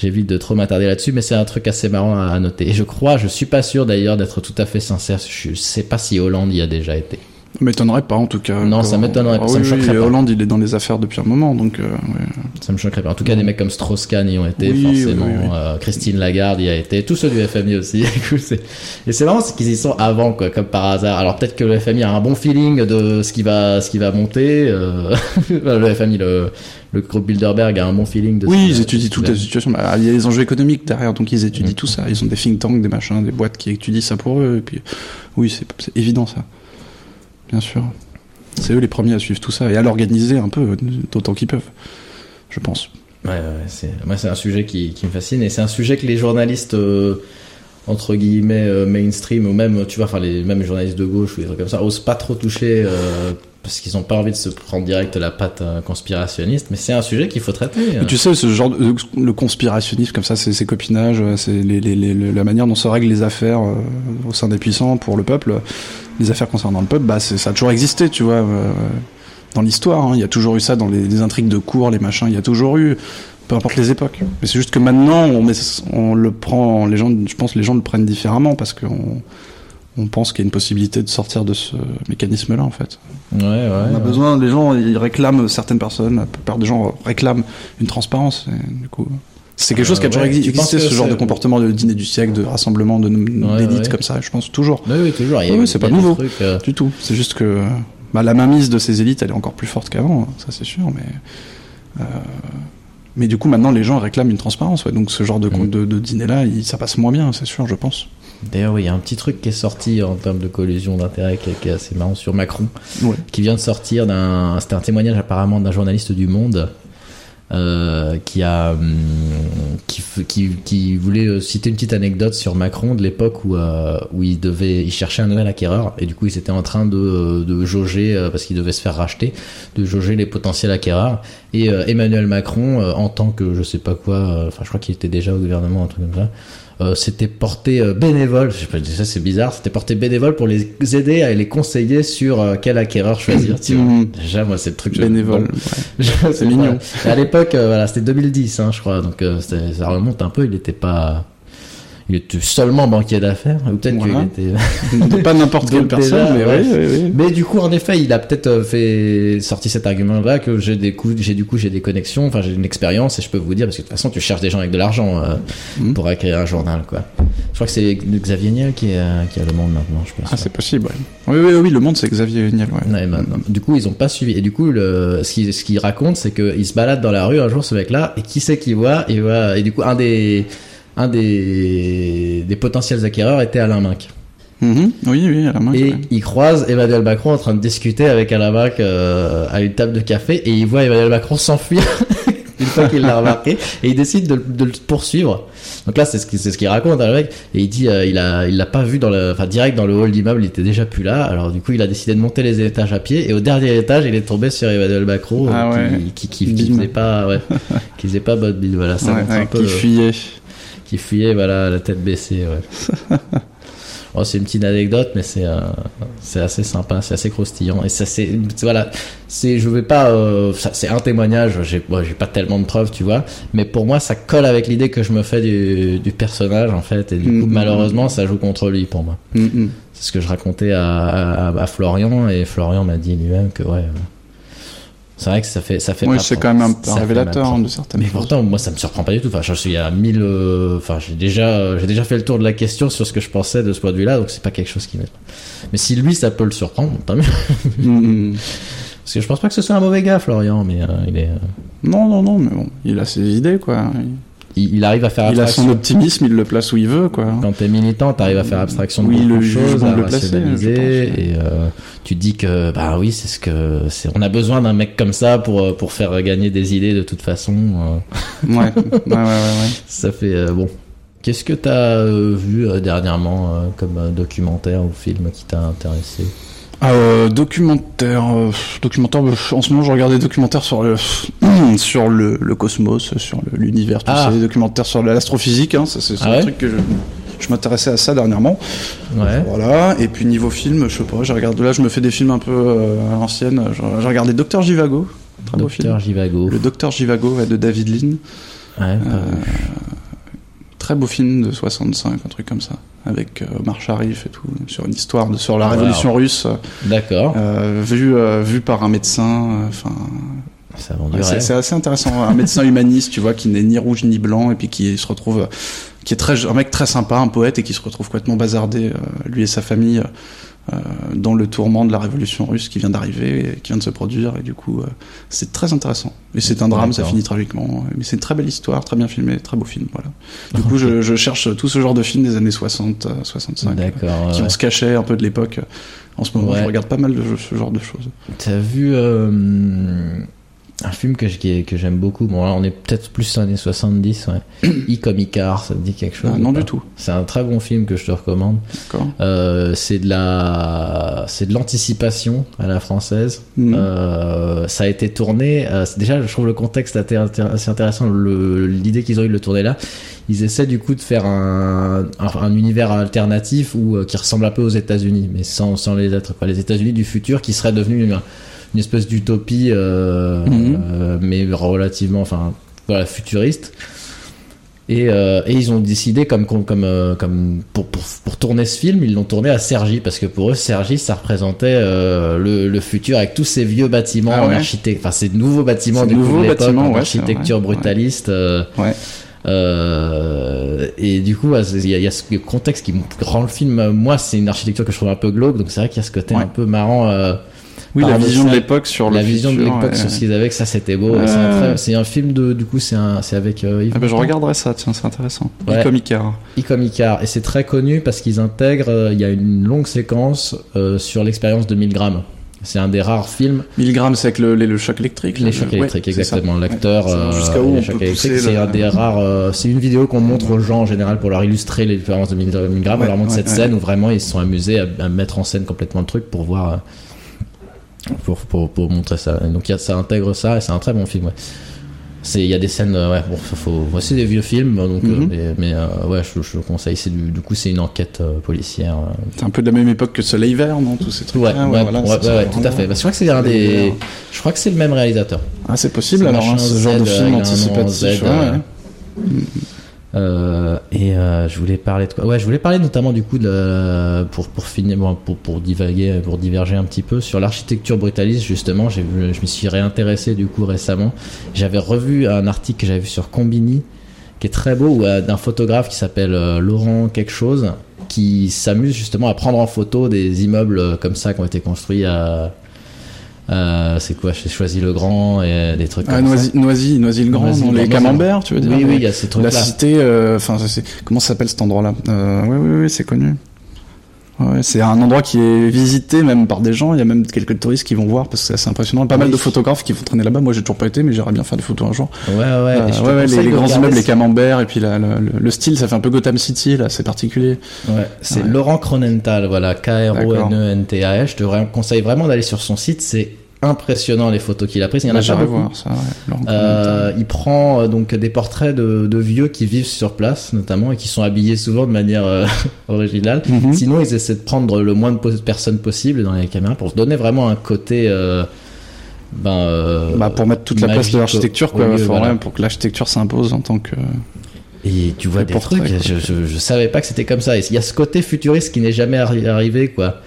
J'évite de trop m'attarder là-dessus, mais c'est un truc assez marrant à noter. Et je crois, je suis pas sûr d'ailleurs d'être tout à fait sincère. Je sais pas si Hollande y a déjà été. Ça m'étonnerait pas, en tout cas. Non, ça m'étonnerait pas, ah ça me oui, choquerait oui, pas. Hollande, il est dans les affaires depuis un moment, donc, euh, ouais. Ça me choquerait pas. En tout cas, des mecs comme Strauss-Kahn y ont été, Oui, forcément. Euh, Christine Lagarde y a été. Tous ceux du FMI aussi. Et c'est marrant, c'est qu'ils y sont avant, quoi, comme par hasard. Alors peut-être que le FMI a un bon feeling de ce qui va, ce qui va monter. euh, le FMI, le, le groupe Bilderberg a un bon feeling de Oui, ils étudient va- les situations. Bah, Il y a les enjeux économiques derrière, donc ils étudient Mm. tout ça. Ils ont des think tanks, des machins, des boîtes qui étudient ça pour eux. Et puis, oui, c'est c'est évident ça. Bien sûr. C'est eux les premiers à suivre tout ça et à l'organiser un peu, d'autant qu'ils peuvent. Je pense. Ouais, ouais, c'est, moi, c'est un sujet qui, qui me fascine et c'est un sujet que les journalistes, euh, entre guillemets, euh, mainstream ou même, tu vois, enfin, les mêmes journalistes de gauche ou des trucs comme ça, osent pas trop toucher, euh, parce qu'ils ont pas envie de se prendre direct la patte euh, conspirationniste, mais c'est un sujet qu'il faut traiter. Mais tu sais, ce genre de, le conspirationnisme comme ça, c'est ces copinages, c'est les, les, les- la manière dont se règlent les affaires au sein des puissants pour le peuple. Les affaires concernant le peuple, bah, ça a toujours existé, tu vois. dans l'histoire, hein. il y a toujours eu ça dans les, les intrigues de cours, les machins, il y a toujours eu, peu importe les époques. Mais c'est juste que maintenant, on, met, on le prend, les gens, je pense, que les gens le prennent différemment parce qu'on on pense qu'il y a une possibilité de sortir de ce mécanisme-là, en fait. Ouais, ouais. On a ouais. besoin, les gens, ils réclament, certaines personnes, la plupart des gens réclament une transparence. et du coup, c'est quelque chose qui a Euh, toujours existé, ce genre de comportement de dîner du siècle, de rassemblement d'élite comme ça, je pense toujours. Oui, oui, toujours. Oui, c'est pas nouveau. trucs, euh, Du tout. C'est juste que bah, la mainmise de ces élites, elle est encore plus forte qu'avant, hein, ça c'est sûr, mais. euh, mais du coup, maintenant, les gens réclament une transparence. Ouais, donc, ce genre de, Mm. de, de dîner-là, ça passe moins bien, c'est sûr, je pense. D'ailleurs, oui, il y a un petit truc qui est sorti en termes de collusion d'intérêts qui, est- qui est assez marrant sur Macron, Ouais. qui vient de sortir d'un. C'était un témoignage apparemment d'un journaliste du Monde. Euh, qui a hum, qui, qui, qui voulait euh, citer une petite anecdote sur Macron de l'époque où euh, où il devait il cherchait un nouvel acquéreur et du coup il était en train de, de jauger parce qu'il devait se faire racheter de jauger les potentiels acquéreurs. Et Emmanuel Macron en tant que je sais pas quoi enfin je crois qu'il était déjà au gouvernement un truc comme ça euh, c'était porté euh, bénévole. Je sais pas, ça c'est bizarre. C'était porté bénévole pour les aider à les conseiller sur euh, quel acquéreur choisir. Tu vois. Mhm. Déjà, moi, c'est le truc. je- Bénévole. bon. ouais. c'est mignon. À l'époque, euh, voilà, c'était 2010, hein, je crois. Donc euh, ça remonte un peu. Il était pas. Il était seulement banquier d'affaires, ou peut-être Voilà. qu'il était. Pas n'importe quelle personne, déjà, mais ouais. oui, oui, oui. Mais du coup, en effet, il a peut-être euh, fait sorti cet argument-là que j'ai des coups, j'ai du coup j'ai des connexions, enfin j'ai une expérience et je peux vous dire parce que de toute façon tu cherches des gens avec de l'argent euh, Mhm. pour écrire un journal quoi. Je crois que c'est Xavier Niel qui, euh, qui a le monde maintenant, je pense. Ah, c'est possible, ouais. Oui, oui, oui, le monde, c'est Xavier Niel, ouais. Ouais, bah. Du coup, ils ont pas suivi. Et du coup, le, ce qu'il ce qu'il raconte, c'est qu'il se balade dans la rue un jour, ce mec-là, et qui c'est qu'il voit? Il voit. Et du coup, un des un des, des potentiels acquéreurs était Alain Minck. Mhm. Oui, oui, la main. Et ouais. il croise Emmanuel Macron en train de discuter avec Alain Minck euh, à une table de café, et il voit Emmanuel Macron s'enfuir une fois qu'il l'a remarqué, et il décide de, de le poursuivre. Donc là, c'est ce qu'il ce raconte, hein, le mec, et il dit, euh, il a, il l'a pas vu dans le, enfin direct dans le hall d'immeuble, il était déjà plus là. Alors du coup, il a décidé de monter les étages à pied, et au dernier étage, il est tombé sur Emmanuel Macron, euh, Ah ouais. qui, qui, qui, qui Bim. faisait pas, ouais, qui faisait pas bonne bille. Voilà, ça ouais, un peu qui le- fuyait. Qui fuyait, voilà, la tête baissée, ouais. Oh, c'est une petite anecdote, mais c'est euh, c'est assez sympa, c'est assez croustillant. Et ça, c'est voilà, c'est je vais pas, euh, c'est un témoignage. J'ai bon, j'ai pas tellement de preuves, tu vois, mais pour moi, ça colle avec l'idée que je me fais du, du personnage en fait, et du coup, Mhm. malheureusement, ça joue contre lui pour moi. Mhm. C'est ce que je racontais à, à, à Florian, et Florian m'a dit lui-même que ouais. euh, C'est vrai que ça fait ça fait Oui, c'est quand même un, fait révélateur hein, de certaines mais choses. pourtant, moi, ça me surprend pas du tout. Enfin, je suis à 1000. euh, Enfin, j'ai déjà, j'ai déjà fait le tour de la question sur ce que je pensais de ce point de vue-là, donc c'est pas quelque chose qui m'est. Mais si lui, ça peut le surprendre, tant mieux. Mhm. Parce que je pense pas que ce soit un mauvais gars, Florian, mais euh, il est, euh, Non, non, non, mais bon, il a ses idées, quoi. il, il arrive à faire Il a abstraction. son optimisme, il le place où il veut, quoi. Quand t'es militant, t'arrives à faire abstraction de Oui, beaucoup de choses, à le rationaliser, et euh, tu dis que bah oui, c'est ce que c'est. On a besoin d'un mec comme ça pour euh, pour faire gagner des idées de toute façon. euh. Ouais, ouais, ouais, ouais. ouais. Ça fait euh, bon. Qu'est-ce que t'as vu dernièrement comme documentaire ou film qui t'a intéressé? Euh, documentaire, euh, documentaire. bah, en ce moment, je regarde des documentaires sur le sur le, le cosmos, sur l'univers, tout Ah. ça, des documentaires sur l'astrophysique. Hein, ça, c'est Ah un ouais truc que je, je m'intéressais à ça dernièrement. Ouais. Voilà. Et puis niveau film, je sais pas. Je regarde là, je me fais des films un peu euh, à l'ancienne. Je regardais Docteur Jivago, très. Docteur. Le Docteur Jivago ouais, de David Lean. Ouais. Très beau film de 65, un truc comme ça, avec euh, Omar Sharif et tout, sur une histoire de, sur la Wow. révolution russe, D'accord. euh, vu, euh, vu par un médecin. euh, Enfin, ouais, c'est assez intéressant. Un médecin humaniste, tu vois, qui n'est ni rouge ni blanc, et puis qui se retrouve, euh, qui est très, un mec très sympa, un poète, et qui se retrouve complètement bazardé, euh, lui et sa famille, euh, dans le tourment de la révolution russe qui vient d'arriver, qui vient de se produire, et du coup, euh, c'est très intéressant. Et c'est un drame, ça finit tragiquement, mais c'est une très belle histoire, très bien filmé, très beau film, voilà. Du coup, je, je cherche tout ce genre de films des années 60, euh, 65, euh, qui vont se cacher un peu de l'époque. En ce moment, Ouais. je regarde pas mal de ce genre de choses. T'as vu euh, un film que, j'aime beaucoup Bon, là, on est peut-être plus années 70, ouais. I comme Icar, ça te dit quelque chose Ah, non du tout. C'est un très bon film que je te recommande. D'accord. Euh, c'est de la, c'est de l'anticipation à la française. Mhm. Euh, ça a été tourné. euh, déjà, je trouve le contexte assez intér- assez intéressant. L'idée qu'ils ont eu de le tourner là. Ils essaient du coup de faire un, un, un univers alternatif ou euh, qui ressemble un peu aux États-Unis, mais sans, sans les être quoi. Les États-Unis du futur qui seraient devenus une, une espèce d'utopie, euh, Mhm. euh, mais relativement, enfin, voilà, futuriste. Et, euh, et ils ont décidé, comme, comme, comme, pour, pour, pour tourner ce film, ils l'ont tourné à Cergy, parce que pour eux, Cergy, ça représentait euh, le, le futur avec tous ces vieux bâtiments Ah en ouais. architecture, enfin ces nouveaux bâtiments du coup nouveaux de l'époque, en ouais, architecture brutaliste. euh, Ouais. et du coup, il y, a- il y a ce contexte qui rend le film. Moi, c'est une architecture que je trouve un peu glauque, donc c'est vrai qu'il y a ce côté un peu marrant. Euh, Oui, la vision de l'époque sur le la vision de l'époque ouais. sur ce qu'ils avaient, que ça c'était beau. Ouais. c'est un film de, du coup, c'est un, c'est avec euh, Yves Ah bah, je regarderai ça, tiens, c'est intéressant. Ouais. Comme Icar. Icom Icar. Et c'est très connu parce qu'ils intègrent, euh, il y a une longue séquence euh, sur l'expérience de Milgram. C'est un des rares films, 1000 grammes, c'est avec le, les- le choc électrique. les chocs le- électriques, ouais, exactement. L'acteur, Ouais. euh, Jusqu'à où les on c'est le- un des rares, euh, c'est une vidéo qu'on montre aux gens en général pour leur illustrer l'expérience de Milgram. on Ouais, leur montre ouais, cette ouais. scène où vraiment ils se sont amusés à, à mettre en scène complètement le truc pour voir, euh, pour, pour, pour montrer ça. Et donc y a- ça intègre ça et c'est un très bon film, ouais. Il y a des scènes, euh, ouais, bon, faut, c'est des vieux films, donc, euh, Mhm. mais, mais, euh, ouais, je, je le conseille. C'est du, du coup, c'est une enquête euh, policière. C'est un peu de la même époque que Soleil Vert, non Tous ces trucs. Ouais, ouais, c'est tout à fait. Bah, je crois que c'est un des, je crois que c'est le même réalisateur. Ah, c'est possible alors, hein, ce genre de film anticipatif. Z, euh, et euh, je voulais parler de quoi? Ouais, je voulais parler notamment du coup de pour pour finir pour pour divaguer pour diverger un petit peu sur l'architecture brutaliste justement. Je me suis réintéressé du coup récemment. J'avais revu un article que j'avais vu sur Combini qui est très beau euh, d'un photographe qui s'appelle Laurent quelque chose qui s'amuse justement à prendre en photo des immeubles comme ça qui ont été construits à euh, c'est quoi? J'ai choisi le grand et des trucs Ah, comme ça. Noisy, Noisy, Noisy le Grand, Noisy- les camemberts, tu veux dire? Oui, oui, il y a ces La trucs-là. cité, euh, enfin, ça, comment ça s'appelle cet endroit-là? Euh, Oui, oui, oui, c'est connu. Ouais, c'est un endroit qui est visité même par des gens. Il y a même quelques touristes qui vont voir parce que c'est assez impressionnant. Pas mal de photographes qui vont traîner là-bas. Moi, j'ai toujours pas été, mais j'aimerais bien faire des photos un jour. Ouais, ouais, Euh, je te ouais, ouais, les, grands immeubles, les camemberts, et puis la- la- le, le style, ça fait un peu Gotham City, là, c'est particulier. Ouais, c'est Ouais. Laurent Cronenthal, voilà, K-R-O-N-E-N-T-A-L. Je te conseille vraiment d'aller sur son site, c'est impressionnant les photos qu'il a prises. Il y en a Bah, pas beaucoup. ça. Ouais, Euh, il prend euh, donc des portraits de, de vieux qui vivent sur place, notamment, et qui sont habillés souvent de manière euh, originale. Mhm. Sinon, ils essaient de prendre le moins de personnes possible dans les caméras pour se donner vraiment un côté. ben, Bah, pour mettre toute la place de l'architecture, quoi. voilà. pour que l'architecture s'impose en tant que. Et tu vois des portrait, trucs, je, je, je savais pas que c'était comme ça. Il y a ce côté futuriste qui n'est jamais arri- arrivé, quoi.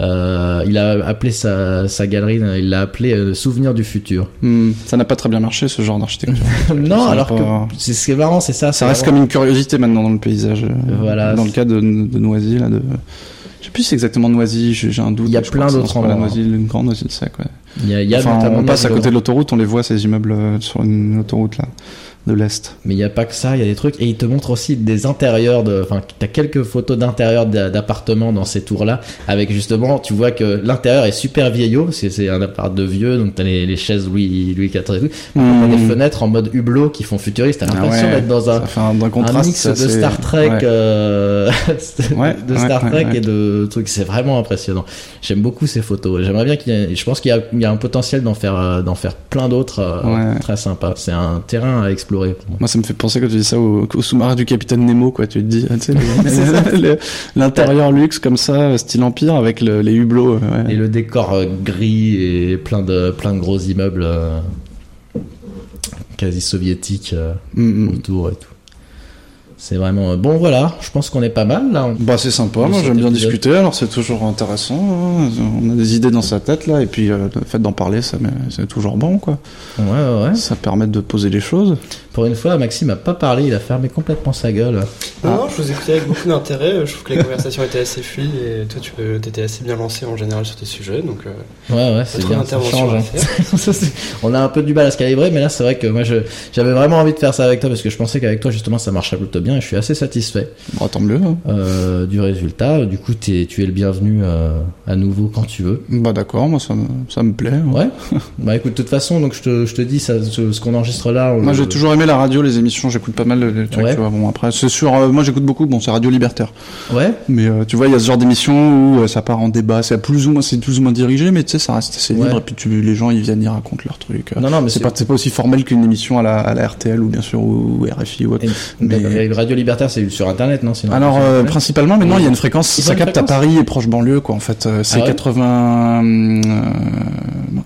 Euh, il a appelé sa, sa galerie, il l'a appelé euh, Souvenir du futur. Hmm, ça n'a pas très bien marché, ce genre d'architecture. non, Ça alors pas- que c'est ce qui est marrant, c'est ça. Ça reste comme une curiosité maintenant dans le paysage. euh, Voilà. Dans le cas de, de Noisy, là, de. Je sais plus si c'est exactement Noisy, j'ai un doute. Il y a plein d'autres endroits. Noisy, le grand Noisy, c'est quoi. Il y a, il y a Enfin, on passe à côté de l'autoroute, on les voit ces immeubles sur une autoroute là, de l'est. Mais il n'y a pas que ça, il y a des trucs. Et il te montre aussi des intérieurs de. Enfin, t'as quelques photos d'intérieur d'a- d'appartements dans ces tours-là. Avec justement, tu vois que l'intérieur est super vieillot. C'est c'est un appart de vieux. Donc t'as les, les chaises Louis, Louis XIV et tout. T'as des Hmm. fenêtres en mode hublot qui font futuriste. T'as Ah l'impression ouais, d'être dans un. Un, mix de Star Trek, ouais. euh, Ouais, de Star Trek et de trucs. C'est vraiment impressionnant. J'aime beaucoup ces photos. J'aimerais bien qu'il y ait, je pense qu'il y a, il y a un potentiel d'en faire, euh, d'en faire plein d'autres, euh, très sympa. C'est un terrain à explorer moi. Ça me fait penser quand tu dis ça au, au sous-marin du capitaine Nemo, quoi. Tu te dis, tu sais, le- le- l'intérieur luxe comme ça, style empire, avec le- les hublots. ouais. Et le décor euh, gris et plein de, plein de gros immeubles euh, quasi soviétiques euh, Mm, mm. autour et tout. C'est vraiment bon. Voilà, je pense qu'on est pas mal là. Bah c'est sympa, moi j'aime bien discuter, alors c'est toujours intéressant, hein. on a des idées dans sa tête là, et puis euh, le fait d'en parler, ça c'est toujours bon quoi, Ouais, ouais, ouais. ça permet de poser les choses. Pour une fois, Maxime a pas parlé. Il a fermé complètement sa gueule. Non, non, je vous écoutais avec beaucoup d'intérêt. Je trouve que les conversations étaient assez fluides et toi, tu t'étais assez bien lancé en général sur tes sujets. Donc, euh, Ouais, ouais, c'est bien. Ça d'intervention change. à hein. Ça, On a un peu du mal à se calibrer, mais là, c'est vrai que moi, je, j'avais vraiment envie de faire ça avec toi parce que je pensais qu'avec toi, justement, ça marchait plutôt bien et je suis assez satisfait Bon, tant mieux. hein. euh, du résultat. Du coup, t'es, tu es le bienvenu euh, à nouveau quand tu veux. Bah d'accord, moi ça me, ça me plaît. hein. Ouais. bah écoute, de toute façon, donc je te, je te dis ça, ce, ce qu'on enregistre là. Moi le- j'ai toujours aimé la radio, les émissions, j'écoute pas mal les trucs, Ouais. tu vois. Bon après, c'est sûr, euh, moi j'écoute beaucoup, bon c'est Radio Libertaire. Ouais. Mais tu vois, il y a ce genre d'émission où ça part en débat, c'est plus ou moins, c'est plus ou moins dirigé, mais tu sais, ça reste assez libre, et puis tu, les gens ils viennent, ils racontent leurs trucs. Non, non, mais c'est pas, c'est pas aussi formel qu'une émission à la, à la RTL ou bien sûr ou RFI ou autre. Et- Mais- et Radio Libertaire, c'est sur Internet, non Sinon, Alors euh, Internet principalement maintenant il y a une fréquence ça une capte à Paris et proche banlieue quoi en fait. Euh, c'est Ah ouais 80 euh,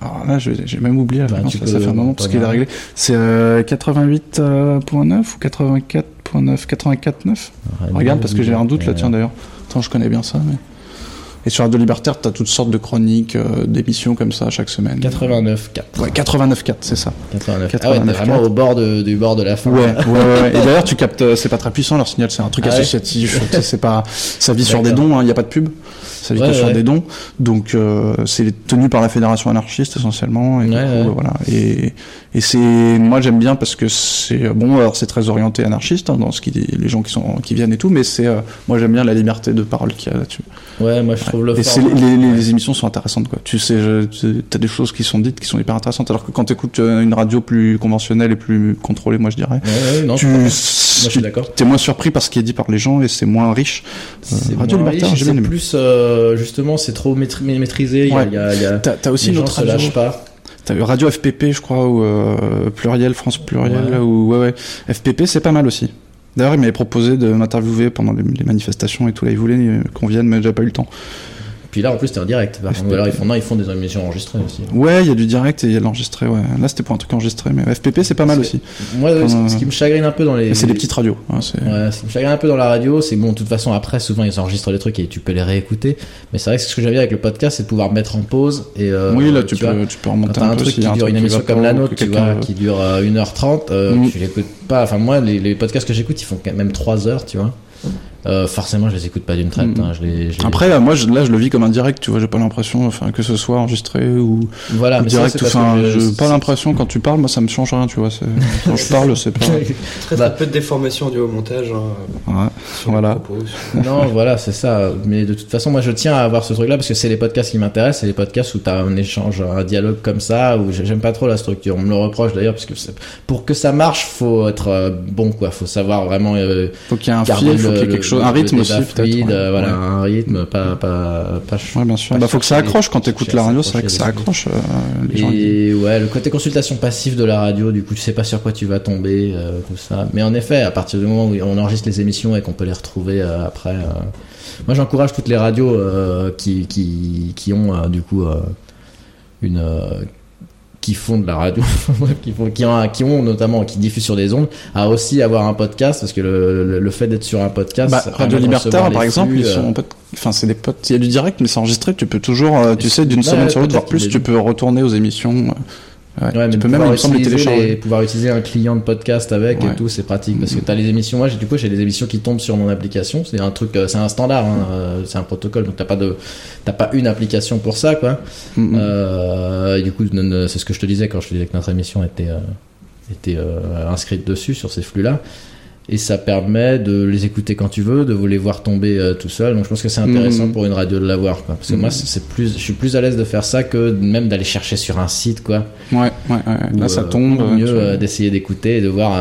alors là j'ai même oublié la Bah, fréquence peux- ça fait un moment parce qu'il est grave. réglé. C'est euh, 88.9 ou 84.9 84.9 Ouais, regarde parce que j'ai un doute là tiens d'ailleurs. Attends je connais bien ça mais et sur Radio Libertaire t'as toutes sortes de chroniques euh, d'émissions comme ça chaque semaine 89 4. ouais 89.4 c'est ça 89. Ah ouais, 89, t'es vraiment au bord de, du bord de la fin. Ouais, ouais, ouais. Et d'ailleurs, tu captes, euh, c'est pas très puissant leur signal, c'est un truc Ah associatif. tu c'est pas, ça vit sur des dons, il n'y a pas de pub. Ça vit que sur des dons. Donc, euh, c'est tenu par la fédération anarchiste essentiellement. Et coup, ouais. voilà. Et, et c'est, moi j'aime bien parce que c'est, bon, alors c'est très orienté anarchiste, hein, dans ce qui, les gens qui sont, qui viennent et tout, mais c'est, euh, moi j'aime bien la liberté de parole qu'il y a là-dessus. Ouais, moi je trouve le Et c'est, format- les, les, les émissions sont intéressantes, quoi. Tu sais, je- tu as des choses qui sont dites qui sont hyper intéressantes, alors que quand tu écoutes une radio plus conventionnelle et plus contrôlée, moi je dirais, Ouais, ouais, non, tu, moi je suis d'accord. T'es moins surpris par ce qui est dit par les gens et c'est moins riche. C'est Radio moins riche, c'est plus euh, justement c'est trop maîtri- maîtrisé il y a- Ouais. T'as t'as aussi les gens se lâchent pas T'as eu Radio FPP, je crois, ou euh, Pluriel, France Pluriel, ou ouais, ouais. FPP, c'est pas mal aussi. D'ailleurs, il m'avait proposé de m'interviewer pendant les, manifestations et tout. Là, il voulait qu'on vienne, mais j'ai pas eu le temps. Puis là, en plus, t'es en direct. Ou alors, ils font, non, ils font des émissions enregistrées aussi. Ouais, il y a du direct et il y a de l'enregistré. Ouais. Là, c'était pour un truc enregistré, mais FPP, c'est pas mal aussi. Moi, ce qui me chagrine un peu dans les. C'est des petites radios. Hein, ouais, ce qui me chagrine un peu dans la radio, c'est bon, de toute façon, après, souvent, ils enregistrent des trucs et tu peux les réécouter. Mais c'est vrai que ce que j'avais avec le podcast, c'est de pouvoir mettre en pause. Et, euh, oui, là, tu, peux, tu peux remonter un, un, truc qui dure une émission comme la nôtre, tu vois, qui dure 1h30, euh, mm. tu l'écoutes pas. Enfin, moi, les, les podcasts que j'écoute, ils font quand même 3 heures, tu vois. Euh, forcément, je les écoute pas d'une traite. Mm. Hein, je les, Après, moi, je, là, je le vis comme un direct. Tu vois, j'ai pas l'impression, enfin, que ce soit enregistré ou, voilà, direct. Enfin, j'ai pas l'impression quand tu parles, moi, ça me change rien. Tu vois, quand je parle, c'est pas. Très, bah. peu de déformation du au montage. Hein, ouais, voilà. non, voilà, c'est ça. Mais de toute façon, moi, je tiens à avoir ce truc-là parce que c'est les podcasts qui m'intéressent. C'est les podcasts où tu as un échange, un dialogue comme ça. Où j'aime pas trop la structure. On me le reproche d'ailleurs parce que pour que ça marche, faut être euh, bon, quoi. Faut savoir vraiment. Euh, faut qu'il y ait un fil, faut qu'il y ait quelque chose, un rythme aussi peut-être. Euh, voilà, un rythme pas pas pas. Ouais, bien sûr. bah, faut que ça accroche quand t'écoutes la radio, c'est vrai que ça accroche. Euh, les gens et ouais, le côté consultation passive de la radio, du coup, tu sais pas sur quoi tu vas tomber, euh, tout ça. Mais en effet, à partir du moment où on enregistre les émissions et qu'on peut les retrouver après, moi j'encourage toutes les radios qui, qui qui ont du coup une qui font de la radio, qui, font, qui, ont, qui, ont, notamment, qui diffusent sur des ondes, à aussi avoir un podcast, parce que le, le, fait d'être sur un podcast. Bah, Radio Libertaire, par exemple, ils sont euh, enfin, c'est des potes, il y a du direct, mais c'est enregistré, tu peux toujours, euh, tu sais, d'une semaine sur l'autre, voire plus, tu peux retourner aux émissions. Ouais, tu peux même, il télécharger. pouvoir utiliser un client de podcast avec et tout, c'est pratique parce que tu as les émissions. Moi, j'ai du coup, j'ai les émissions qui tombent sur mon application. C'est un truc, euh, c'est un standard, hein, euh, c'est un protocole, donc t'as pas de, t'as pas une application pour ça, quoi. euh, du coup, c'est ce que je te disais quand je te disais que notre émission était, euh, était inscrite dessus sur ces flux-là et ça permet de les écouter quand tu veux, de vous les voir tomber euh, tout seul. Donc je pense que c'est intéressant mm. pour une radio de l'avoir, quoi. Parce que moi, mm. c'est plus, je suis plus à l'aise de faire ça que même d'aller chercher sur un site, quoi. Ouais, ouais, ouais. Là, ça euh, tombe. mieux euh, d'essayer d'écouter et de voir,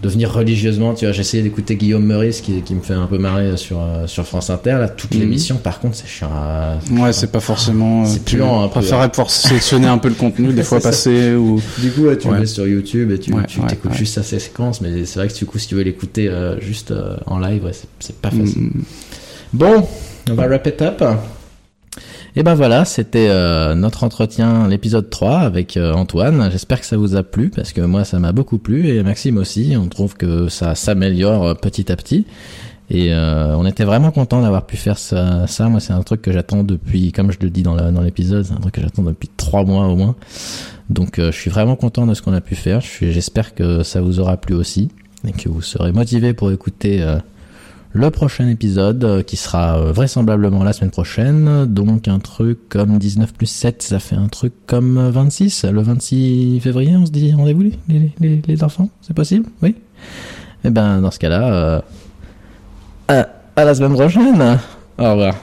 de venir religieusement. Tu vois, j'ai essayé d'écouter Guillaume Meurice, qui, qui me fait un peu marrer sur sur France Inter. Là, toute mm. l'émission, par contre, c'est chiant. ouais, c'est pas forcément. C'est plus lent. Je préférerais pouvoir sélectionner un peu le contenu, des fois passer ou. Du coup, tu le mets sur YouTube et tu, tu t'écoutes juste sa séquence, mais c'est vrai que du coup, si tu veux l'écouter euh, juste euh, en live, c'est pas facile. Mm. Bon, on va wrap it up. Et ben voilà, c'était euh, notre entretien, l'épisode 3 avec Antoine. J'espère que ça vous a plu parce que moi ça m'a beaucoup plu et Maxime aussi. On trouve que ça s'améliore petit à petit. Et on était vraiment content d'avoir pu faire ça. ça. Moi, c'est un truc que j'attends depuis, comme je le dis dans l'épisode, c'est un truc que j'attends depuis trois mois au moins. Donc, je suis vraiment content de ce qu'on a pu faire. J'espère que ça vous aura plu aussi et que vous serez motivé pour écouter euh, le prochain épisode euh, qui sera euh, vraisemblablement la semaine prochaine. Donc un truc comme 19 plus 7, ça fait un truc comme 26. Le 26 février, on se dit rendez-vous les, les, les, enfants? C'est possible? Oui eh ben dans ce cas-là, à, à la semaine prochaine. Au revoir.